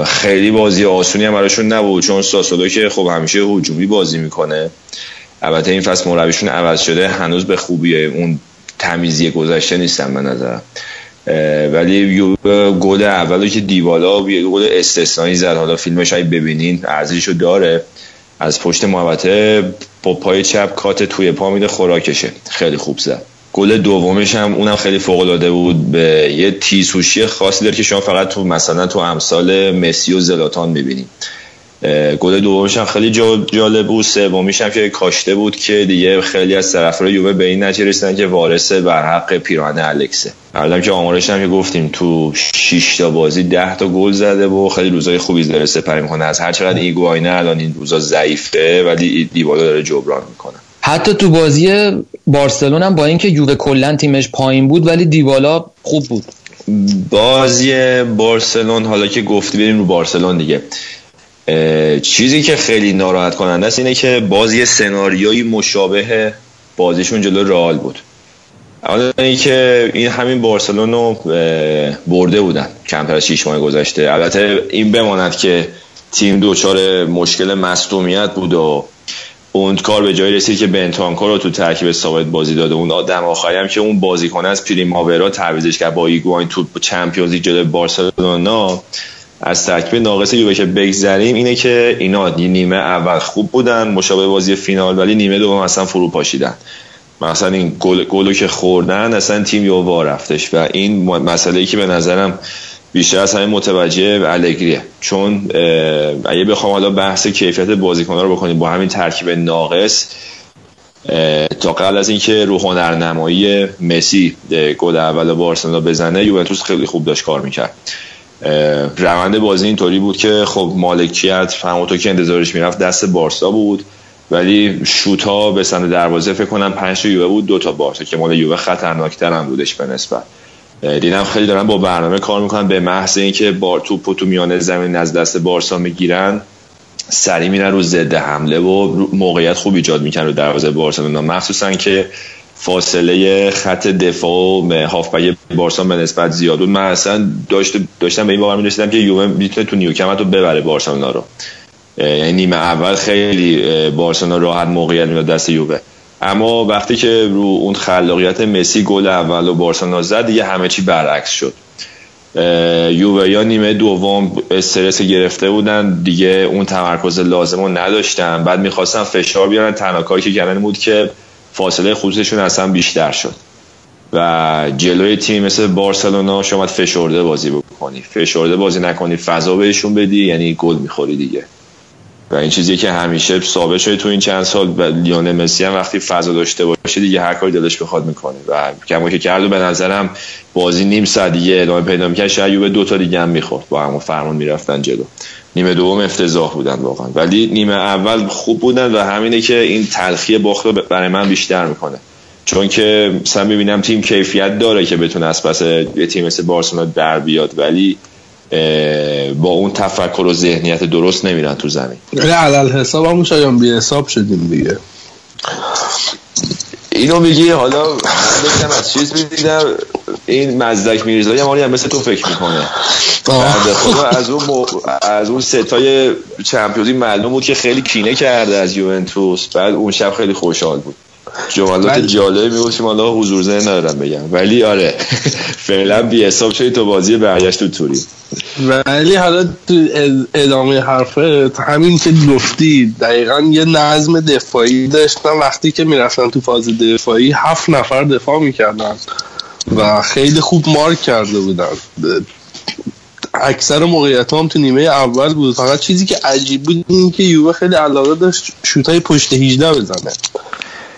خیلی بازی آسونی هم براشون نبود چون ساسالا که خب همیشه هجومی بازی می‌کنه. البته این فصل مربیشون عوض شده هنوز به خوبی اون تمیزی گذشته نیستن به نظرم. ولی گل اولو که دیوالا یه گل استثنایی زد. حالا فیلمش اگه ببینین ارزششو داره. از پشت محوطه با پای چپ کات توی پا میده خوراکشه. خیلی خوب زد. گل دومش هم اونم خیلی فوق العاده بود. به یه تیزهوشی خاصی داره که شما فقط تو مثلا تو امثال مسی و زلاتان می‌بینید گل دومش هم خیلی جا- جالب بود. سومیش هم که کاشته بود که دیگه خیلی از طرفدارای یووه به این نتیجه رسیدن که وارث بر حق پیراهن الکسه. الان که آمارش هم که گفتیم تو 6 تا بازی 10 تا گل زده و خیلی روزای خوبی داره سپری می‌کنه. از هر چقدر ایگواینه الان این روزا ضعیفه ولی دیبالا داره جبران می‌کنه. حتی تو بازی بارسلون هم با اینکه یووه کلا تیمش پایین بود ولی دیوالا خوب بود. بازی بارسلون حالا که گفتی بریم رو بارسلون دیگه. چیزی که خیلی ناراحت کننده است اینه که بازی سناریوی مشابه بازیشون جلو رئال بود. اولا اینکه این همین بارسلون رو برده بودن. کمتر از 6 ماه گذشته. البته این بماند که تیم دچار مشکل مصدومیت بود و اون کار به جای رسید که بنتانکو رو تو ترکیب ثابت بازی داده. اون آدم آخری هم که اون بازیکن از پریماورا تعویضش کرد با ایگواین تو چمپیونز لیگ بارسلونا. از ترکیب ناقص یووه که بگذریم اینه که اینا نیمه اول خوب بودن مشابه بازی فینال ولی نیمه دوم اصلا فرو پاشیدن. مثلا این گل گلو که خوردن اصلا تیم یووا رفتش. و این مسئله ای که به نظرم بیشتر از همه متوجه الگریه. چون اگه بخوام حالا بحث کیفیت بازیکن‌ها رو بکنیم با همین ترکیب ناقص تا قبل از اینکه رو هنرنمایی مسی گل اول بارسلونا بزنه یوونتوس خیلی خوب داشت کار می‌کرد. روند بازی اینطوری بود که خب مالکیت همونطور که انتظارش می‌رفت دست بارسا بود ولی شوت ها به سمت دروازه فکر کنم 5 تا یووه بود دو تا بارسا که مال یووه خطرناکتر هم بودش به نسبت. دیدم خیلی دارن با برنامه کار می‌کنن. به محض اینکه بار توپ تو میانه زمین از دست بارسا می‌گیرن سری میرن رو ضد حمله و موقعیت خوب ایجاد می‌کنن رو دروازه بارسلونا مخصوصا که فاصله خط دفاع و هافبک بارسا به نسبت زیاد بود. من اصلا داشت داشتم به این باور می‌رسیدم که یووه می‌تونه تو نیوکمت رو ببره بارسلونا رو. یعنی نیمه اول خیلی بارسلونا راحت موقعیت می‌داد دست یووه. اما وقتی که رو اون خلاقیت مسی گل اول و بارسلونا زد دیگه همه چی برعکس شد. اه، یووه یا نیمه دوم استرس گرفته بودن دیگه اون تمرکز لازم رو نداشتن. بعد می‌خواستن فشار بیارن. تنها کاری که کردن بود که فاصله خطوطشون اصلا بیشتر شد. و جلوی تیم مثل بارسلونا شما فشرده بازی بکنی. فشرده بازی نکنی فضا بهشون بدی یعنی گل می‌خوری دیگه. و این چیزی که همیشه ثابت شده تو این چند سال و لیون مسی هم وقتی فضا داشته باشه دیگه هر کاری دلش بخواد می‌کنه. و کما که کرد به نظرم بازی نیم ساعت دیگه ادامه پیدا می‌کرد شاید یوبه دو تا دیگه هم می‌خورد با همون فرمون می‌رفتن جلو نیمه دوم افتضاح بودن واقعا ولی نیمه اول خوب بودن و همینه که این تلخی باخت رو برای من بیشتر می‌کنه چون که مثلا می‌بینم تیم کیفیت داره که بتونه از پس یه تیم مثل بارسلونا در بیاد ولی با اون تفکر و ذهنیت درست نمیرن تو زمین. علل حساب همون شایان بی حساب شدیم دیگه. اینو میگی حالا داشتم از چیز می‌دیدم. این مزدک میرزایی هم هم مثل تو فکر می‌کنه. بعد خدا از اون مو... از اون ستای چمپیونزی معلوم بود که خیلی کینه کرده از یوونتوس. بعد اون شب خیلی خوشحال بود. جملات ولی- جالبی که حالا حضور ذهن ندارم بگم. ولی آره فعلا بی حساب شدی تو بازی برگشت تو توری؟ ولی حالا تو اد- ادامه حرفت همین که گفتی دقیقا یه نظم دفاعی داشتن وقتی که می‌رفتن تو فاز دفاعی هفت نفر دفاع می‌کردن و خیلی خوب مارک کرده بودن. اکثر موقعیت هم تو نیمه اول بود. فقط چیزی که عجیب بود این که یووه خیلی علاقه داشت شوتای پشت 18 بزنه.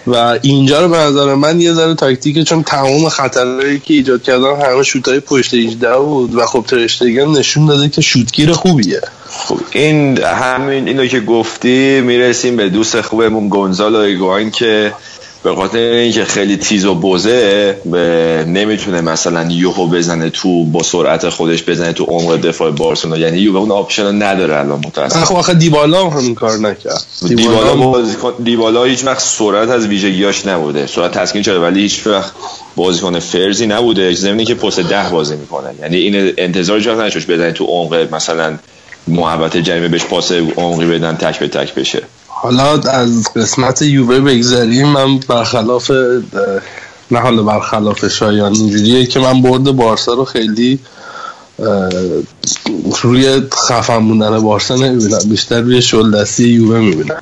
و اینجا رو به نظر من یه ذره تاکتیکه چون تمام خطرهایی که ایجاد کردن همه شوتای پشت 18 بود و خب ترشتگن نشون داده که شوتگیر خوبیه. خب این همین اینو که گفتی می‌رسیم به دوست خوبمون گونزالو ایگواین که به خاطر اینکه خیلی تیز و بز نیست به- نمی‌تونه مثلا یوهو بزنه تو با سرعت خودش بزنه تو عمق دفاع بارسلونا. یعنی یووه اون آپشن نداره الان متاسفانه خب آخه دیبالا هم همین کار نکرد. دیبالا بازیکن دیبالا هیچ وقت سرعت از ویژگیاش نبوده. سرعت تکنیکش شده ولی هیچ وقت بازیکن فرزی نبوده. زمینی که پست ده بازی می‌کنه. یعنی این انتظار جا نشوش بزنه تو عمق مثلا محبت جریمه بهش پاس عمقی بدن تک به تک بشه. حالا از قسمت یووه بگذریم من برخلاف نه حالا برخلاف شایان اینجوریه که من برد بارسا رو خیلی روی خفن موندن بارسا نمی‌بینم بیشتر روی شل دستی یووه می‌بینم.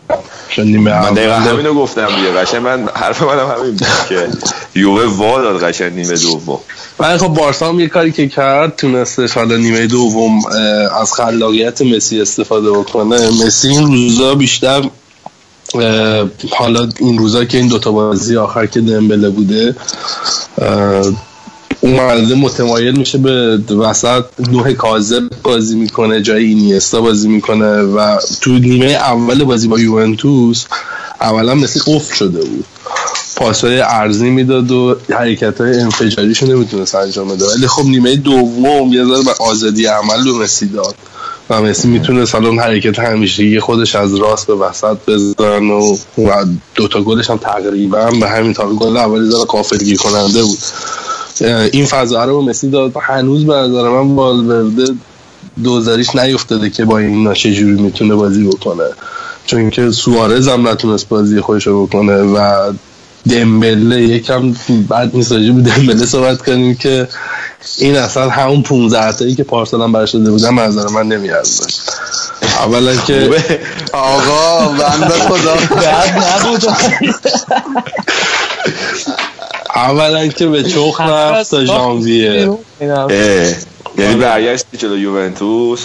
چون نیمه من دقیقا همینو گفتم دیگه قشنگ من حرف منم همین بود که یووه وا داد قشنگ نیمه دوم. ولی خب بارسا هم یه کاری که کرد تونستش حالا نیمه دوم از خلاقیت مسی استفاده بکنه. مسی این روزا بیشتر حالا این روزا که این دوتا بازی آخر که دمبله بوده اه، اومده متمایل میشه به وسط نوع کاذب بازی می‌کنه جای اینیستا بازی می‌کنه و تو نیمه اول بازی با یوونتوس اولا مسی قفل شده بود. پاسهای ارزی می‌داد و حرکت های انفجاریشو نمی‌تونست انجام بده. ولی خب نیمه دوم یه ذره آزادی عمل به مسی داد و مسی می‌تونه حالا اون حرکت همیشگی خودش از راست به وسط بزن و, و دوتا گلش هم تقریبا به همین تا گل اولی ذره غافلگیر کننده بود. این فضا رو مسی داد. هنوز به نظر من والورده دوزاریش نیفتاده که با این چجوری می‌تونه بازی بکنه. چون که سوارز هم نتونست بازی خودش رو بکنه و دمبله یکم بعد نیست. به دمبله صحبت کنیم که این اصلا همون 15 تایی که پارسال هم براش داده به نظر من نمیارزه اولا که آقا بنده خدا. اولا که به چخ رفت تا ژانویه. اه، یعنی برگشتی جلو یوونتوس؟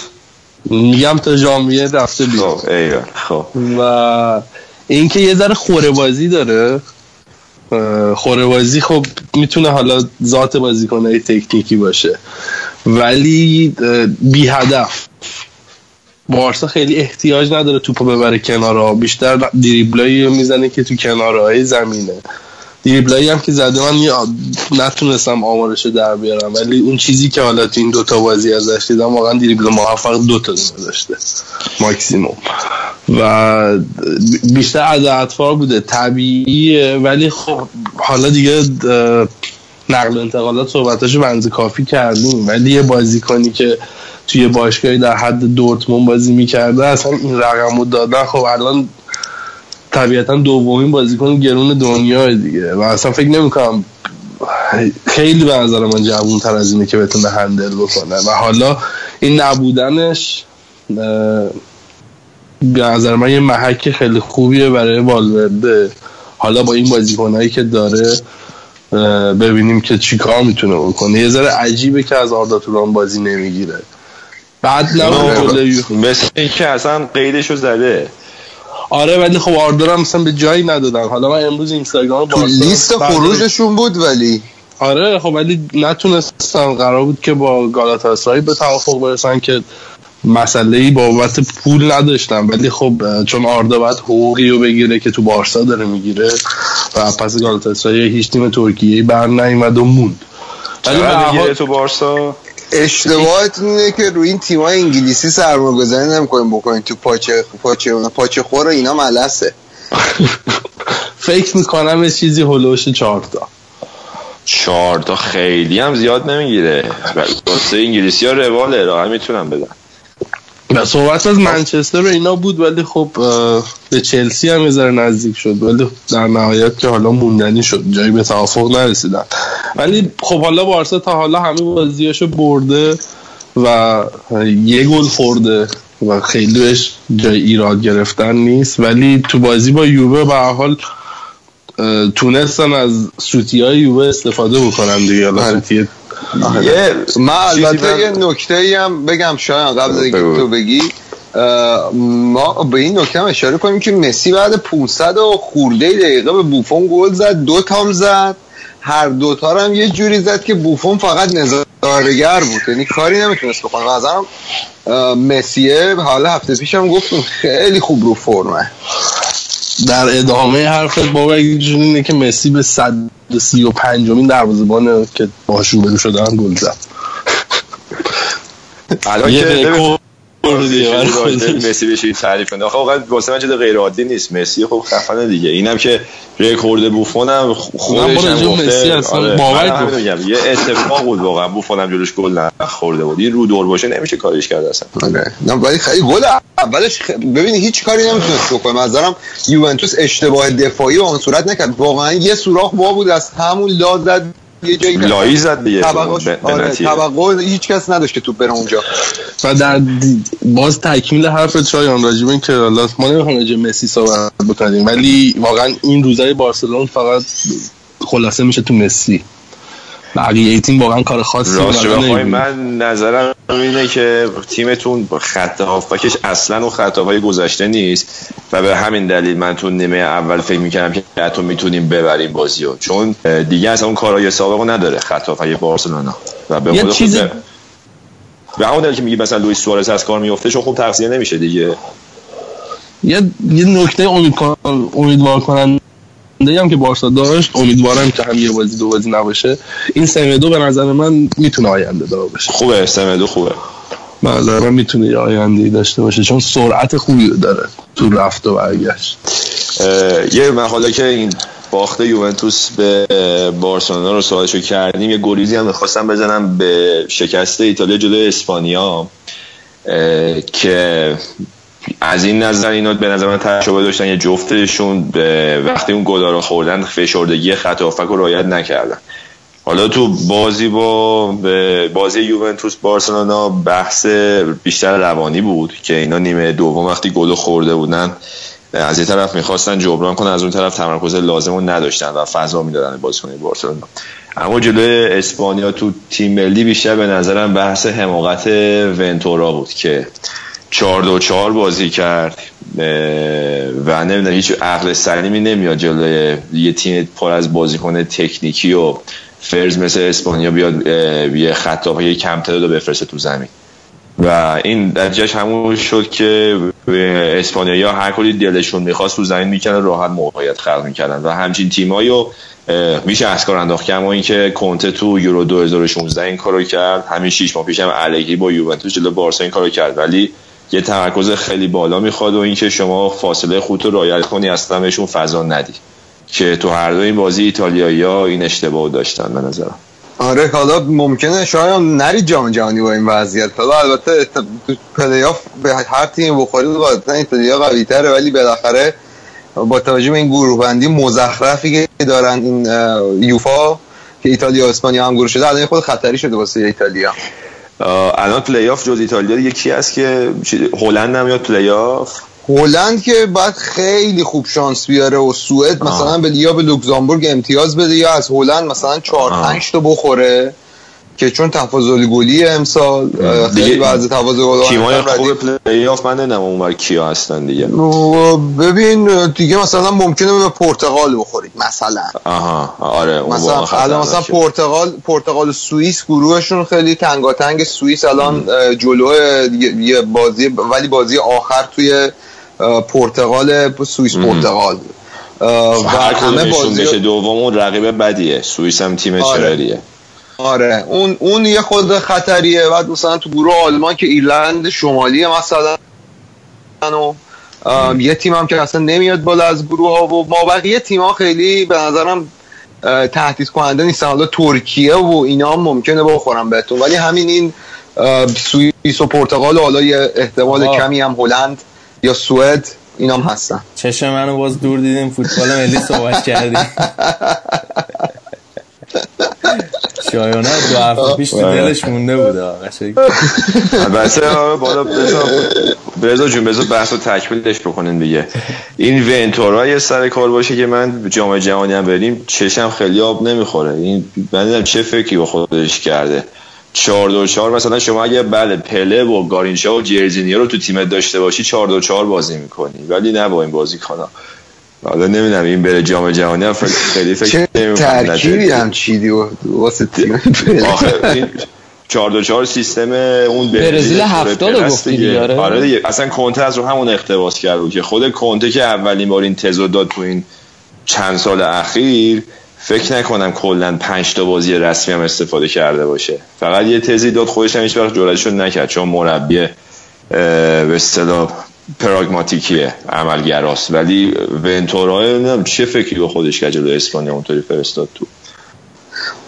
میگم تا ژانویه رفته بیرون. خب خب. و اینکه یه ذره خوره بازی داره. خوره بازی خب می‌تونه حالا ذات بازیکنهای تکنیکی باشه. ولی بی هدف. بارسا خیلی احتیاج نداره توپو ببره کنارها. بیشتر دریبلایی رو می‌زنه که تو کنارهای زمینه. دریبلایی هم که زده من نتونستم آمارش رو در بیارم ولی اون چیزی که حالا تو این دوتا بازی ازش دیدم واقعا دریبل موفق دوتا داشته ماکسیموم. و بیشتر از اطفال بوده طبیعیه ولی خب حالا دیگه نقل و انتقالات صحبتاشو بنز کافی کردیم. ولی یه بازیکنی که توی باشگاهی در حد دورتموند بازی می‌کرده اصلا این رقم رو دادن خب الان طبیعتا دومین بازیکن گرون دنیا دیگه. و اصلا فکر نمی‌کنم خیلی به نظر من جوون تر از اینه که بتونه هندل بکنه. و حالا این نبودنش به نظر من یه محک خیلی خوبیه برای والورده. حالا با این بازیکنهایی که داره ببینیم که چیکار می‌تونه بکنه. یه ذره عجیبه که از آردا توران بازی نمی‌گیره. بعد یو- مثل اینکه اصلا قیدشو زده. آره ولی خب آردر هم مثلا به جایی ندادن. حالا من امروز اینستاگرام تو لیست خروجشون بود ولی. آره خب ولی نتونستن قرار بود که با گالاتاسرای به توافق برسن که مسئله ای بابت پول نداشتن ولی خب چون آردا باید حقوقی رو بگیره که تو بارسا داره می‌گیره و پس گالاتاسرای هیچ تیم ترکیه بر نیومد و موند. ولی به می‌گیره تو بارسا؟ اشتباهتون اینه که روی این تیمای انگلیسی سرمایه گذاری نمی‌کنیم بکنیم تو پاچه پاچه پاچه خور اینا ملسه. فکر می‌کنم یه چیزی هلوش چهارتا. چهار تا خیلی هم زیاد نمی‌گیره. واسه انگلیسی ها رواله راحت می‌تونم بدن و صحبت از منچستر و اینا بود ولی خب به چلسی هم یه نزدیک شد. ولی در نهایت که حالا موندنی شد. جایی به توافق نرسیدن. ولی خب حالا بارسا تا حالا همه بازیاشو برده و یه گل خورده و خیلی بهش جای ایراد گرفتن نیست. ولی تو بازی با یووه به هر حال تونستن از سوتی های یووه استفاده بکنن دیگه. حالا سوتی یه من البته یه نکته ای هم بگم شاید قبل بگو. تو بگی. ما به این نکته هم اشاره کنیم که مسی بعد 500 و خورده دقیقه به بوفون گل زد دو تام زد. هر دوتا هم یه جوری زد که بوفون فقط نظارگر بود. یعنی کاری نمی‌تونست بکنه. و نظرم اه، مسیه حالا هفته پیشم گفتم خیلی خوب رو فرمه در ادامه حرفت بابا اینجوری اینه که مسی به 135 امین دروازه‌بان که باهاش روبرو شده هم گل زد. الان یه که دیگه. مسی بشید تعریف کنه. آخه واقعا واسه من چیز غیر عادی نیست. مسی خب خفنه دیگه. اینم که رکورد بوفون هم خودش هم گفته. مسی اصلا آره، باور. میگم. یه اتفاق بود واقعا. بوفون هم جلوش گل نخورده بود. این رو دور باشه نمیشه کارش کرد اصلا. آره. نه ولی خیلی گل اولش. ببین هیچ کاری نمی‌تونست بکنه. نظرم یوونتوس اشتباه دفاعی به اون صورت نکرد. واقعا یه سوراخ وا بود از همون لا زد. یه جایی لایی زد دیگه. آره. توقع هیچ کس نداشت که توپ بره اونجا. و در باز تکمیل حرفت شایان راجب این که ما نمی‌خوام راجع مسی صحبت بکنیم ولی واقعا این روزای بارسلون فقط خلاصه میشه تو مسی. بقیه تیم واقعا کار خاصی بخوای. من نظرم اینه که تیمتون خط هافبکش اصلا و خط هافبک گذشته نیست و به همین دلیل من تو نیمه اول فکر می‌کردم که حتی می‌تونیم ببریم بازیو چون دیگه اصلا اون کارای سابقو نداره خط هافبک بارسلونا و به یه خود چیزی- به همون دلیل که میگی مثلا لوئیس سوارز از کار میفته چون خوب تغذیه نمیشه دیگه. یه یه نکته امید امیدوار کننده هم که بارسا داشت امیدوارم که هم یه بازی دو بازی نباشه. این سمدو به نظر من می‌تونه آینده دار باشه خوبه استمدو خوبه. به نظر من می‌تونه یه آینده داشته باشه چون سرعت خوبی داره تو رفت و برگشت. یه مقاله که این باخت یوونتوس به بارسلونا رو سوالشو کردیم یه گریزی هم می‌خواستم بزنم به شکست ایتالیا جلوی اسپانیا که از این نظر اینا به نظر من تجربه داشتن یه جفتشون به وقتی اون گلا رو خوردن فشردگی خط هافک رو رعایت نکردن. حالا تو بازی با بازی یوونتوس بارسلونا بحث بیشتر روانی بود که اینا نیمه دوم وقتی گل خورده بودن از یه طرف می‌خواستن جبران کنن از اون طرف تمرکز لازم رو نداشتن و فضا می‌دادن بازیکن بارسلونا. اما جلوی اسپانیا تو تیم ملی بیشتر به نظرم بحث حماقت ونتورا بود که چهار دو چهار بازی کرد و نمی‌دونم هیچ عقل سلیمی نمیاد جلوی یه تیم پر از بازیکن تکنیکی و فرز مثل اسپانیا بیاد یه خطاب یه کم تعداد رو بفرسته تو زمین. و این نتیجهش همون شد که اسپانیایی ها هر کلی دلشون می‌خواست تو زمین می‌کنن راحت موقعیت خلق می‌کردن. و همچین تیمایی رو میشه از کار انداخت. که اما اینکه کنته تو یورو 2016 این کارو کرد همین شیش ماه پیش هم با یوونتوس جلو بارسا این کارو کرد. ولی یه تمرکز خیلی بالا می‌خواد و اینکه شما فاصله خودت رو رعایت کنی اصلا بهشون فضا ندی. که تو هر دو این بازی ایتالیایی ها این اشتباه داشتن به نظرم. آره حالا ممکنه شاید نری جام جهانی با این وضعیت. حالا البته پلی آف به هر تیم بخوری قاعدتا ایتالیا قوی تره ولی بالاخره با توجه به این گروه بندی مزخرفی که دارن این یوفا که ایتالیا و اسپانیا هم گروه شده الان خب خطری شده واسه ایتالیا. الان پلی آف جز ایتالیا دیگه کی هست که هلند نمیاد پلی آف هلند که باید خیلی خوب شانس بیاره و سوئد مثلا به یا به لوکزامبورگ امتیاز بده یا از هلند مثلا 4 آه. 5 تا بخوره. که چون تفاضل گلی امسال خیلی وضع تفاضل گل تیمای. خوب پلی آف من نمی‌دونم اونور کیا هستن دیگه. ببین دیگه مثلا ممکنه به پرتغال بخورید مثلا. آها آره اون مثلا الان مثلا. پرتغال پرتغال و سوئیس گروهشون خیلی تنگاتنگ سوئیس الان جلو یه- بازی ولی بازی آخر توی پرتغال سوئیس پرتغال. و همه بازی بشه دوم اون رقیب بدیه. سوئیس هم تیم آره. آره. اون اون یه خود خطریه بعد مثلا تو گروه آلمان که ایرلند شمالی مثلا و یه تیم هم که اصلا نمیاد بالا از گروه ها و ما بقیه تیم ها خیلی به نظرم تهدید کننده نیستن. حالا ترکیه و اینا هم ممکنه بخورن بهتون. ولی همین این سوئیس و پرتغال و حالا یه احتمال آقا. کمی هم هلند یا سوئد اینا هم هستن. چشم منو باز دور دیدیم. فوتبال ملی صحبت کردیم. شایانه دو هفته پیش تو دلش مونده بود. البته بالا بذار جون بذار بحث رو تکمیلش بکنین دیگه. این ونتورا یه سر کار باشه که من جام جهانی هم بریم چشم خیلی آب نمی‌خوره. این من چه فکری با خودش کرده. چهار دو چهار مثلا شما اگه بله پله و گارینشا و جرزینیو رو تو تیمت داشته باشی چهار دو چهار بازی می‌کنی. ولی نه با این بازی کنم حالا نمی‌دونم این بره جام جهانی هم فکر- خیلی فکر چه ترکیبی. هم چیدی واسه تیم آخه این 4 2 4 سیستم اون برزیل تور 70 پرس گفتی دیگه. آره. آره دیگه اصلا کنته از رو همون اقتباس کرد بود که خود کنته که اولین بار این تزو داد تو این چند سال اخیر فکر نکنم کلا 5 تا بازی رسمی هم استفاده کرده باشه فقط یه تزی داد خودش هم هیچ وقت جرأتشو نکرد چون مربی به اصطلاح پراگماتیکیه عملگراست ولی ونتورا نمی‌دونم چه فکری به خودش کرد جلوی اسپانیا اونطوری فرستاد تو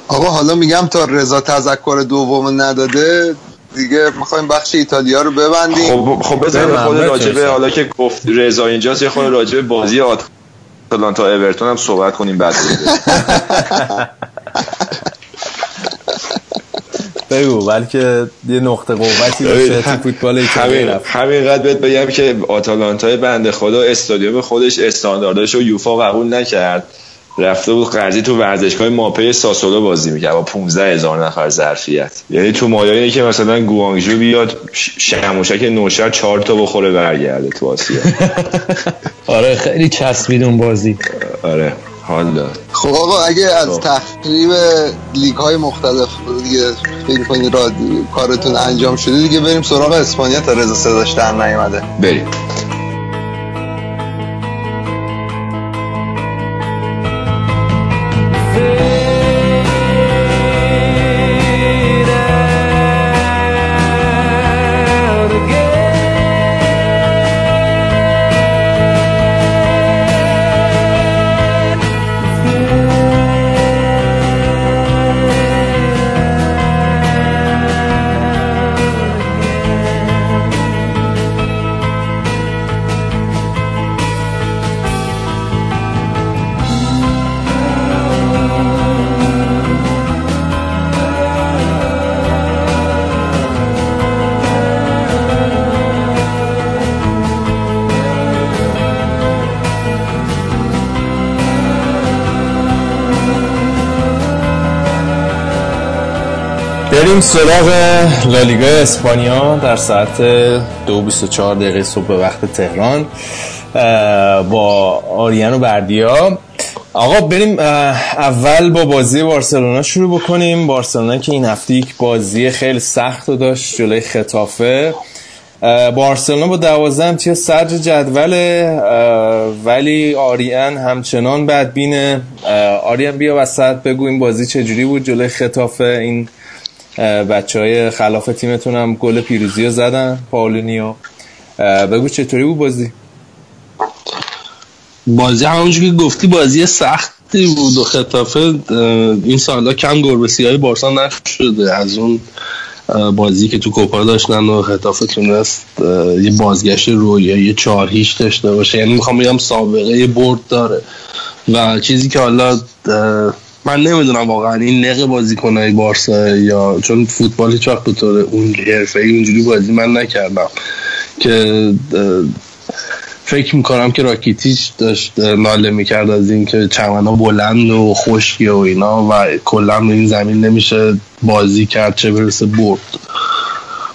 آقا حالا میگم تا رضا تذکر دوم نداده دیگه می‌خوایم بخش ایتالیا رو ببندیم خب خب بله، خود راجبه. حالا که گفت رضا اینجاست یه خود راجبه بازی آتلانتا اورتون هم صحبت کنیم بعد. بگو بلکه یه نقطه قوتی باشه تو فوتبال ایتالیا همینقدر بهت بگم که آتالانتای بنده خدا استادیوم خودش استاندارداش رو یوفا قبول نکرد. رفته بود قرضی تو ورزشگاه ماپه ساسولو بازی می‌کرد با 15 هزار نفر ظرفیت. یعنی تو مایه اینه که مثلا گوانگژو بیاد شموشک نوشر چهار تا بخوره برگرده تو آسیا. آره خیلی چسبید اون بازی. آره. حال داد خب آقا اگه از خب. تخریب لیگ های مختلف دیگه فکر کنید را کارتون انجام شده دیگه بریم سراغ اسپانیا تا رضا صداش در نیومده بریم. بریم سراغ لالیگا اسپانیا در ساعت 2:24 دقیقه صبح به وقت تهران. با آریان و بردیا. آقا بریم اول با بازی بارسلونا شروع بکنیم. بارسلونا که این هفته یک بازی خیلی سخت رو داشت جلوی خطافه. بارسلونا با دوازده امتیاز صدر جدوله. ولی آریان همچنان بدبینه. آریان بیا وسط بگو این بازی چجوری بود جلوی خطافه؟ این بچه های خلاف تیمتون هم گل پیروزی رو زدن پاولینیو بگو چطوری بود بازی؟ بازی همونجور که گفتی بازی سختی بود و خطافه این سالا کم گربه سیاه بارسا نشده. از اون بازی که تو کوپا داشتن و خطافه تونست یه بازگشت رویایی چهار هیچ داشته باشه. یعنی می‌خوام بگم سابقه برد داره. و چیزی که حالا من نمی‌دونم واقعا این نق بازیکنهای بارسا یا چون فوتبال هیچ وقت به طور اون حرفه‌ای اونجوری بازی من نکردم که فکر می‌کنم که راکیتیش داشت ناله می‌کرد از اینکه چمنا بلند و خشکی و اینا و کلا این زمین نمیشه بازی کرد چه برسه برد.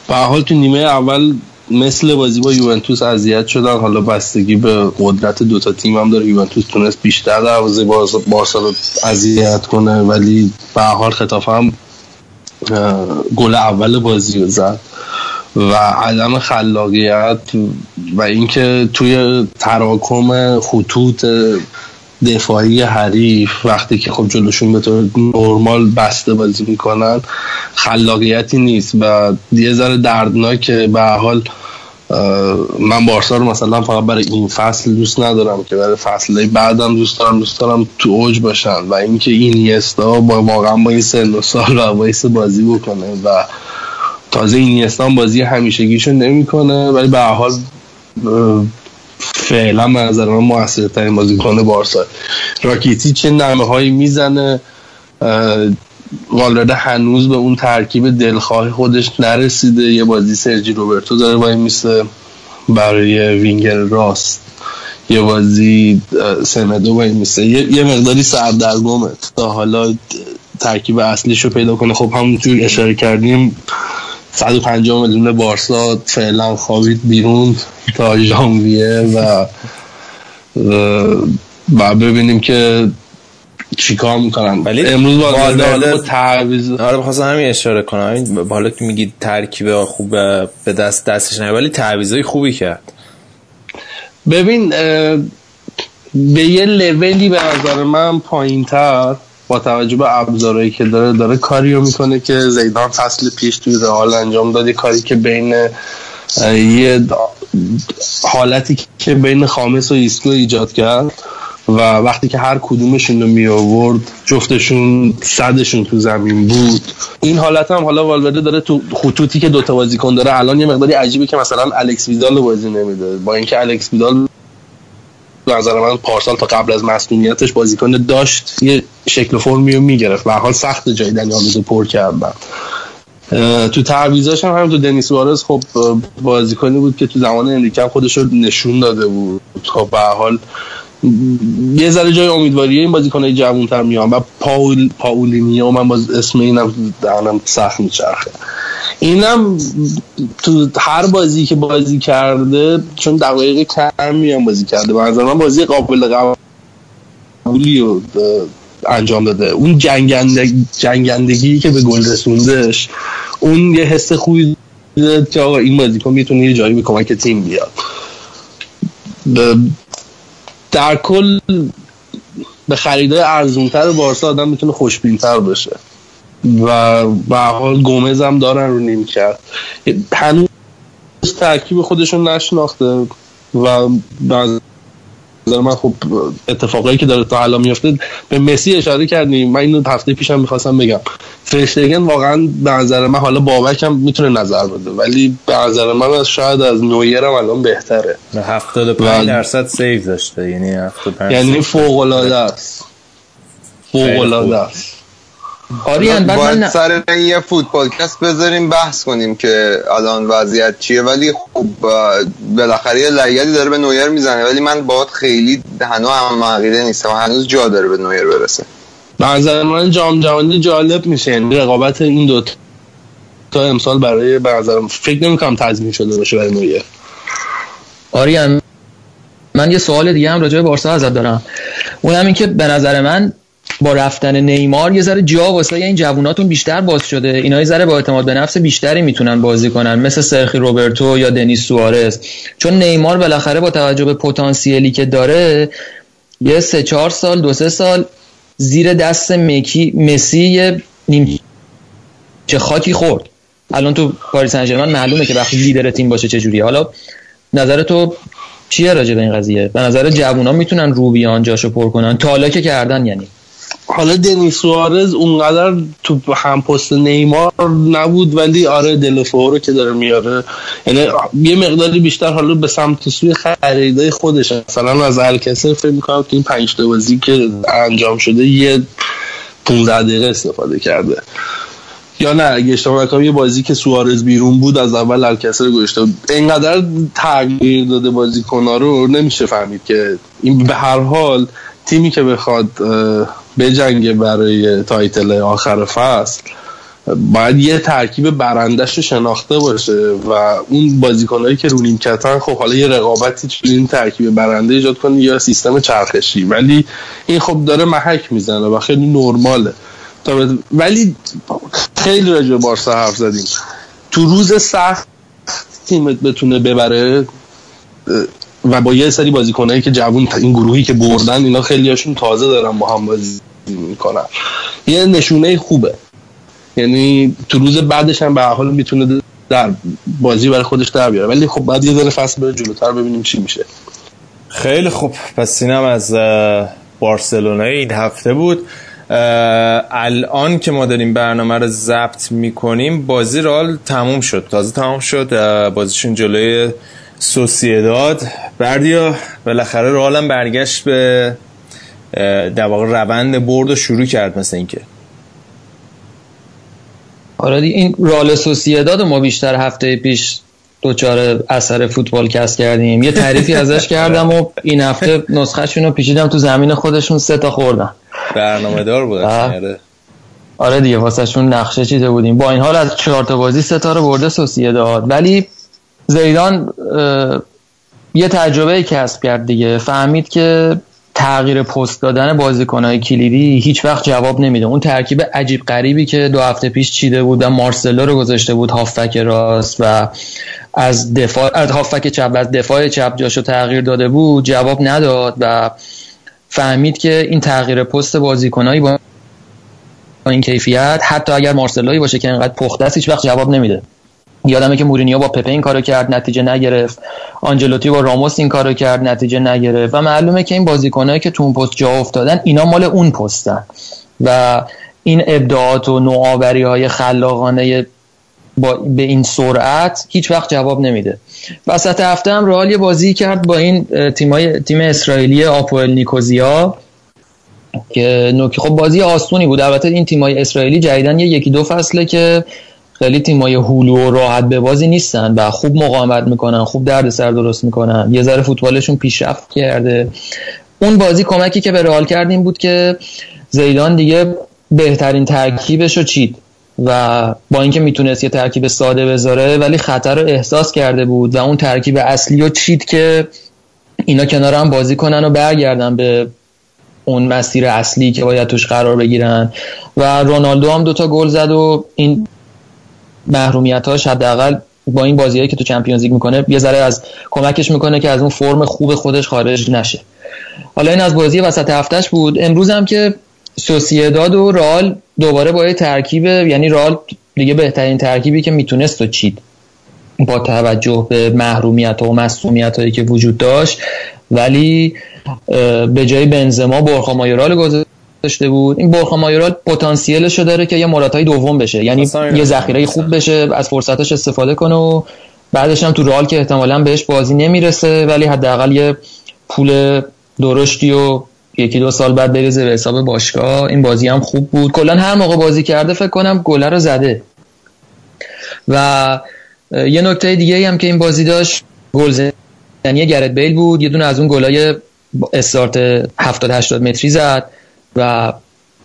به حال تو نیمه اول مثل بازی با یوونتوس اذیت شدن. حالا بستگی به قدرت دوتا تیم هم داره. یوونتوس تونست بیشتر دروازه بارسا رو اذیت کنه ولی به حال خطافه هم گل اول بازی رو زد. و عدم خلاقیت و اینکه توی تراکم خطوط دفاعی حریف وقتی که خب جلوشون به طور نرمال بسته بازی می‌کنن خلاقیتی نیست. و یه ذره دردناکه. به حال من بارسا رو مثلا فقط برای این فصل دوست ندارم که برای فصل بعدم دوست دارم دوست دارم تو اوج باشن و اینکه این یستا با واقعا با این سن و سال و بازی بکنه و تازه این هم بازی همیشگیشو نمی‌کنه ولی به حال فعلا به نظر من موثرترین بازیکن بارسا. راکیتی چه نمه هایی می‌زنه والرده هنوز به اون ترکیب دلخواه خودش نرسیده. یه بازی سرجی روبرتو داره وای میسه برای وینگر راست. یه بازی سمدو وای میسه. یه, یه مقداری سردرگمه تا حالا ترکیب اصلیش رو پیدا کنه. خب همونطور اشاره کردیم 150 میلیون بارسا فعلا خوابید بیرون تا ژانویه و و ببینیم که چیکار می‌کنن ولی امروز با تعویض آره بخواستم همین اشاره کنم. این حالا که میگی ترکیب خوب به دست دستش نه ولی تعویضای خوبی کرد. ببین به یه لولی به نظر من پایین تر با توجه به ابزارهایی که داره داره کاری رو می‌کنه که زیدان فصل پیش توی رئال انجام داد. کاری که بین یه حالتی که بین خامس و ایسکو ایجاد کرد. و وقتی که هر کدومشون رو می آورد جفتشون صدشون تو زمین بود. این حالت هم حالا والورده داره تو خطوطی که دوتا بازیکن داره الان یه مقداری عجیبه که مثلا الکس ویدال بازی نمیده. با اینکه الکس ویدال به نظر من پارسال تا قبل از مصونیتش بازیکن داشت یه شکل و فرمی رو می‌گرفت. هر حال سخت جای رو پر کردن تو تعویضاش هم تو دنیس وارز خب بازیکنی بود که تو زمان انریکه هم خودش رو نشون داده بود. خب به حال یه ذره جای امیدواریه این بازیکنای جوان‌تر میان و پاول پاولینیو من باز اسم اینم دهنم سخت میچرخه. اینم تو هر بازی که بازی کرده چون دقایق کمی هم بازی کرده. به من بازی قابل قبولی اه، انجام داده. اون جنگنده جنگندگی که به گل رسوندش اون یه حس خوبی داد که آقا این بازیکن می‌تونه یه جایی به کمک تیم بیاد. در کل به خریدای ارزونتر بارسا آدم می‌تونه خوشبینتر بشه و به حال گومز هم دارن رو نیم کرد هنوز ترکیب خودشون نشناخته و نظر من خب اتفاقایی که داره تا الان میفته به مسی اشاره کردیم من اینو هفته پیشم می‌خواستم بگم. فرشتگن واقعا به نظر من حالا بابک هم می‌تونه نظر بده ولی به نظر من از شاید از نویر هم الان بهتره. 75 و- درصد سیو داشته یعنی 75 یعنی. فوق العاده است. فوق العاده است. آریان بعد باید من سر این یه فوتبالکست بذاریم بحث کنیم که الان وضعیت چیه. ولی خب بالاخره یه لگدی داره به نویر می‌زنه. ولی من باید خیلی هنوز هم عقیده نیستم. هنوز جا داره به نویر برسه. نظر من جام جهانی جالب میشه. یعنی رقابت این دو تا امسال برای به نظرم فکر نمی‌کنم تضمین شده باشه برای نویر. آریان من یه سوال دیگه هم راجع به بارسا ازت دارم. اون هم این که به نظر من با رفتن نیمار یه ذره جا واسه این جووناتون بیشتر باز شده. اینا یه ذره با اعتماد به نفس بیشتری می‌تونن بازی کنن. مثل سرخی روبرتو یا دنیس سوارز. چون نیمار بالاخره با توجه به پتانسیلی که داره یه سه چهار سال دو سه سال زیر دست مکی مسی نیم چه خاکی خورد. الان تو پاریس سن معلومه که وقتی لیدر تیم باشه چه جوریه. حالا نظر تو چیه راجع به این قضیه؟ به نظر جوونا می‌تونن رو بیان جاشو پر کنن؟ تا که کردن یعنی؟ حالا دنیس سوارز اونقدر تو هم پست نیمار نبود ولی آره دلفو رو که داره میاره. یعنی یه مقداری بیشتر حالا به سمت سوی خریدای خودش مثلا از الکسر فکر می‌کنم که این پنج بازی که انجام شده یه 15 دقیقه استفاده کرده. یا نه اگه اشتباه نکنم یه بازی که سوارز بیرون بود از اول الکسر گذاشته اینقدر تغییر داده بازیکن‌ها رو نمیشه فهمید که این به هر حال تیمی که بخواد بجنگه برای title آخر فصل باید یه ترکیب برنده‌ش رو شناخته باشه و اون بازیکنهایی که رو نیمکتن خب حالا یه رقابتی تو این ترکیب برنده ایجاد کنه یا سیستم چرخشی. ولی این خب داره محک می‌زنه و خیلی نرماله. ولی خیلی راجع بارسا حرف زدیم. تو روز سخت تیمت بتونه ببره و با یه سری بازیکنایی که جوون این گروهی که بردن اینا خیلی هاشون تازه دارن با هم بازی می‌کنن. یه نشونه خوبه. یعنی تو روز بعدش هم به حال می‌تونه در بازی برای خودش در بیاره. ولی خب بعد یه ذره فصل بره جلوتر ببینیم چی میشه. خیلی خوب. پس اینم از اه، بارسلونا این هفته بود. الان که ما داریم برنامه رو ضبط می‌کنیم بازی رال تموم شد. تازه تموم شد. بازیشون جلوی سوسیداد بردیا بالاخره رال هم برگشت به در واقع روند برد و شروع کرد مثل اینکه. آره این رال سوسیداد رو ما بیشتر هفته پیش دوچار اثر فوتبال کست کردیم. یه تعریفی ازش کردم و این هفته نسخهشون رو پیچیدم تو زمین خودشون سه تا خوردن. برنامه دار بود آه. آره. آره دیگه واسهشون نقشه چیده بودیم. با این حال از چهار تا بازی سه تا رو برده سوسیداد ولی زیدان یه تجربه کسب کرد دیگه. فهمید که تغییر پست دادن بازیکنهای کلیدی هیچ وقت جواب نمیده. اون ترکیب عجیب غریبی که دو هفته پیش چیده بود و مارسلو رو گذاشته بود هافک راست و از دفاع از هافک چپ از دفاع چپ جاشو تغییر داده بود جواب نداد و فهمید که این تغییر پست بازیکنایی با این کیفیت حتی اگر مارسلوی باشه که انقدر پخته است هیچ وقت جواب نمیده. یادمه که مورینیو با پپه این کارو کرد نتیجه نگرفت. آنجلوتی با راموس این کارو کرد نتیجه نگرفت. و معلومه که این بازیکنایی که تو اون پست جا افتادن اینا مال اون پستن. و این ابداعات و نوآوری های خلاقانه با به این سرعت هیچ وقت جواب نمیده. وسط هفته هم رئال یه بازی کرد با این تیمای تیم اسرائیلی آپوئل نیکوزیا که خب بازی آسونی بود. البته این تیمای اسرائیلی جدیدن یه یکی دو فصله که خیلی تیمای هولو و راحت به بازی نیستن و خوب مقاومت می‌کنن خوب درد سر درست می‌کنن. یه ذره فوتبالشون پیشرفت کرده. اون بازی کمکی که به رئال کردیم بود که زیدان دیگه بهترین ترکیبش رو چید و با اینکه می‌تونست یه ترکیب ساده بذاره ولی خطر رو احساس کرده بود و اون ترکیب اصلی رو چید که اینا کنار هم بازی کنن و برگردن به اون مسیر اصلی که باید توش قرار بگیرن. و رونالدو هم دوتا گل زد و این محرومیت هاش حداقل با این بازیهایی که تو چمپیونز لیگ می‌کنه یه ذره از کمکش می‌کنه که از اون فرم خوب خودش خارج نشه. حالا این از بازی وسط هفتهش بود. امروز هم که سوسیداد و رال دوباره با ترکیب یعنی رال دیگه بهترین ترکیبی که می‌تونست و چید. با توجه به محرومیت و مسئولیت هایی که وجود داشت. ولی به جای بنزما برخا مایورال گذاشته بود. این برخا مایورال پتانسیلش رو داره که یه مراتای دوم بشه. یعنی یه ذخیره خوب بشه از فرصتش استفاده کنه و بعدش هم تو رال که احتمالا بهش بازی نمی‌رسه ولی حداقل یه پول درشتی و یکی دو سال بعد بریزه به حساب باشگاه. این بازی هم خوب بود. کلا هر موقع بازی کرده فکر کنم گله رو زده. و یه نکته دیگه هم که این بازی داشت گل زنی گرت بیل بود. یه دونه از اون گلای استارت 70 80 متری زد. و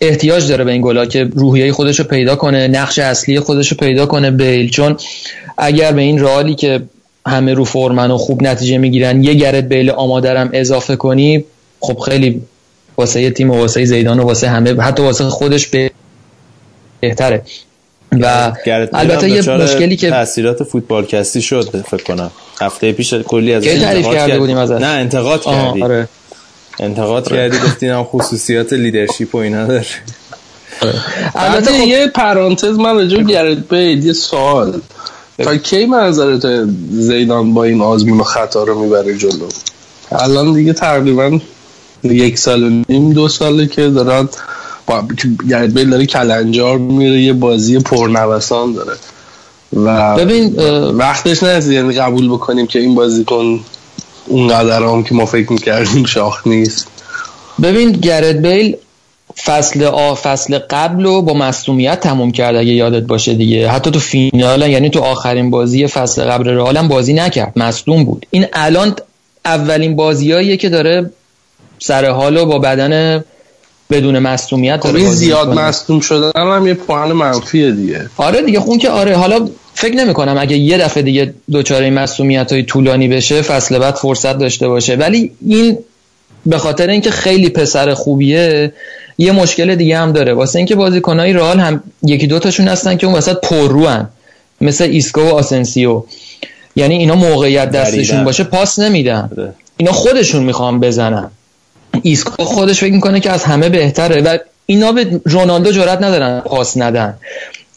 احتیاج داره به این گلا که روحیه خودش رو پیدا کنه نقش اصلی خودش رو پیدا کنه بیل چون اگر به این رئالی که همه رو فرمن و خوب نتیجه می‌گیرن یه گرت بیل آمادرم اضافه کنی خب خیلی واسه تیم و واسه زیدان و واسه همه حتی واسه خودش بهتره. و البته یه مشکلی که تاثیرات فوتبال کستی شد فکر کنم. هفته پیش کلی از تعریف کرده بودیم ازش؟ نه انتقاد کردی. آره. انتقاد کردی گفتین هم خصوصیات لیدرشپ و اینا داره. البته خب یه پرانتز من راجع گرت بیل یه سوال. تا کی منظرت زیدان با این آزمون و خطا رو می‌بره جلو؟ الان دیگه تقریبا یک سال و نیم دو ساله که دارن با گرد بیل داره کلنجار میره یه بازی پرنوسان داره. و ببین وقتش نرسید یعنی قبول بکنیم که این بازیکن اونقدر هم که ما فکر می‌کردیم شاخ نیست. ببین گرد بیل فصل آ فصل قبل رو با مصومیت تموم کرد اگه یادت باشه دیگه. حتی تو فینال یعنی تو آخرین بازی فصل قبل رئال هم بازی نکرد. مصدوم بود. این الان اولین بازیاییه که داره سرحال و با بدن بدون مصدومیت خب این زیاد مصدوم شدن هم یه پوان منفیه دیگه. آره دیگه خون که آره حالا فکر نمی کنم اگه یه دفعه دیگه دچار مصدومیت های طولانی بشه فصل بعد فرصت داشته باشه. ولی این به خاطر اینکه خیلی پسر خوبیه یه مشکل دیگه هم داره. واسه اینکه بازیکنای رئال هم یکی دو تاشون هستن که اون وسط پررو مثل ایسکو و آسنسیو. یعنی اینا موقعیت دستشون باشه پاس نمیدن. اینا خودشون می‌خوان بزنن. ایسکو خودش فکر می‌کنه که از همه بهتره و اینا به رونالدو جرات ندارن پاس ندن.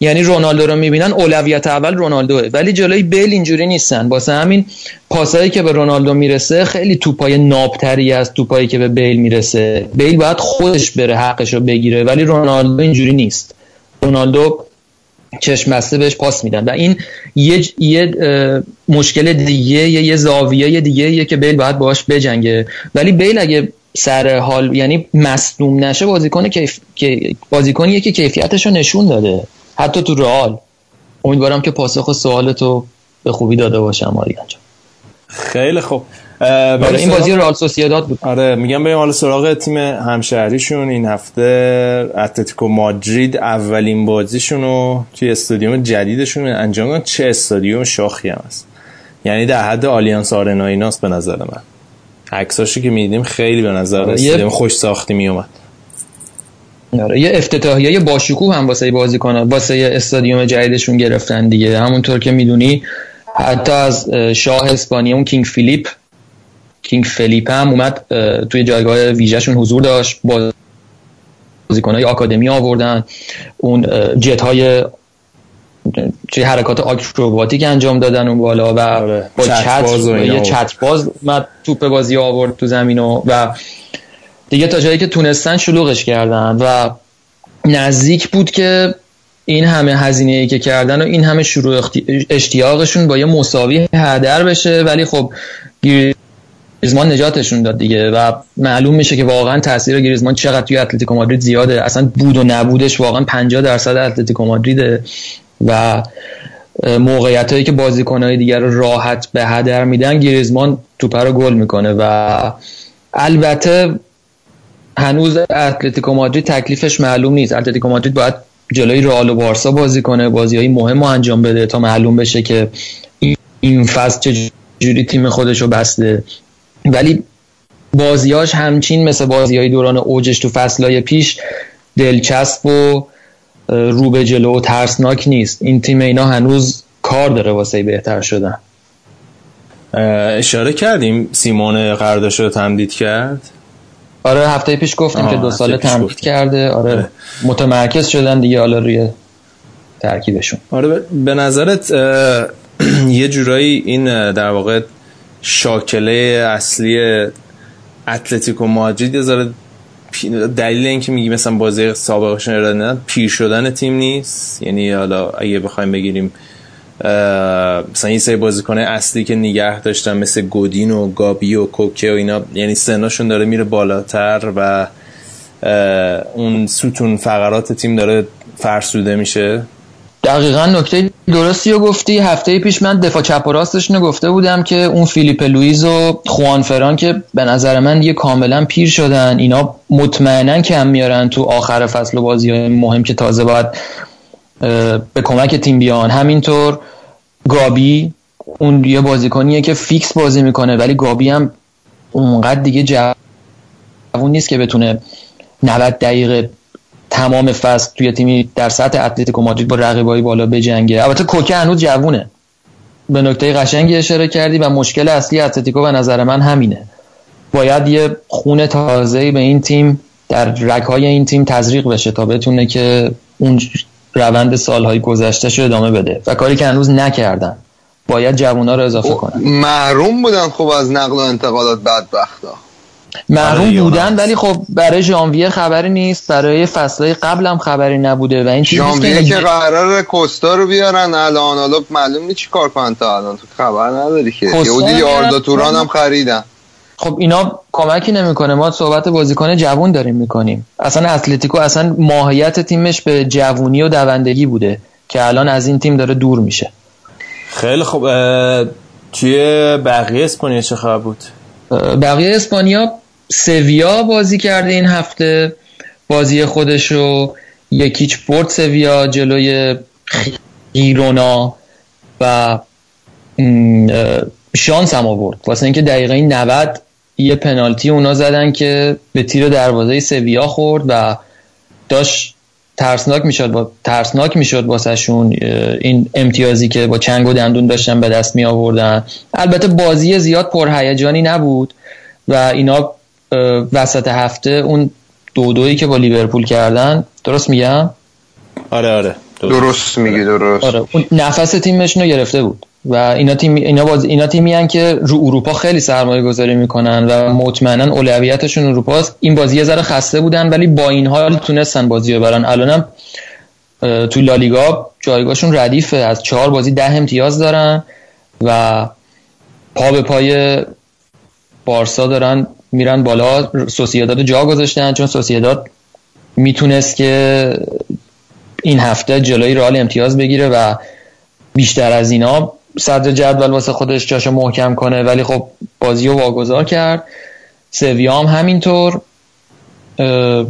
یعنی رونالدو رو می‌بینن اولویت اول رونالدوه. ولی جلوی بیل اینجوری نیستن. واسه همین پاسایی که به رونالدو می‌رسه خیلی توپای ناب‌تریه از توپایی که به بیل می‌رسه. بیل باید خودش بره حقش رو بگیره. ولی رونالدو اینجوری نیست. رونالدو چشم بسته بهش پاس میدن. و این یه, یه مشکل دیگه یه, یه زاویه دیگه یه که بیل باید باش بجنگه. ولی بیل اگه سر حال یعنی مصدوم نشه بازیکن کیف... بازیکنیه که کیفیتش رو نشون داده. حتی تو رئال. امیدوارم که پاسخ سوالتو به خوبی داده باشم آریان جان. خیلی خوب. برای این بازی رئال سوسییداد بود. آره میگم بریم حالا سراغ تیم همشهریشون. این هفته اتلتیکو مادرید اولین بازیشون رو توی استادیوم جدیدشون انجام دادن. چه استادیوم؟ شاخی هم هست. یعنی در حد آلیانس آرنا ایناست به نظر من. عکساشو که می‌دیدیم خیلی به نظر آره، رسید یه- خوش ساختی میومد آره یه افتتاحیه باشکوه هم واسه بازیکن‌ها واسه استادیوم جدیدشون گرفتن دیگه. همونطور که می‌دونی حتی از اه، شاه اسپانیا اون king فیلیپ king فلیپ هم اومد توی جایگاه ویژهشون حضور داشت. با بازیکنهای آکادمی آوردن. اون جت های چه حرکات آکروباتیک انجام دادن اون بالا و آره، با چت باز یه. چت باز اومد توپ بازی آورد تو زمین و, و دیگه تا جایی که تونستن شلوغش کردن و نزدیک بود که این همه هزینه ای که کردن و این همه شروع اشتیاقشون با یه مساوی هدر بشه ولی خب گریزمان نجاتشون داد دیگه و معلوم میشه که واقعا تاثیر گریزمان چقدر توی اتلتیکو مادرید زیاده. اصلا بود و نبودش واقعا 50 درصد اتلتیکو مادریده و موقعیت هایی که بازیکنهای دیگر راحت به هدر میدن گریزمان توپ رو گل می‌کنه و البته هنوز اتلتیکو مادرید تکلیفش معلوم نیست. اتلتیکو مادرید باید جلوی رئال و بارسا بازی کنه بازی های مهم رو انجام بده تا معلوم بشه که این- فصل چجوری تیم خودش رو بسته. ولی بازیاش همچین مثل بازی های دوران اوجش تو فصلهای پیش دلچسب و رو به جلو و ترسناک نیست. این تیم اینا هنوز کار داره واسه بهتر شدن. اشاره کردیم سیمون قراردادش رو تمدید کرد؟ آره هفته پیش گفتیم که دو ساله تمدید. کرده آره آره. متمرکز شدن دیگه حالا روی ترکیبشون آره ب- به نظرت یه جورایی این در واقع شاکله اصلی اتلتیکو مادرید یه دلیل اینکه میگی مثلا بازی سابقشون ارائه پیر شدن تیم نیست یعنی حالا اگه بخوایم بگیریم مثلا این سری بازیکن اصلی که نگه داشتن مثل گودین و گابی و کوکه و اینا یعنی سنشون داره میره بالاتر و اون ستون فقرات تیم داره فرسوده میشه. دقیقا نکته درستی رو گفتی. هفته پیش من دفاع چپ و راستشون گفته بودم که اون فیلیپه لوییس و خوانفران که به نظر من دیگه کاملا پیر شدن اینا مطمئنا کم میارن تو آخر فصل و بازی مهم که تازه باید به کمک تیم بیان. همینطور گابی اون یه بازیکنیه که فیکس بازی می‌کنه ولی گابی هم اونقدر دیگه جوون نیست که بتونه 90 دقیقه تمام فصل توی تیمی در سطح اتلتیکو مادرید با رقیبای بالا بجنگه. البته کوکه هنوز جوونه. به نکته قشنگی اشاره کردی و مشکل اصلی اتلتیکو به نظر من همینه. باید یه خون تازه‌ای به این تیم در رگهای این تیم تزریق بشه تا بتونه که اون روند سالهای گذشته رو ادامه بده و کاری که هنوز نکردن. باید جوونا رو اضافه کنن. محروم بودن خب از نقل و انتقالات بدبختا. محروم آره، بودن ولی خب برای ژانویه خبری نیست برای فصلهای قبل هم خبری نبوده و این ژانویه که که قرار کوستا رو بیارن الان حالا معلوم نیست چی کار کنن تا الان. تو خبر نداری که. یهودی آردا میارن. توران هم خریدن. خب اینا کمکی نمی‌کنه. ما صحبت بازیکن جوون داریم می‌کنیم. اصلا اتلتیکو اصلا ماهیت تیمش به جوونی و دوندگی بوده که الان از این تیم داره دور میشه. خیلی خب توی بقیه اسپانیا چه خبر بود؟ بقیه اسپانیا سویا بازی کرده این هفته. بازی خودش رو یکیچ برد سویا جلوی گیرونا و شانس هم آورد. واسه اینکه دقیقه 90 یه پنالتی اونا زدن که به تیر دروازه سویا خورد و داشت ترسناک می‌شد با ترسناک می‌شد واسهشون این امتیازی که با چنگ و دندون داشتن به دست می آوردن البته بازی زیاد پرهیجانی نبود و اینا وسط هفته اون دو دویی که با لیورپول کردن درست میگم؟ آره آره. درست میگی درست. آره اون نفس تیمشون رو گرفته بود. و اینا تیم اینا باز اینا تیمی هن که رو اروپا خیلی سرمایه گذاری می‌کنن و مطمئنا اولویتشون اروپاست. این بازی یه ذره خسته بودن ولی با این حال تونستن بازی رو برن. الانم تو لالیگا جایگاهشون ردیفه. از چهار بازی ده امتیاز دارن و پا به پای بارسا دارن میرن بالا. سوسییداد رو جا گذاشتن چون سوسییداد می‌تونست که این هفته جلوی رئال امتیاز بگیره و بیشتر از اینا صدر جدول واسه خودش جاشو محکم کنه ولی خب بازی رو واگذار کرد. سویا هم همینطور. اه،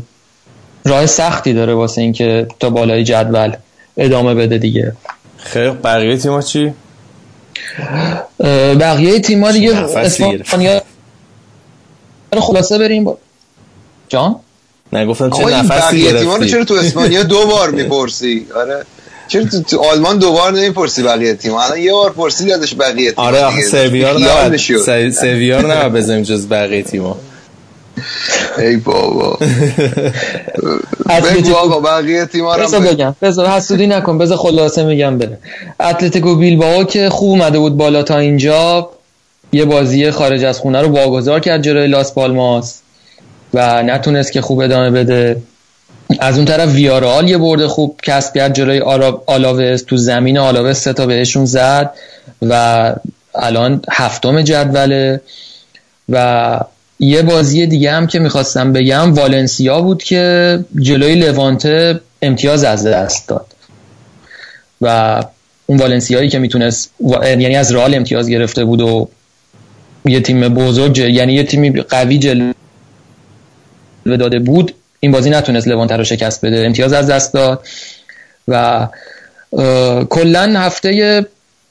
راه سختی داره واسه اینکه تا بالای جدول ادامه بده دیگه. خیلی بقیه تیما چی؟ بقیه تیم‌ها دیگه. اسپانیا خلاصه بریم با... جان؟ نه گفتم چه آقا این نفسی بقیه تیما رو چرا تو اسپانیا دو بار می‌پرسی؟ آره. چرا تو, تو آلمان دو بار نمی‌پرسی بقیه تیم؟ الان یه بار پرسی یادش بقیه تیم آره آخه سرویا رو خیال نباید بشی. س- سرویا رو نباید بزنیم جز بقیه تیما ای بابا. اتلتیکو- بگو آقا بقیه تیما رو. بگم. بذار حسودی نکن بذار خلاصه میگم بره. اتلتیکو بیلبائو که خوب اومده بود بالا تا اینجا یه بازی خارج از خونه رو واگذار کرد جلوی لاس پالماس و نتونست که خوب ادامه بده. از اون طرف ویارال یه برد خوب کسب کرد جلوی آلا- آلاوز تو زمین آلاوز سه تا بهشون زد و الان هفتم جدوله و یه بازی دیگه هم که می‌خواستم بگم والنسیا بود که جلوی لوانته امتیاز از دست داد. و اون والنسیایی که می‌تونست یعنی از رئال امتیاز گرفته بود و یه تیم بزرگ یعنی یه تیمی قوی جلوه داده بود این بازی نتونست لوانته رو شکست بده. امتیاز از دست داد. و کلا هفته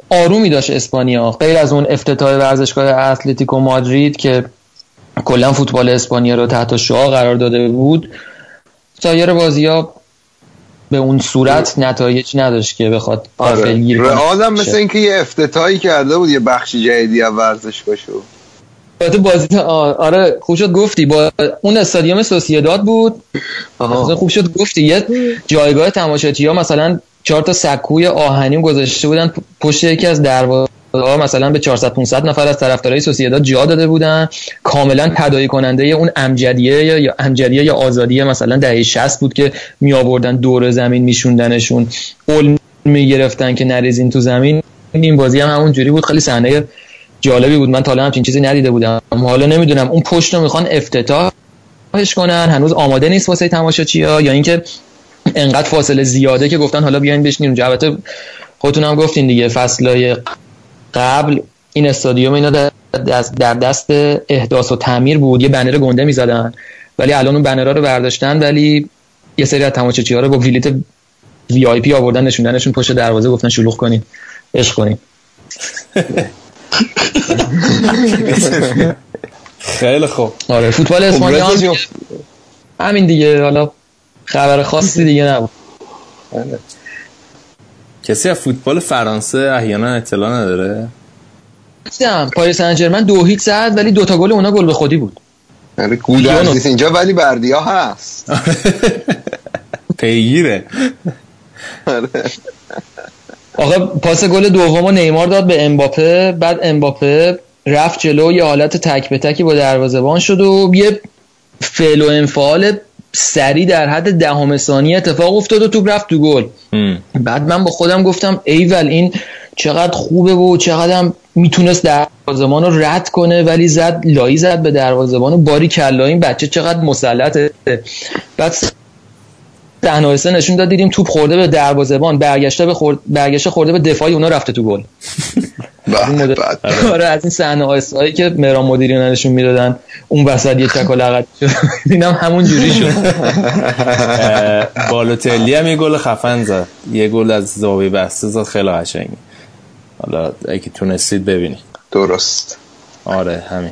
آرومی داشت اسپانیا. غیر از اون افتتاح ورزشگاه اتلتیکو مادرید که کلا فوتبال اسپانیا رو تحت شعا قرار داده بود سایر بازی ها به اون صورت نتایج نداشت که بخواد آره. رئال هم مثل اینکه یه افتتاحی کرده بود یه بخشی جدیدی از ورزشگاهشو. البته بازی آره خوب شد گفتی. با اون استادیوم سوسیداد بود. مثلا خوب شد گفتی. یه جایگاه تماشاچی ها مثلا چهار تا سکوی آهنی گذاشته بودن. پشت یکی از دروازه ها مثلا به 400 500 نفر از طرفدارای سوسیداد جا داده بودن. کاملا تداعی کننده اون امجدیه یا- امجدیه یا آزادی مثلا دهه 60 بود که می آوردن دور زمین میشوندنشون. قول می‌گرفتن که نریزین تو زمین. این بازی هم همون جوری بود. خیلی صحنه جالبی بود. من تا حالا همچین چیزی ندیده بودم. حالا نمی‌دونم اون پشت رو می‌خوان افتتاحش کنن. هنوز آماده نیست واسه تماشاچی ها یا اینکه انقدر فاصله زیاده که گفتن حالا بیاین بشینین اونجا البته خودتون هم گفتین دیگه فصلای قبل این استادیوم اینا در دست, احداث و تعمیر بود. یه بنر گنده می‌زدن. ولی الان اون بنرها رو برداشتن ولی یه سری از تماشاچی ها رو با ویلیت وی آی پی آوردن نشوندنشون پشت دروازه گفتن شلوغ کنین عشق کنین. خیلی خوب. آره فوتبال اسپانیا هم. همین دیگه حالا خبر خاصی دیگه نبود. کسی از فوتبال فرانسه احیانا اطلاع نداره؟ گفتم پاریس سن ژرمن دو هیچ زد ولی دوتا گل اونا گل به خودی بود. گودرز نیست اینجا ولی بردیا هست. پیگیره. آره. آقا پاس گل دوم نیمار داد به امباپه. بعد امباپه رفت جلو یه حالت تک به تکی با دروازه‌بان شد و یه فعل و انفعال سری در حد دهم ثانیه اتفاق افتاد و توپ رفت تو گل. بعد من با خودم گفتم ایول این چقدر خوبه و چقدر هم می‌تونست دروازه‌بان رو رد کنه ولی زد لایی زد به دروازه‌بان و باری کلا این بچه چقدر مسلطه. بعد صحنه نشون داد دیدیم توپ خورده به دروازه‌بان برگشته به خورد... برگشته خورده به دفاعی اونا رفته تو گل. آره از این صحنه هایی که مهران مدیری نشون می‌دادن اون وسط یه چکل عقب شد. اینم همون جوری شد. بالوتلی هم یه گل خفن زد. یه گل از زاویه بسته زد خیلی قشنگی حالا اگه تونستید ببینید. درست. آره همین.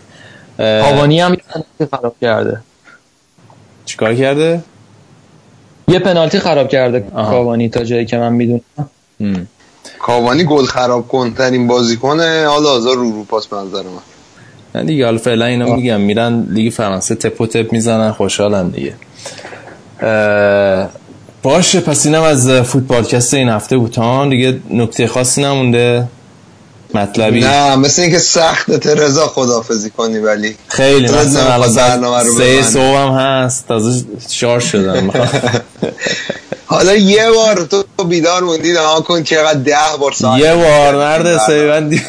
اه، آوانی هم خراب کرده. چیکار کرده؟ یه پنالتی خراب کرده آها. کاوانی تا جایی که من می‌دونم. کاوانی گل خراب کنترین بازیکنه حال آزار رو رو پاس منظر من. نه دیگه حالا فعلا اینا میگم. میرن لیگ فرانسه تپ و تپ می‌زنن خوشحالن دیگه. باشه پس اینم از فوتبالکست این هفته بوتان. دیگه نکته خاصی نمونده. مطلبی. نه مثل اینکه سخت رضا خدافزی کنی ولی خیلی مثلا سه. صبح هم هست تازه شارژ شدم. حالا یه بار تو بیدار موندی نها کن چقدر ده بار ساعت یه بار مرد سیوندی.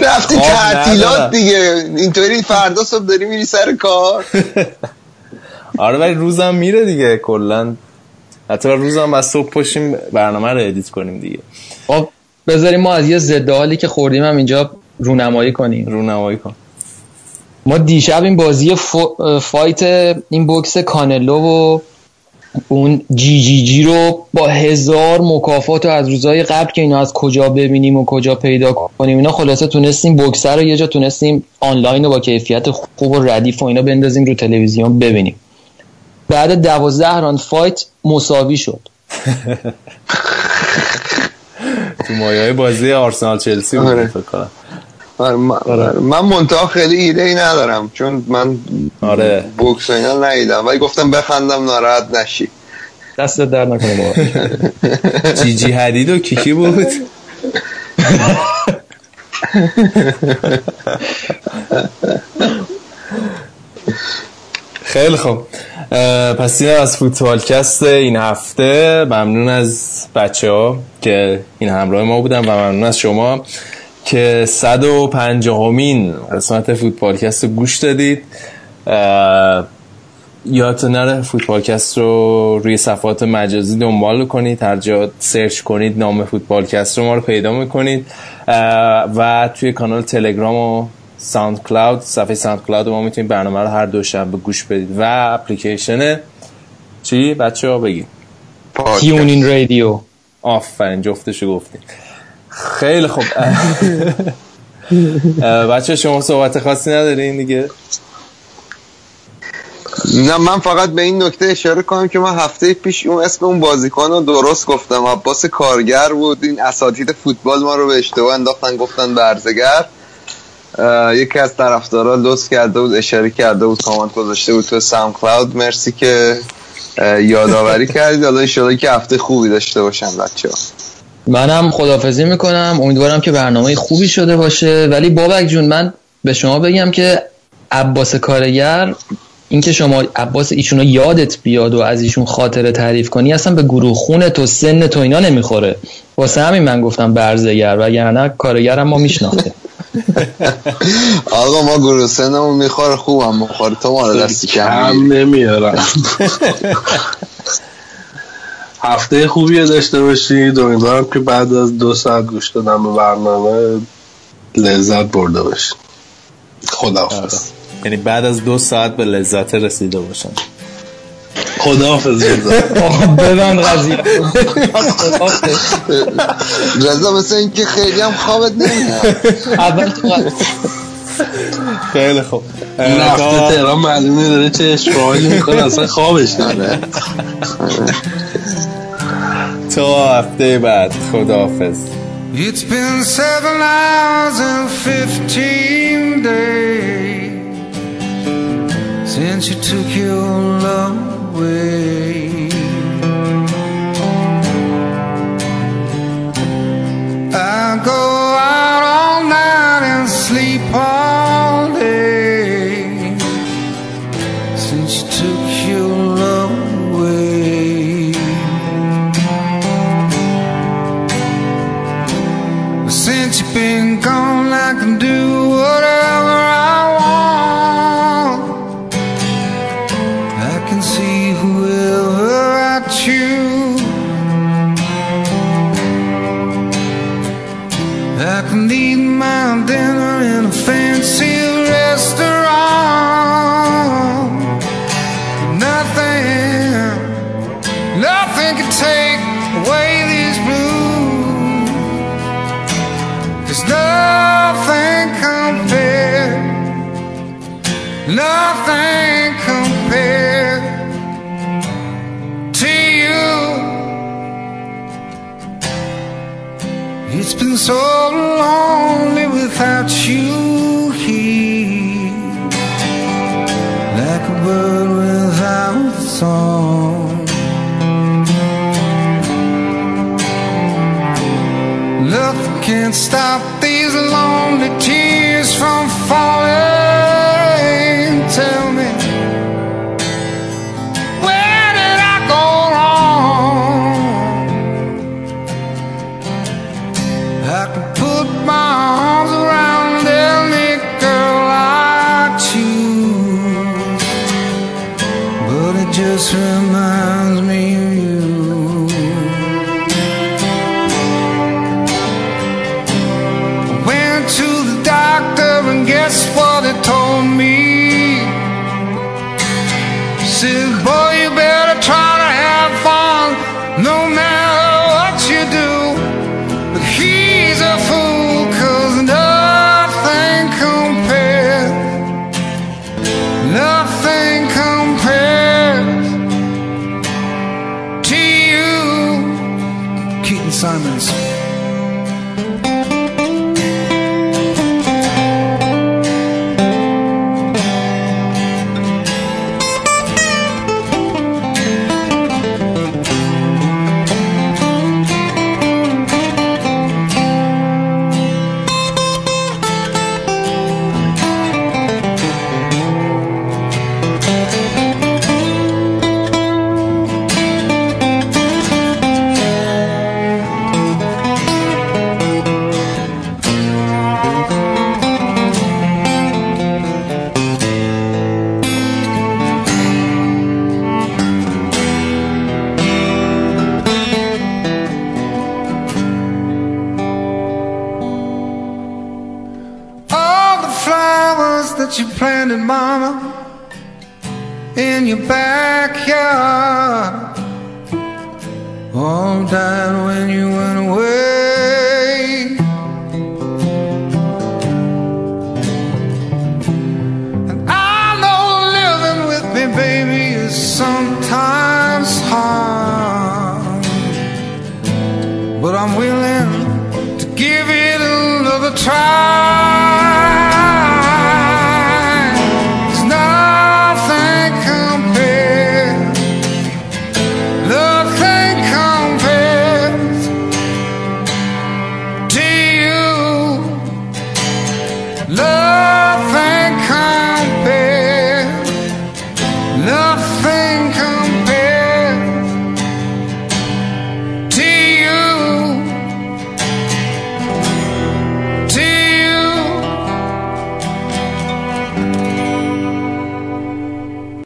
رفتی خواب تعطیلات. دیگه. اینطوری فردا صبح داری میری سر کار. آره ولی روزم میره دیگه کلا. حتی روزم از صبح بشینیم برنامه رو ادیت کنیم دیگه. خب بذاریم ما از یه ضد حالی که خوردیم هم اینجا رونمایی کنیم. رونمایی کن. ما دیشب این بازی fight این بوکس کانلو و اون GGG رو با هزار مکافات و از روزهای قبل که اینا از کجا ببینیم و کجا پیدا کنیم اینا خلاصه تونستیم بکسر رو یه جا تونستیم آنلاین و با کیفیت خوب و ردیف و اینا بندازیم رو تلویزیون ببینیم. بعد دوازده راند fight مساوی شد. تو مایه بازی آرسنال چلسی بود آره. فکر کنم. آره، من- من منتها خیلی ایده ای ندارم چون من آره. بوکس اینا ندیدم. ولی گفتم بخندم ناراحت نشی. دست در نکنه بابا. جی جی حدید و کیکی بود. خیلی خوب. پس این از فوتبالکست این هفته. ممنون از بچه ها که این همراه ما بودن و ممنون از شما که 150مین قسمت فوتبالکست رو گوش دادید. یادتون نره فوتبالکست رو روی صفحات مجازی دنبال کنید. هر جا سرچ کنید نام فوتبالکست رو ما رو پیدا می‌کنید. و توی کانال تلگرام و SoundCloud صفحه SoundCloud ما می‌تونید برنامه رو هر دوشنبه گوش بدید. و اپلیکیشن چی؟ بچه ها بگید TuneIn Radio. آفرین جفتشو گفتیم. خیلی خوب. بچه شما صحبت خاصی ندارین دیگه؟ نه من فقط به این نکته اشاره کنم که من هفته پیش اون اسم اون بازیکن رو درست گفتم. عباس کارگر بود. این اساتید فوتبال ما رو به اشتباه انداختن گفتن برزگر. یکی از طرفدارا لطف کرده بود اشاره کرده بود کامنت گذاشته بود تو ساوند کلاود مرسی که یادآوری کردید. حالا ان که هفته خوبی داشته باشن بچه منم خدافزی می‌کنم. امیدوارم که برنامه خوبی شده باشه. ولی بابک جون من به شما بگم که عباس کارگر اینکه شما عباس ایشونو یادت بیاد و از ایشون خاطره تعریف کنی اصلا به گروه خون تو سن تو اینا نمی‌خوره. واسه همین من گفتم برزگر وگرنه کارگرم ما میشناخته آقا ما گروه سنمون می‌خوره خوبم می‌خوره. تو ما رو دستی کم نمیارم. هفته خوبی داشته باشید امیدوارم که بعد از دو ساعت گوش دادن به برنامه لذت برده باشید خداحافظ. یعنی بعد از دو ساعت به لذت رسیده باشن خداحافظ رضا. آقا ببند قضیه. رضا مثل اینکه خیلی هم خوابت نمیاد. اول تو خیلی خوب. هفته تهران معلومه داره چه اشتباهی می‌کنه اصلا خوابش نره تا هفته بعد خداحافظ. It's been seven hours and fifteen days since you took your love. Away. I go out all night and sleep all I can eat my dinner in a fancy restaurant. Nothing, nothing can take away these blues. There's nothing compared, nothing so lonely without you here, like a bird without song. Nothing can stop these lonely tears from falling.